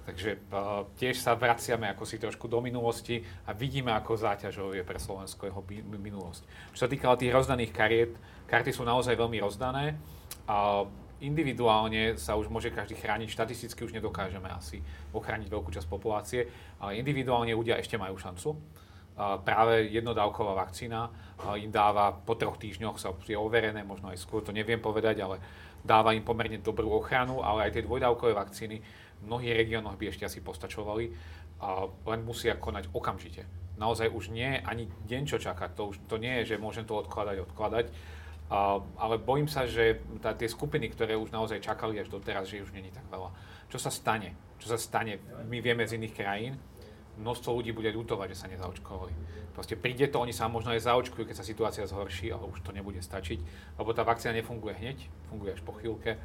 C: Takže uh, tiež sa vraciame ako si trošku do minulosti a vidíme, ako záťažov je pre Slovensko jeho minulosť. Čo sa týka tých rozdaných kariet, karty sú naozaj veľmi rozdané a individuálne sa už môže každý chrániť, štatisticky už nedokážeme asi ochrániť veľkú časť populácie, ale individuálne ľudia ešte majú šancu. Práve jednodávková vakcína im dáva po troch týždňoch, sa je overené, možno aj skôr, to neviem povedať, ale dáva im pomerne dobrú ochranu, ale aj tie dvojdávkové vakcíny v mnohých regiónoch by ešte asi postačovali, len musia konať okamžite. Naozaj už nie ani deň čo čakať, to, už, to nie je, že môžem to odkladať, odkladať, ale bojím sa, že tá, tie skupiny, ktoré už naozaj čakali až doteraz, že už není tak veľa. Čo sa stane? Čo sa stane? My vieme z iných krajín, množstvo ľudí bude ľutovať, že sa nezaočkovali. Proste príde to, oni sa možno aj zaočkujú, keď sa situácia zhorší, ale už to nebude stačiť, lebo tá vakcína nefunguje hneď, funguje až po chvíľke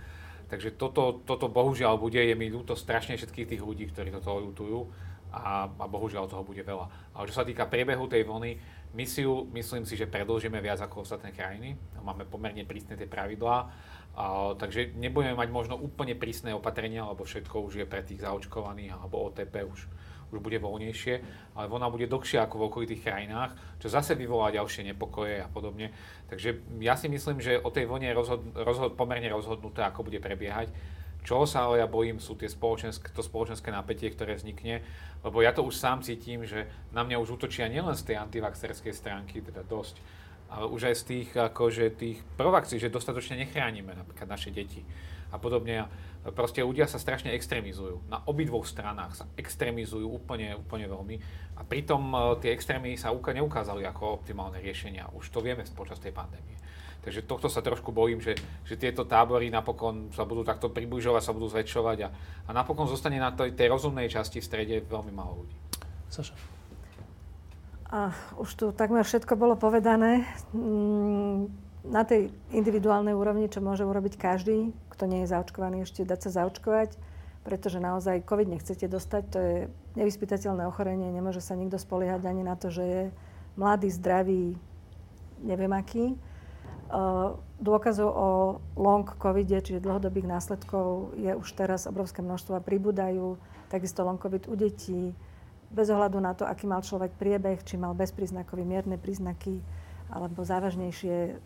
C: Takže toto, toto bohužiaľ bude, je mi ľúto strašne všetkých tých ľudí, ktorí toto ľutujú a, a bohužiaľ toho bude veľa. Ale čo sa týka priebehu tej vlny, misiu myslím si, že predlžíme viac ako ostatné krajiny. Máme pomerne prísne tie pravidlá, a, takže nebudeme mať možno úplne prísne opatrenia, lebo všetko už je pre tých zaočkovaných alebo OTP už, už bude voľnejšie, ale ona bude dlhšia ako v okolitých krajinách, čo zase vyvolá ďalšie nepokoje a podobne. Takže ja si myslím, že o tej vlne je rozhod, rozhod, pomerne rozhodnuté, ako bude prebiehať. Čo sa ale ja bojím, sú tie spoločenské, to spoločenské napätie, ktoré vznikne, lebo ja to už sám cítim, že na mňa už útočia nielen z tej antivaxerskej stránky, teda dosť, ale už aj z tých, akože tých provakcií, že dostatočne nechránime napríklad naše deti a podobne. Proste ľudia sa strašne extrémizujú. Na obidvoch stranách sa extrémizujú úplne, úplne veľmi. A pritom e, tie extrémy sa neukázali ako optimálne riešenia. Už to vieme počas tej pandémie. Takže tohto sa trošku bojím, že, že tieto tábory napokon sa budú takto približovať, sa budú zväčšovať a, a napokon zostane na tej, tej rozumnej časti v strede veľmi málo ľudí.
A: Saša.
B: A už tu takmer všetko bolo povedané. Mm, na tej individuálnej úrovni, čo môže urobiť každý, kto nie je zaočkovaný, ešte dať sa zaočkovať, pretože naozaj COVID nechcete dostať, to je nevyspytateľné ochorenie, nemôže sa nikto spoliehať ani na to, že je mladý, zdravý, neviem aký. Dôkazov o long covide, čiže dlhodobých následkov, je už teraz obrovské množstvo a pribúdajú. Takisto long covid u detí, bez ohľadu na to, aký mal človek priebeh, či mal bezpríznakový, mierne príznaky, alebo závažnejšie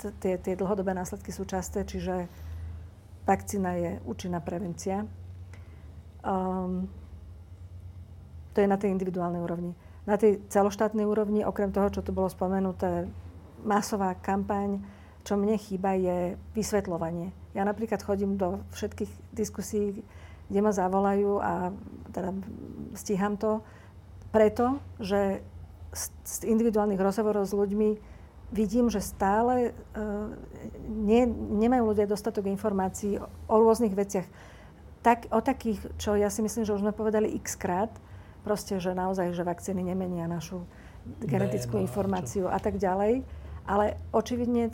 B: tie, tie dlhodobé následky sú časté, čiže vakcína je účinná prevencia. Um, to je na tej individuálnej úrovni. Na tej celoštátnej úrovni, okrem toho, čo tu bolo spomenuté, masová kampaň, čo mne chýba, je vysvetľovanie. Ja napríklad chodím do všetkých diskusí, kde ma zavolajú a teda stíham to, preto, že z individuálnych rozhovorov s ľuďmi vidím, že stále uh, nie, nemajú ľudia dostatok informácií o, rôznych veciach. Tak, o takých, čo ja si myslím, že už sme povedali x krát, proste, že naozaj, že vakcíny nemenia našu genetickú Béma, informáciu čo? a tak ďalej. Ale očividne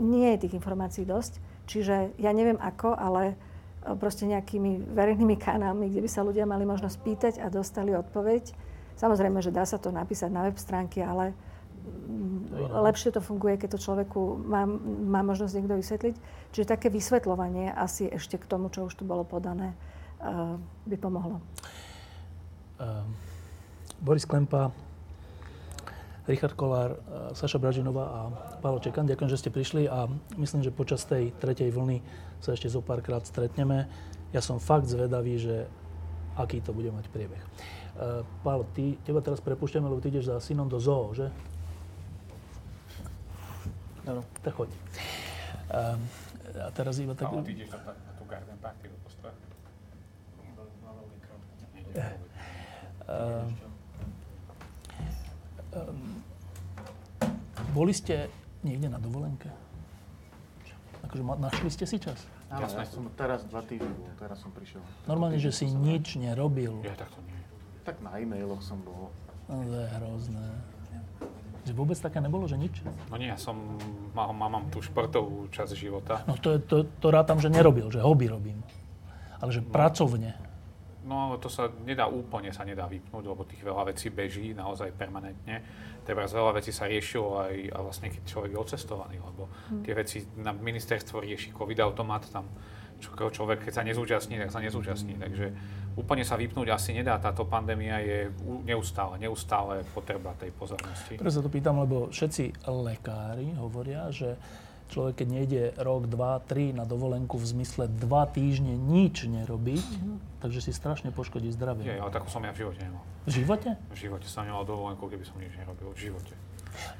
B: nie je tých informácií dosť. Čiže ja neviem ako, ale e, proste nejakými verejnými kanálmi, kde by sa ľudia mali možnosť pýtať a dostali odpoveď, Samozrejme, že dá sa to napísať na web stránky, ale lepšie to funguje, keď to človeku má, má možnosť niekto vysvetliť. Čiže také vysvetľovanie asi ešte k tomu, čo už tu bolo podané, uh, by pomohlo.
A: Uh, Boris Klempa, Richard Kolár, uh, Saša Bražinová a Pavel Čekan, ďakujem, že ste prišli a myslím, že počas tej tretej vlny sa ešte zo párkrát stretneme. Ja som fakt zvedavý, že aký to bude mať priebeh. Uh, Paolo, ty, teba teraz prepúšťame, lebo ty ideš za synom do zoo, že? Áno. Tak choď. Uh, a teraz iba tak...
C: Paolo, ty ideš na, na tú garden party do postoja? Uh,
A: um, boli ste niekde na dovolenke? Akože našli ste si čas?
D: Áno, ja som teraz dva týždne, teraz som prišiel.
A: Normálne, že si nič nerobil.
C: Ja takto nie.
D: Tak na e-mailoch som bol.
A: No, to je hrozné. Že vôbec také nebolo, že nič?
C: No nie, ja som, mám, mám tú športovú časť života.
A: No to, to, to rátam, že nerobil, že hobby robím. Ale že no. pracovne.
C: No ale to sa nedá úplne, sa nedá vypnúť, lebo tých veľa vecí beží naozaj permanentne. Teraz veľa vecí sa riešilo aj a vlastne keď človek je odcestovaný, lebo hmm. tie veci na ministerstvo rieši COVID automat, tam čo, človek, keď sa nezúčastní, tak sa nezúčastní. Takže úplne sa vypnúť asi nedá. Táto pandémia je neustále, neustále potreba tej pozornosti.
A: Preto sa to pýtam, lebo všetci lekári hovoria, že človek, keď nejde rok, dva, tri na dovolenku v zmysle dva týždne nič nerobiť, mm-hmm. takže si strašne poškodí zdravie.
C: Je, ale takú som ja v živote nemal.
A: V živote?
C: V živote som nemal dovolenku, keby som nič nerobil. V živote.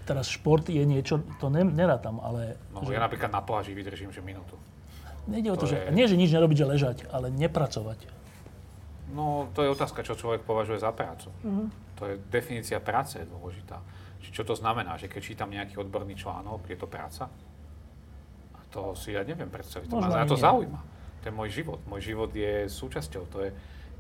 A: Teraz šport je niečo, to ne, nerátam, ale...
C: No, že... ja napríklad na pláži vydržím, že minútu.
A: Nejde o to, to že, je... nie, že nič nerobiť, že ležať, ale nepracovať.
C: No, to je otázka, čo človek považuje za prácu. Mm-hmm. To je definícia práce je dôležitá. Či čo to znamená, že keď čítam nejaký odborný článok, je to práca? To si ja neviem predstaviť. To Možno ma to nie. zaujíma. To je môj život. Môj život je súčasťou. To je,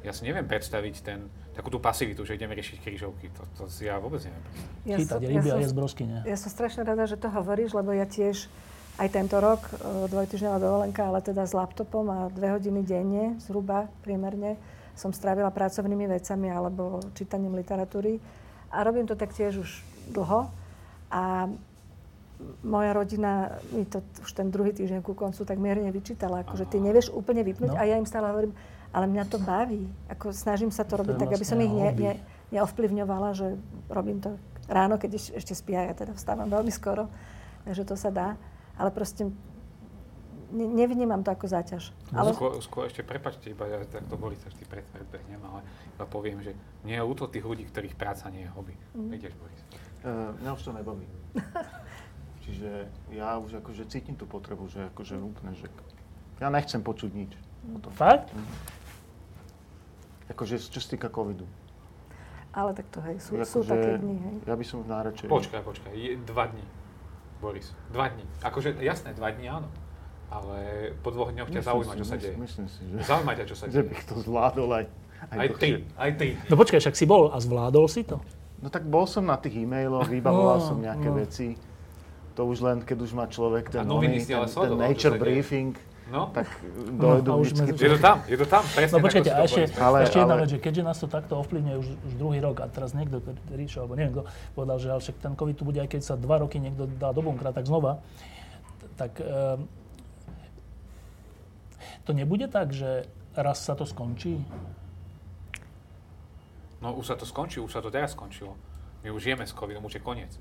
C: ja si neviem predstaviť ten, takú tú pasivitu, že ideme riešiť krížovky. To, to si ja vôbec neviem predstaviť.
A: Ja Chytať ryby ja a jesť brosky, nie?
B: Ja som strašne rada, že to hovoríš, lebo ja tiež aj tento rok, e, dvojtyžňová dovolenka, ale teda s laptopom a dve hodiny denne, zhruba priemerne, som strávila pracovnými vecami alebo čítaním literatúry. A robím to tak tiež už dlho. A moja rodina mi to už ten druhý týždeň ku koncu tak mierne vyčítala, akože ty nevieš úplne vypnúť no. a ja im stále hovorím, ale mňa to baví. Ako snažím sa to robiť to tak, aby som ich ne, ne, neovplyvňovala, že robím to ráno, keď ešte spia, ja teda vstávam veľmi skoro, takže to sa dá ale proste ne, nevnímam to ako záťaž. Ale
C: Skôr, skôr ešte, prepačte, iba ja takto boli sa vždy pred, predbehnem, ale iba poviem, že nie je ľúto tých ľudí, ktorých práca nie je hobby.
B: Mhm.
C: Ideš, Boris.
D: Uh, mňa už to nebaví. <laughs> Čiže ja už akože cítim tú potrebu, že akože úplne, že ja nechcem počuť nič. o tom.
A: Fakt?
D: Akože čo sa týka covidu.
B: Ale tak to hej, sú,
D: Akože
B: sú také dni, hej.
D: Ja by som už.
C: Počkaj, počkaj, je dva dní, Boris. Dva dní. Akože jasné, dva dní áno. Ale po dvoch dňoch ťa zaujíma, čo sa deje.
D: Myslím si, že,
C: Zaujíma ťa, čo sa <laughs>
D: že
C: deje.
D: bych to zvládol aj, aj,
C: Aj ty, aj ty.
A: No počkaj, však si bol a zvládol si to?
D: No tak bol som na tých e-mailoch, vybavoval
A: No,
D: som nejaké
A: no.
D: veci. To už len, keď už má človek ten,
C: noviny
D: ten, ten nature briefing,
C: No,
D: tak
A: No,
D: dojdu
A: a už sme-
C: je to tam, je to tam, presne
A: No počkajte, a ešte,
D: Ale-
A: ešte jedna
D: ale-
A: vec, že keďže nás to takto ovplyvňuje už, už druhý rok a teraz niekto, Ríšo, alebo neviem kto, povedal, že ale však ten COVID tu bude, aj keď sa dva roky niekto dá do bunkra, tak znova, tak ehm, to nebude tak, že raz sa to skončí?
C: No už sa to skončilo, už sa to teraz skončilo. My už žijeme s covidom, už je koniec.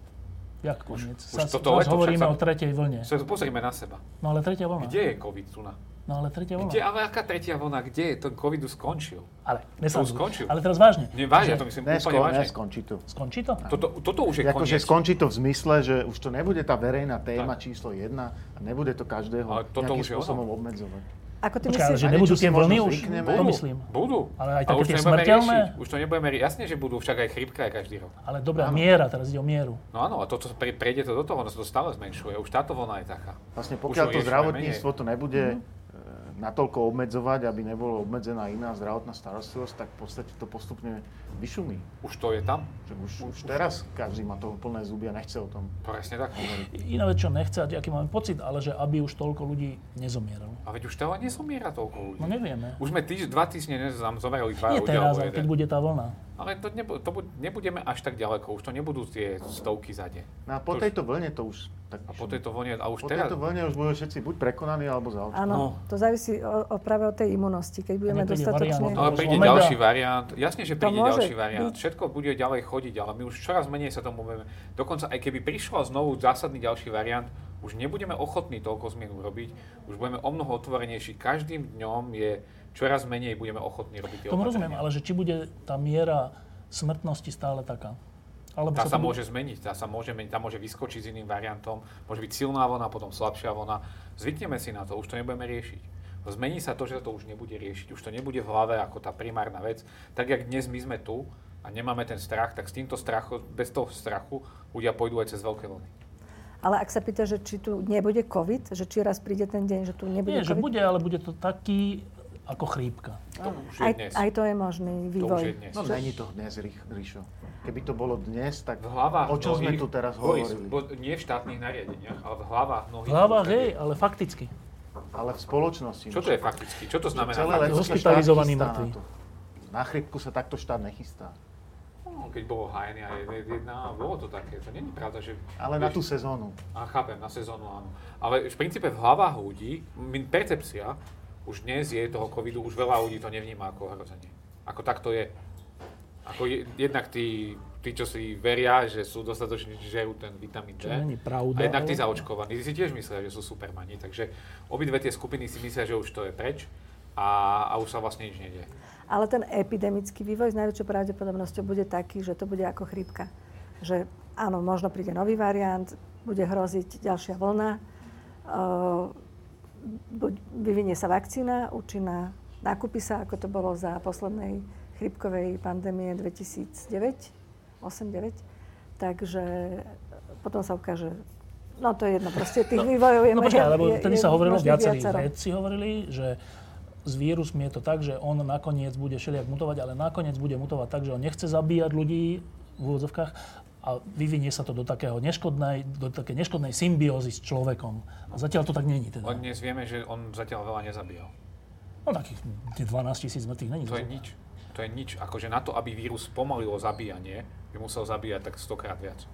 A: Jak koniec?
C: už
A: Sa,
C: toto
A: teraz
C: leto
A: hovoríme
C: sa-
A: o tretej vlne.
C: Sa pozrime na seba.
A: No ale tretia vlna.
C: Kde je covid tu na?
A: No ale tretia vlna.
C: Kde, ale aká tretia vlna? Kde je? Ten covid už skončil.
A: Ale,
C: To už
A: nesanduj.
C: skončil.
A: Ale teraz vážne.
C: Nie, vážne,
A: Že
C: to myslím
D: Ne,
C: úplne
D: sko-
C: vážne.
D: ne, skončí to.
A: Skončí to?
C: Toto, toto už je
D: Akože
C: koniec.
D: skončí to v zmysle, že už to nebude tá verejná téma
C: Tak.
D: číslo jedna a nebude to každého
C: Ale toto
D: nejakým
C: už
D: spôsobom obmedzovať.
B: Ako ty
A: Počkaj, ale
B: myslíš,
A: že nebudú tie vlny už?
D: zvykneme.
A: To myslím.
C: Budú.
A: Ale aj také
C: už
A: tie
C: to
A: smrteľné?
C: riešiť. Už to nebudeme riešiť. Jasne, že budú, však aj chrypka je každý rok.
A: Ale dobrá, miera, teraz ide o mieru.
C: No áno, a toto pre, prejde to do toho, ono sa to stále zmenšuje. Už táto vlna je taká.
D: Vlastne
C: Už
D: pokiaľ
C: to
D: to zdravotníctvo to nebude
A: Mhm.
D: e, natoľko obmedzovať, aby nebolo obmedzená iná zdravotná starostlivosť, tak v podstate to postupne vyšumí.
C: Už to je tam.
D: Že už, už teraz každý má to plné zuby a nechce o tom.
C: Presne tak.
A: Iná vec, čo nechce, aký máme pocit, ale že aby už toľko ľudí nezomieralo.
C: A veď už to ale nesomiera toľko ľudí.
A: No nevieme.
C: Už sme týž, dva týždne zomreli dva
A: Nie
C: ľudia.
A: teraz, ale keď bude tá vlna.
C: Ale to, nebu, to bu- nebudeme až tak ďaleko. Už to nebudú tie stovky za deň.
D: No a po
C: To už-
D: tejto vlne to už tak
C: A po tejto vlne, a už
D: po
C: teraz...
D: tejto vlne už budú všetci buď prekonaní, alebo zaočkovaní.
B: Áno,
A: No.
B: to závisí o, o, práve od tej imunosti. Keď budeme dostatočne...
C: Ale
A: Už
C: príde
A: omega.
C: ďalší variant. Jasne, že príde
B: môže
C: ďalší variant. Všetko bude ďalej chodiť, ale my už čoraz menej sa tomu budeme... Dokonca aj keby prišiel znovu zásadný ďalší variant, už nebudeme ochotní toľko zmien urobiť, už budeme o mnoho otvorenejší. Každým dňom je čoraz menej budeme ochotní robiť tie
A: Tomu rozumiem, ale že či bude tá miera smrtnosti stále taká. Alebo
C: Tá
A: sa
C: sa môže zmeniť, tá sa môže meniť, tá môže vyskočiť s iným variantom, môže byť silná vlna, potom slabšia vlna. Zvykneme si na to, už to nebudeme riešiť. Zmení sa to, že to už nebude riešiť, už to nebude v hlave ako tá primárna vec. Tak, jak dnes my sme tu a nemáme ten strach, tak s týmto strachu, bez toho strachu ľudia pôjdu aj cez veľké vlny.
B: Ale ak sa pýta, že či tu nebude COVID, že či raz príde ten deň, že tu nebude
A: Nie, že
B: COVID,
A: bude, ale bude to taký ako chrípka.
C: To už je
B: aj,
C: dnes.
B: aj to je možný
C: to už
B: vývoj.
C: je dnes.
D: No není to dnes, Ríšo. Keby to bolo dnes, tak
C: V hlavách
D: o čom sme tu teraz
C: Boris,
D: hovorili?
C: bo- nie v štátnych nariadeniach, ale v hlavách mnohých.
A: V hlavách, hej, ale fakticky.
D: Ale v spoločnosti.
C: Čo to je fakticky? Čo to znamená?
D: Celé
A: Hospitalizovaný mŕtvy.
D: na to. Na chrypku sa takto štát nechystá.
C: No, keď bolo hájenia jedna, bolo to také. To není pravda, že...
D: Ale na
C: vieš,
D: tú sezónu.
C: A chápem, na sezónu áno. Ale v princípe v hlavách ľudí, percepcia, už dnes je toho covidu, už veľa ľudí to nevníma ako ohrozenie. Ako tak to je. Ako je, jednak tí, tí, čo si veria, že sú dostatočne, že žerú ten vitamín D.
A: Čo není pravda,
C: A jednak tí zaočkovaní, tí si tiež myslia, že sú supermani. Takže obidve tie skupiny si myslia, že už to je preč a, a už sa vlastne nič nedie.
B: Ale ten epidemický vývoj s najväčšou pravdepodobnosťou bude taký, že to bude ako chrípka. Že áno, možno príde nový variant, bude hroziť ďalšia vlna, uh, vyvinie sa vakcína účinná, nakúpi sa, ako to bolo za poslednej chrípkovej pandémie 2009, 8-9. Takže potom sa ukáže, no to je jedno, proste tých vývojov je
A: No počkaj, lebo vtedy sa hovorilo,
B: viacero.
A: vedci hovorili, že s vírusmi je to tak, že on nakoniec bude všelijak mutovať, ale nakoniec bude mutovať tak, že on nechce zabíjať ľudí v úvodzovkách a vyvinie sa to do takého neškodnej, do také neškodnej symbiózy s človekom. A zatiaľ to tak není teda.
C: Len dnes vieme, že on zatiaľ veľa nezabíjal.
A: No takých tie 12 tisíc mŕtvych není.
C: To je nič. To je nič. Akože na to, aby vírus pomalilo zabíjanie, by musel zabíjať tak stokrát viac.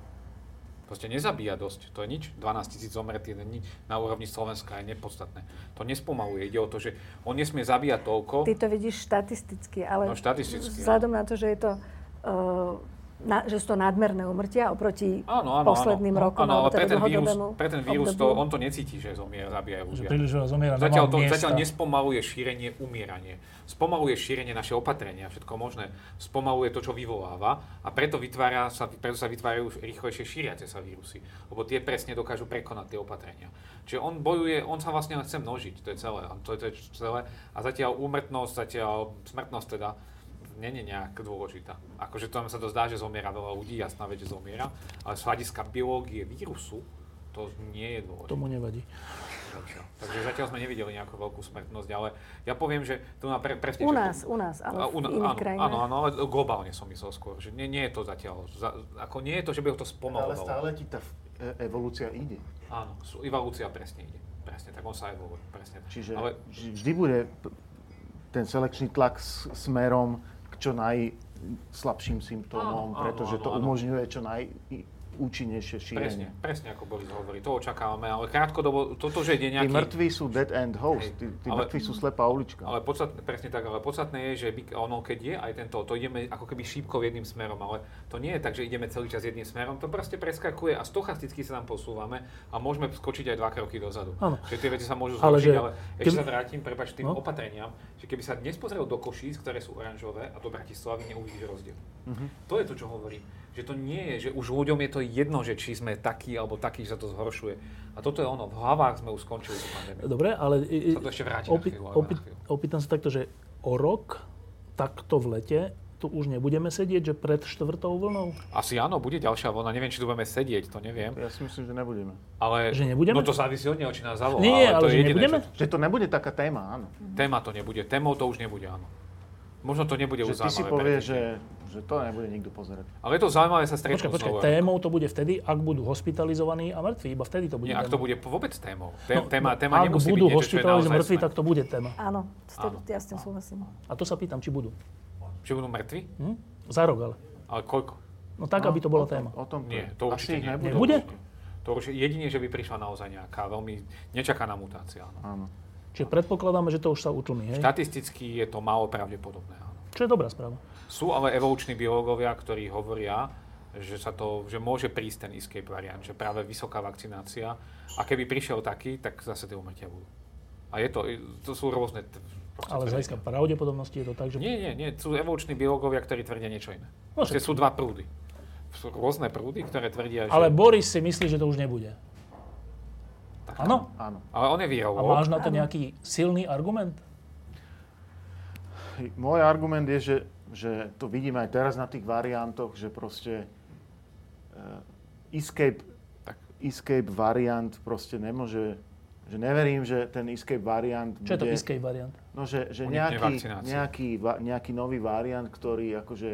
C: Proste nezabíja dosť. To je nič. 12 tisíc zomretých na úrovni Slovenska je nepodstatné. To nespomaluje. Ide o to, že on nesmie zabíjať toľko.
B: Ty to vidíš štatisticky, ale
C: No, štatisticky,
B: vzhľadom na to, že je to uh, na, že sú to nadmerné umrtia oproti
C: Áno, áno,
B: posledným
C: áno.
B: rokom,
C: Áno, ale
B: alebo teda
C: pre ten vírus, pre ten vírus to, on to necíti, že zomiera, zabíjajú
A: Že
C: ľudia.
A: príliš veľa zomiera
C: Zatiaľ, to,
A: miesta.
C: zatiaľ nespomaluje šírenie umieranie. Spomaluje šírenie naše opatrenia, všetko možné. Spomaluje to, čo vyvoláva a preto, vytvára sa, preto sa vytvárajú rýchlejšie šíriace sa vírusy. Lebo tie presne dokážu prekonať tie opatrenia. Čiže on bojuje, on sa vlastne len chce množiť, to je celé. A To je, to je celé. A zatiaľ úmrtnosť, zatiaľ smrtnosť teda, nie je nejak dôležitá. Akože to sa to zdá, že zomiera veľa ľudí, jasná vec, že zomiera, ale z hľadiska biológie vírusu to nie je dôležité.
A: Tomu nevadí.
C: Takže zatiaľ sme nevideli nejakú veľkú smrtnosť, ale ja poviem, že tu na pre, presne...
B: U
C: že
B: nás,
C: tu-
B: u nás, ale
C: a
B: v
C: u-
B: iných
C: áno,
B: krajinách.
C: áno, áno, ale globálne som myslel skôr, že nie, nie je to zatiaľ, za, ako nie je to, že by ho to
D: Ale
C: spomalovalo.
D: stále ti tá e- evolúcia ide.
C: Áno, evolúcia presne ide. Presne, tak on sa evoluje, presne.
D: Čiže
C: ale,
D: vždy bude ten selekčný tlak s- smerom čo najslabším symptómom,
C: Áno, áno,
D: pretože to
C: áno, áno.
D: umožňuje čo najúčinnejšie
C: presne,
D: šírenie.
C: presne ako Boris hovorí, to očakávame, ale krátkodobo, toto, že ide
D: Tí
C: nejaký...
D: mŕtvi sú dead end host, tí, tí
C: ale-
D: mŕtvi sú slepá ulička.
C: Ale podstatné, presne tak, ale podstatné je, že by, ono, keď je aj tento, to ideme ako keby šípkou jedným smerom, ale to nie je tak, že ideme celý čas jedným smerom, to proste preskakuje a stochasticky sa tam posúvame a môžeme skočiť aj dva kroky dozadu.
A: Áno.
C: Že tie veci sa môžu
A: Ale
C: zhoršiť,
A: že-
C: ale, ešte
A: keby-
C: sa vrátim, prepáč, tým
A: No.
C: opatreniam, že keby sa dnes pozrel do Košíc, ktoré sú oranžové a do Bratislavy, neuvidíš rozdiel.
D: Mhm.
C: To je to, čo hovorím. Že to nie je, že už ľuďom je to jedno, že či sme takí alebo takí, že sa to zhoršuje. A toto je ono, v hlavách sme už skončili tú pandémiu.
A: Dobre, ale
C: Sa to ešte vráti na
A: opý-
C: chvíľu,
A: opý-
C: na chvíľu.
A: opýtam sa takto, že o rok, takto v lete, tu už nebudeme sedieť, že pred štvrtou vlnou?
C: Asi áno, bude ďalšia vlna. Neviem, či tu budeme sedieť, to neviem.
D: Ja si myslím, že nebudeme.
C: Ale,
A: Že nebudeme?
C: No to závisí od neho, či nás zavolá.
A: Nie, ale
C: to je
A: že
C: jediné,
A: nebudeme?
C: Čo,
D: Že to nebude taká téma, áno.
C: téma to nebude. Témou to už nebude, áno. Možno to nebude už
D: Že ty si
C: zaujímavé. pre
D: že, že to nebude nikto pozerať.
C: Ale je to zaujímavé sa
A: Počkaj,
C: stretnúť
A: počkaj,
C: znovu.
A: témou to bude vtedy, ak budú hospitalizovaní a mŕtvi, iba vtedy to bude
C: Nie, ak to bude vôbec témou. Té,
A: No,
C: téma,
A: no,
C: téma
A: ak
C: nemusí
A: budú
C: byť je
A: hospitalizovaní mŕtvi, tak to bude téma.
B: Áno. ja s tým súhlasím.
A: A to sa pýtam, či budú.
C: Či budú mŕtvi?
A: Hm? Za rok ale.
C: Ale koľko?
A: No tak, aby to bola téma.
D: O tom
C: Nie, to určite nie.
D: nebude.
A: Nebude?
C: To určite, jedine, že by prišla naozaj nejaká veľmi nečakaná mutácia. Áno.
D: Áno.
A: Čiže predpokladáme, že to už sa utlmi, hej?
C: Štatisticky je to málo pravdepodobné. Áno.
A: Čo je dobrá správa.
C: Sú ale evoluční biológovia, ktorí hovoria, že, sa to, že môže prísť ten escape variant, že práve vysoká vakcinácia. A keby prišiel taký, tak zase tie umrtia budú. A je to, to sú rôzne...
A: Ale z hľadiska pravdepodobnosti je to tak, že...
C: Nie, nie, nie. Sú evoluční biológovia, ktorí tvrdia niečo iné.
A: No,
C: sú dva prúdy. Sú rôzne prúdy, ktoré tvrdia, že...
A: Ale Boris si myslí, že to už nebude.
C: Tak,
A: Áno?
D: Áno.
C: Ale on je
A: A
C: virológ.
A: máš na to nejaký silný argument?
D: Môj argument je, že, že to vidíme aj teraz na tých variantoch, že proste uh, escape,
C: Tak.
D: escape variant proste nemôže, že neverím, že ten escape variant
A: Čo je to
D: bude,
A: escape variant?
D: No, že, že nejaký, nejaký, nejaký nový variant, ktorý akože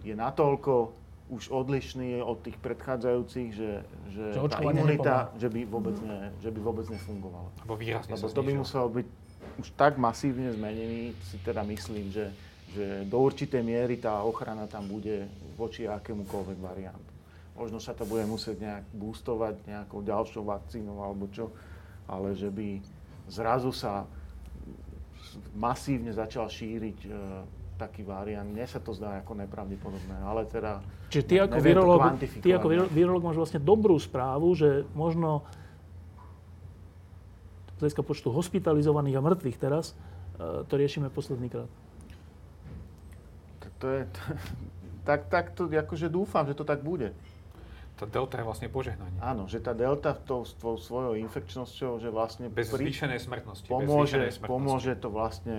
D: je natoľko už odlišný od tých predchádzajúcich, že, že,
A: Že
D: tá imunita, že by, vôbec ne, že by vôbec nefungovala.
C: Lebo výrazne
D: Lebo to by muselo byť už tak masívne zmenený, si teda myslím, že, že do určitej miery tá ochrana tam bude voči akémukoľvek variantu. Možno sa to bude musieť nejak boostovať nejakou ďalšou vakcínou alebo čo, ale že by zrazu sa masívne začal šíriť e, taký variant. Mne sa to zdá ako nepravdepodobné, ale teda
A: Čiže ty ako, virológ, ty ako viro- virológ máš vlastne dobrú správu, že možno z hľadiska počtu hospitalizovaných a mŕtvych teraz, e, to riešime posledný krát.
D: Tak to je... <laughs> Tak, tak to akože dúfam, že to tak bude.
C: Tá delta je vlastne požehnanie.
D: Áno, že tá delta tou, s tou svojou infekčnosťou, že vlastne
C: Bez
D: pri-
C: zvýšenej smrtnosti. bez
D: pomôže,
C: zvýšenej smrtnosti.
D: pomôže to vlastne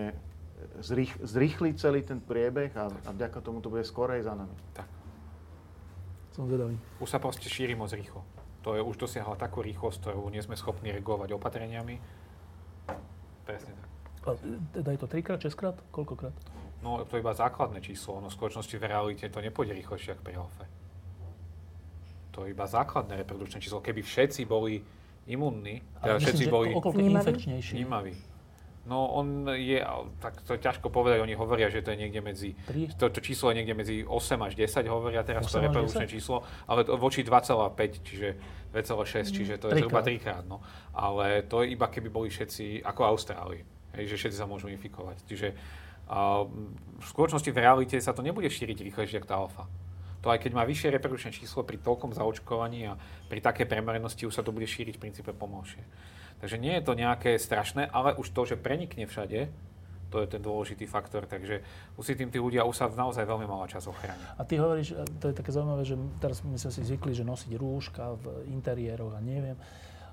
D: zrých, zrýchliť celý ten priebeh a, a vďaka tomu to bude skorej za nami.
C: Tak.
A: Som zvedavý.
C: Už sa proste šíri moc rýchlo. To je už dosiahla takú rýchlosť, ktorú nie sme schopní reagovať opatreniami. Presne tak.
A: A teda je to trikrát, šestkrát? Koľkokrát?
C: No to je iba základné číslo. No v skutočnosti v realite to nepôjde rýchlejšie ako pri alfe. To je iba základné reprodukčné číslo. Keby všetci boli imunní, teda všetci
A: myslím, že
C: boli
B: Vnímaví?
C: vnímaví. No on je, tak to je ťažko povedať, oni hovoria, že to je niekde medzi, to, to číslo je niekde medzi 8 až 10 hovoria teraz, to
A: 8 až
C: reprodukčné
A: 10?
C: číslo, ale to voči 2,5, čiže 2,6, čiže to je zhruba
A: Trikrát.
C: trikrát. No. Ale to je iba keby boli všetci ako Austrálii, hej, že všetci sa môžu infikovať. Čiže a, v skutočnosti v realite sa to nebude šíriť rýchlejšie ako tá alfa. To aj keď má vyššie reprodukčné číslo pri toľkom zaočkovaní a pri také premerenosti už sa to bude šíriť v princípe pomalšie. Takže nie je to nejaké strašné, ale už to, že prenikne všade, to je ten dôležitý faktor, takže už si tým tí ľudia už sa naozaj veľmi malá čas ochránia.
A: A ty hovoríš, to je také zaujímavé, že teraz my sme si zvykli, že nosiť rúška v interiéroch a neviem.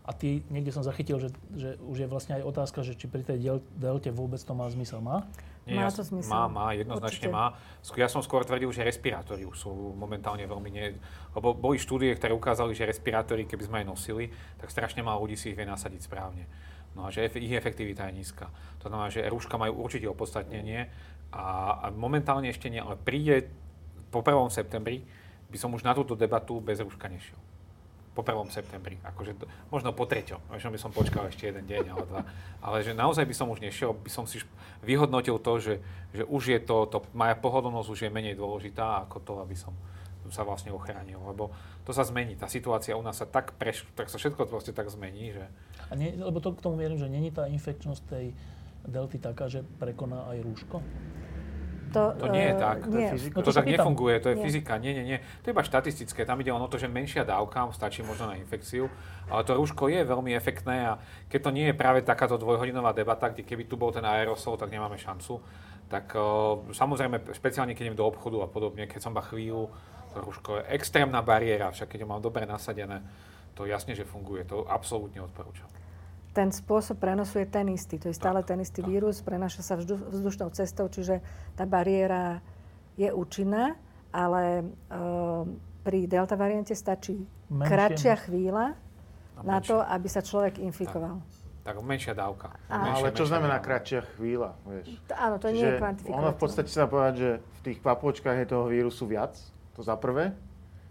A: A ty, niekde som zachytil, že, že už je vlastne aj otázka, že či pri tej del- delte vôbec to má zmysel. Má?
C: Nie,
B: Má to zmysel.
C: Má, má, jednoznačne
B: Určite.
C: má. Ja som skôr tvrdil, že respirátory už sú momentálne veľmi nie... Lebo boli štúdie, ktoré ukázali, že respirátory, keby sme aj nosili, tak strašne málo ľudí si ich vie nasadiť správne. No a že ich efektivita je nízka. To znamená, že rúška majú určite opodstatnenie a, a momentálne ešte nie, ale príde po 1. septembri by som už na túto debatu bez rúška nešiel po 1. septembri, akože to, možno po 3. Možno by som počkal ešte jeden deň alebo dva. Ale že naozaj by som už nešiel, by som si vyhodnotil to, že, že už je to, to moja pohodlnosť už je menej dôležitá ako to, aby som sa vlastne ochránil, lebo to sa zmení. Tá situácia u nás sa tak, preš, tak sa všetko proste tak zmení, že
A: A nie, lebo to k tomu vierim, že není tá infekčnosť tej delty taká, že prekoná aj rúško?
C: To nie je
B: eh,
C: tak.
D: To je
B: nie.
D: fyzika.
A: No
C: to,
A: to
C: tak
A: pýtam.
C: nefunguje, to je
B: Nie.
C: fyzika. Nie, nie, nie. To je iba štatistické. Tam ide len o to, že menšia dávka stačí možno na infekciu. Ale to rúško je veľmi efektné a keď to nie je práve takáto dvojhodinová debata, kde keby tu bol ten aerosol, tak nemáme šancu. Tak uh, samozrejme, špeciálne keď idem do obchodu a podobne, keď som ma chvíľu, to rúško je extrémna bariéra, však keď ho mám dobre nasadené, to jasne, že funguje. To absolútne odporúčam.
B: Ten spôsob prenosu je ten istý. To je stále
C: Tak,
B: ten istý
C: tak.
B: vírus, prenáša sa vzdu- vzdušnou cestou, čiže tá bariéra je účinná, ale e, pri delta variante stačí
A: Menšie
B: kratšia
A: množstvo.
B: chvíľa
C: A
B: na to, aby sa človek infikoval.
C: Tak menšia dávka. Menšia,
D: Ale čo
C: menšia
D: znamená
C: dávka.
D: kratšia chvíľa, vieš?
B: To, áno, to nie je kvantifikovateľné.
D: ono v podstate sa povedať, že v tých kvapôčkach je toho vírusu viac, to za prvé.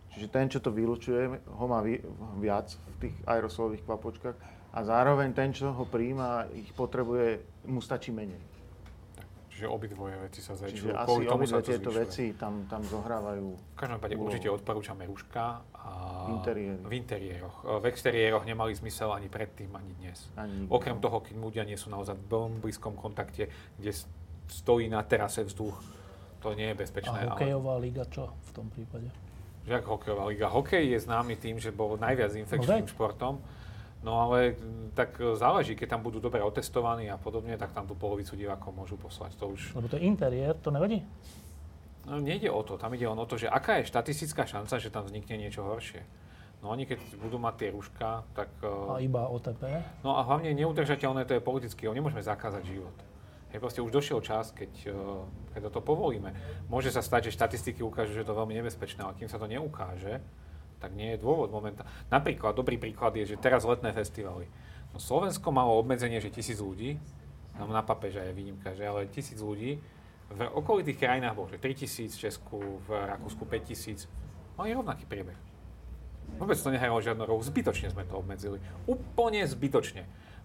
D: Čiže ten, čo to vylučuje, ho má vi- viac v tých aerosolových kvapôčkach. A zároveň ten, čo ho príjma, ich potrebuje, mu stačí menej.
C: Čiže obidvoje veci sa zväčšujú.
D: Čiže
C: Kvôli
D: asi
C: tomu
D: obidve
C: sa to
D: tieto
C: zvyšuje.
D: veci tam, tam zohrávajú.
C: V každom prípade určite odporúčame rúška. A
D: V interiéri.
C: V interiéroch. V exteriéroch nemali zmysel ani predtým, ani dnes.
D: Ani.
C: Okrem toho, keď ľudia nie sú naozaj v veľmi blízkom kontakte, kde stojí na terase vzduch, to nie je bezpečné.
A: A hokejová liga čo v tom prípade?
C: Ale, že ako hokejová liga. Hokej je známy tým, že bol najviac infekčným
A: veď.
C: športom. No ale m, tak e, záleží, keď tam budú dobre otestovaní a podobne, tak tam tú polovicu divákov môžu poslať. To už
A: Lebo to je interiér, to nevadí?
C: No, nejde o to, tam ide len o to, že aká je štatistická šanca, že tam vznikne niečo horšie. No oni keď budú mať tie rúška, tak...
A: A
C: eh,
A: iba OTP?
C: No a hlavne neudržateľné to je politicky, ho nemôžeme zakázať život. Hej, proste už došiel čas, keď, eh, keď to povolíme. Môže sa stať, že štatistiky ukážu, že je to veľmi nebezpečné, ale kým sa to neukáže, tak nie je dôvod momentálne. Napríklad, dobrý príklad je, že teraz letné festivaly. No, Slovensko malo obmedzenie, že tisíc ľudí, no na papeža je výnimka, že ale tisíc ľudí. V okolitých krajinách bolo, že 3000 v Česku, v Rakúsku 5000. Mali rovnaký priebeh. Vôbec to nehralo žiadnu rolu. Zbytočne sme to obmedzili. Úplne zbytočne.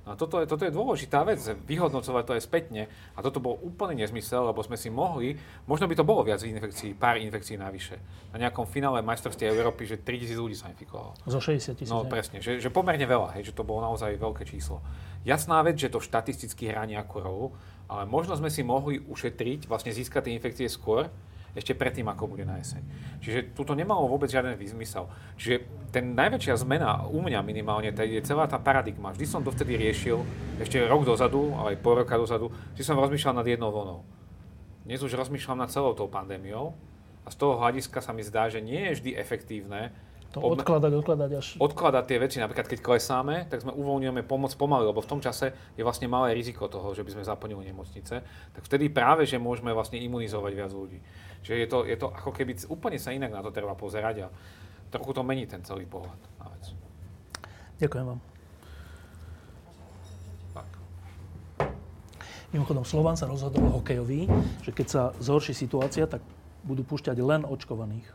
C: A toto je, toto je dôležitá vec, vyhodnocovať to aj spätne. A toto bol úplný nezmysel, lebo sme si mohli, možno by to bolo viac infekcií, pár infekcií navyše. Na nejakom finále majstrovstiev Európy, že 3000 ľudí sa infikovalo.
A: Zo 60 tisíc.
C: No presne, že, že pomerne veľa, hej, že to bolo naozaj veľké číslo. Jasná vec, že to štatisticky hrá nejakú rolu, ale možno sme si mohli ušetriť, vlastne získať tie infekcie skôr, ešte predtým, ako bude na jeseň. Čiže tuto nemalo vôbec žiaden výzmysel. Čiže ten najväčšia zmena u mňa minimálne, to je celá tá paradigma. Vždy som dovtedy riešil, ešte rok dozadu, ale aj pol roka dozadu, vždy som rozmýšľal nad jednou vlnou. Dnes už rozmýšľam nad celou tou pandémiou a z toho hľadiska sa mi zdá, že nie je vždy efektívne
A: To odkladať, odkladať až...
C: odkladať tie veci, napríklad keď klesáme, tak sme uvoľňujeme pomoc pomaly, lebo v tom čase je vlastne malé riziko toho, že by sme zaplnili nemocnice, tak vtedy práve, že môžeme vlastne imunizovať viac ľudí. Čiže je to, je to ako keby úplne sa inak na to treba pozerať a trochu to mení ten celý pohľad na vec.
A: Ďakujem vám. Mimochodom, Slovan sa rozhodol hokejový, že keď sa zhorší situácia, tak budú púšťať len očkovaných.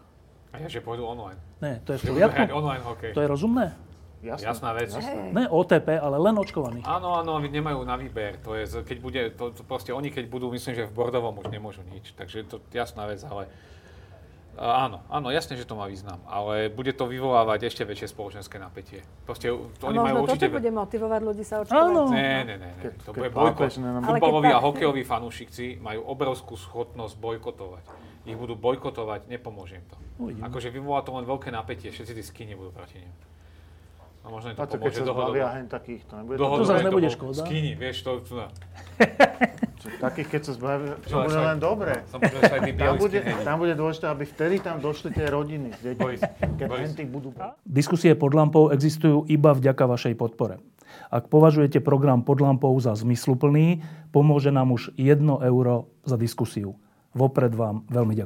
C: A ja, že pôjdu online.
A: Ne, to je v poriadku?
C: online hokej.
A: To je rozumné?
D: Jasné.
C: Jasná vec.
B: Hej.
A: Ne OTP, ale len očkovaných.
C: Áno, áno, oni nemajú na výber. To je, keď bude, to, to proste oni keď budú, myslím, že v Bordovom už nemôžu nič. Takže to jasná vec, ale áno, áno, jasne, že to má význam, ale bude to vyvolávať ešte väčšie spoločenské napätie. Proste to oni majú určite...
B: toto bude motivovať ľudí sa očkovať.
A: Áno.
C: Ne, ne, ne, ne.
D: Keď-
C: to bude bojkot. Futbaloví a hokejoví fanúšici majú obrovskú schopnosť bojkotovať. ich budú bojkotovať, nepomôže im to.
A: Uvidíme.
C: Akože vyvolá to len veľké napätie, všetci tí skini budú proti nim. A možno im to
D: A to keď
C: pomôže
D: sa zbavia hen takých, to nebude
C: Dlhodobo
A: To zase nebude škoda.
C: Skini, vieš, to... No.
D: to, takých, keď sa zbavia, to
C: Čo,
D: bude len dobre.
C: Tí <laughs>
D: Tam bude, tam bude dôležité, aby vtedy tam došli tie rodiny s deťmi. Keď
C: Boris.
D: hen tí budú...
A: Diskusie pod lampou existujú iba vďaka vašej podpore. Ak považujete program pod lampou za zmysluplný, pomôže nám už 1 euro za diskusiu. Vopred vám veľmi ďakujem.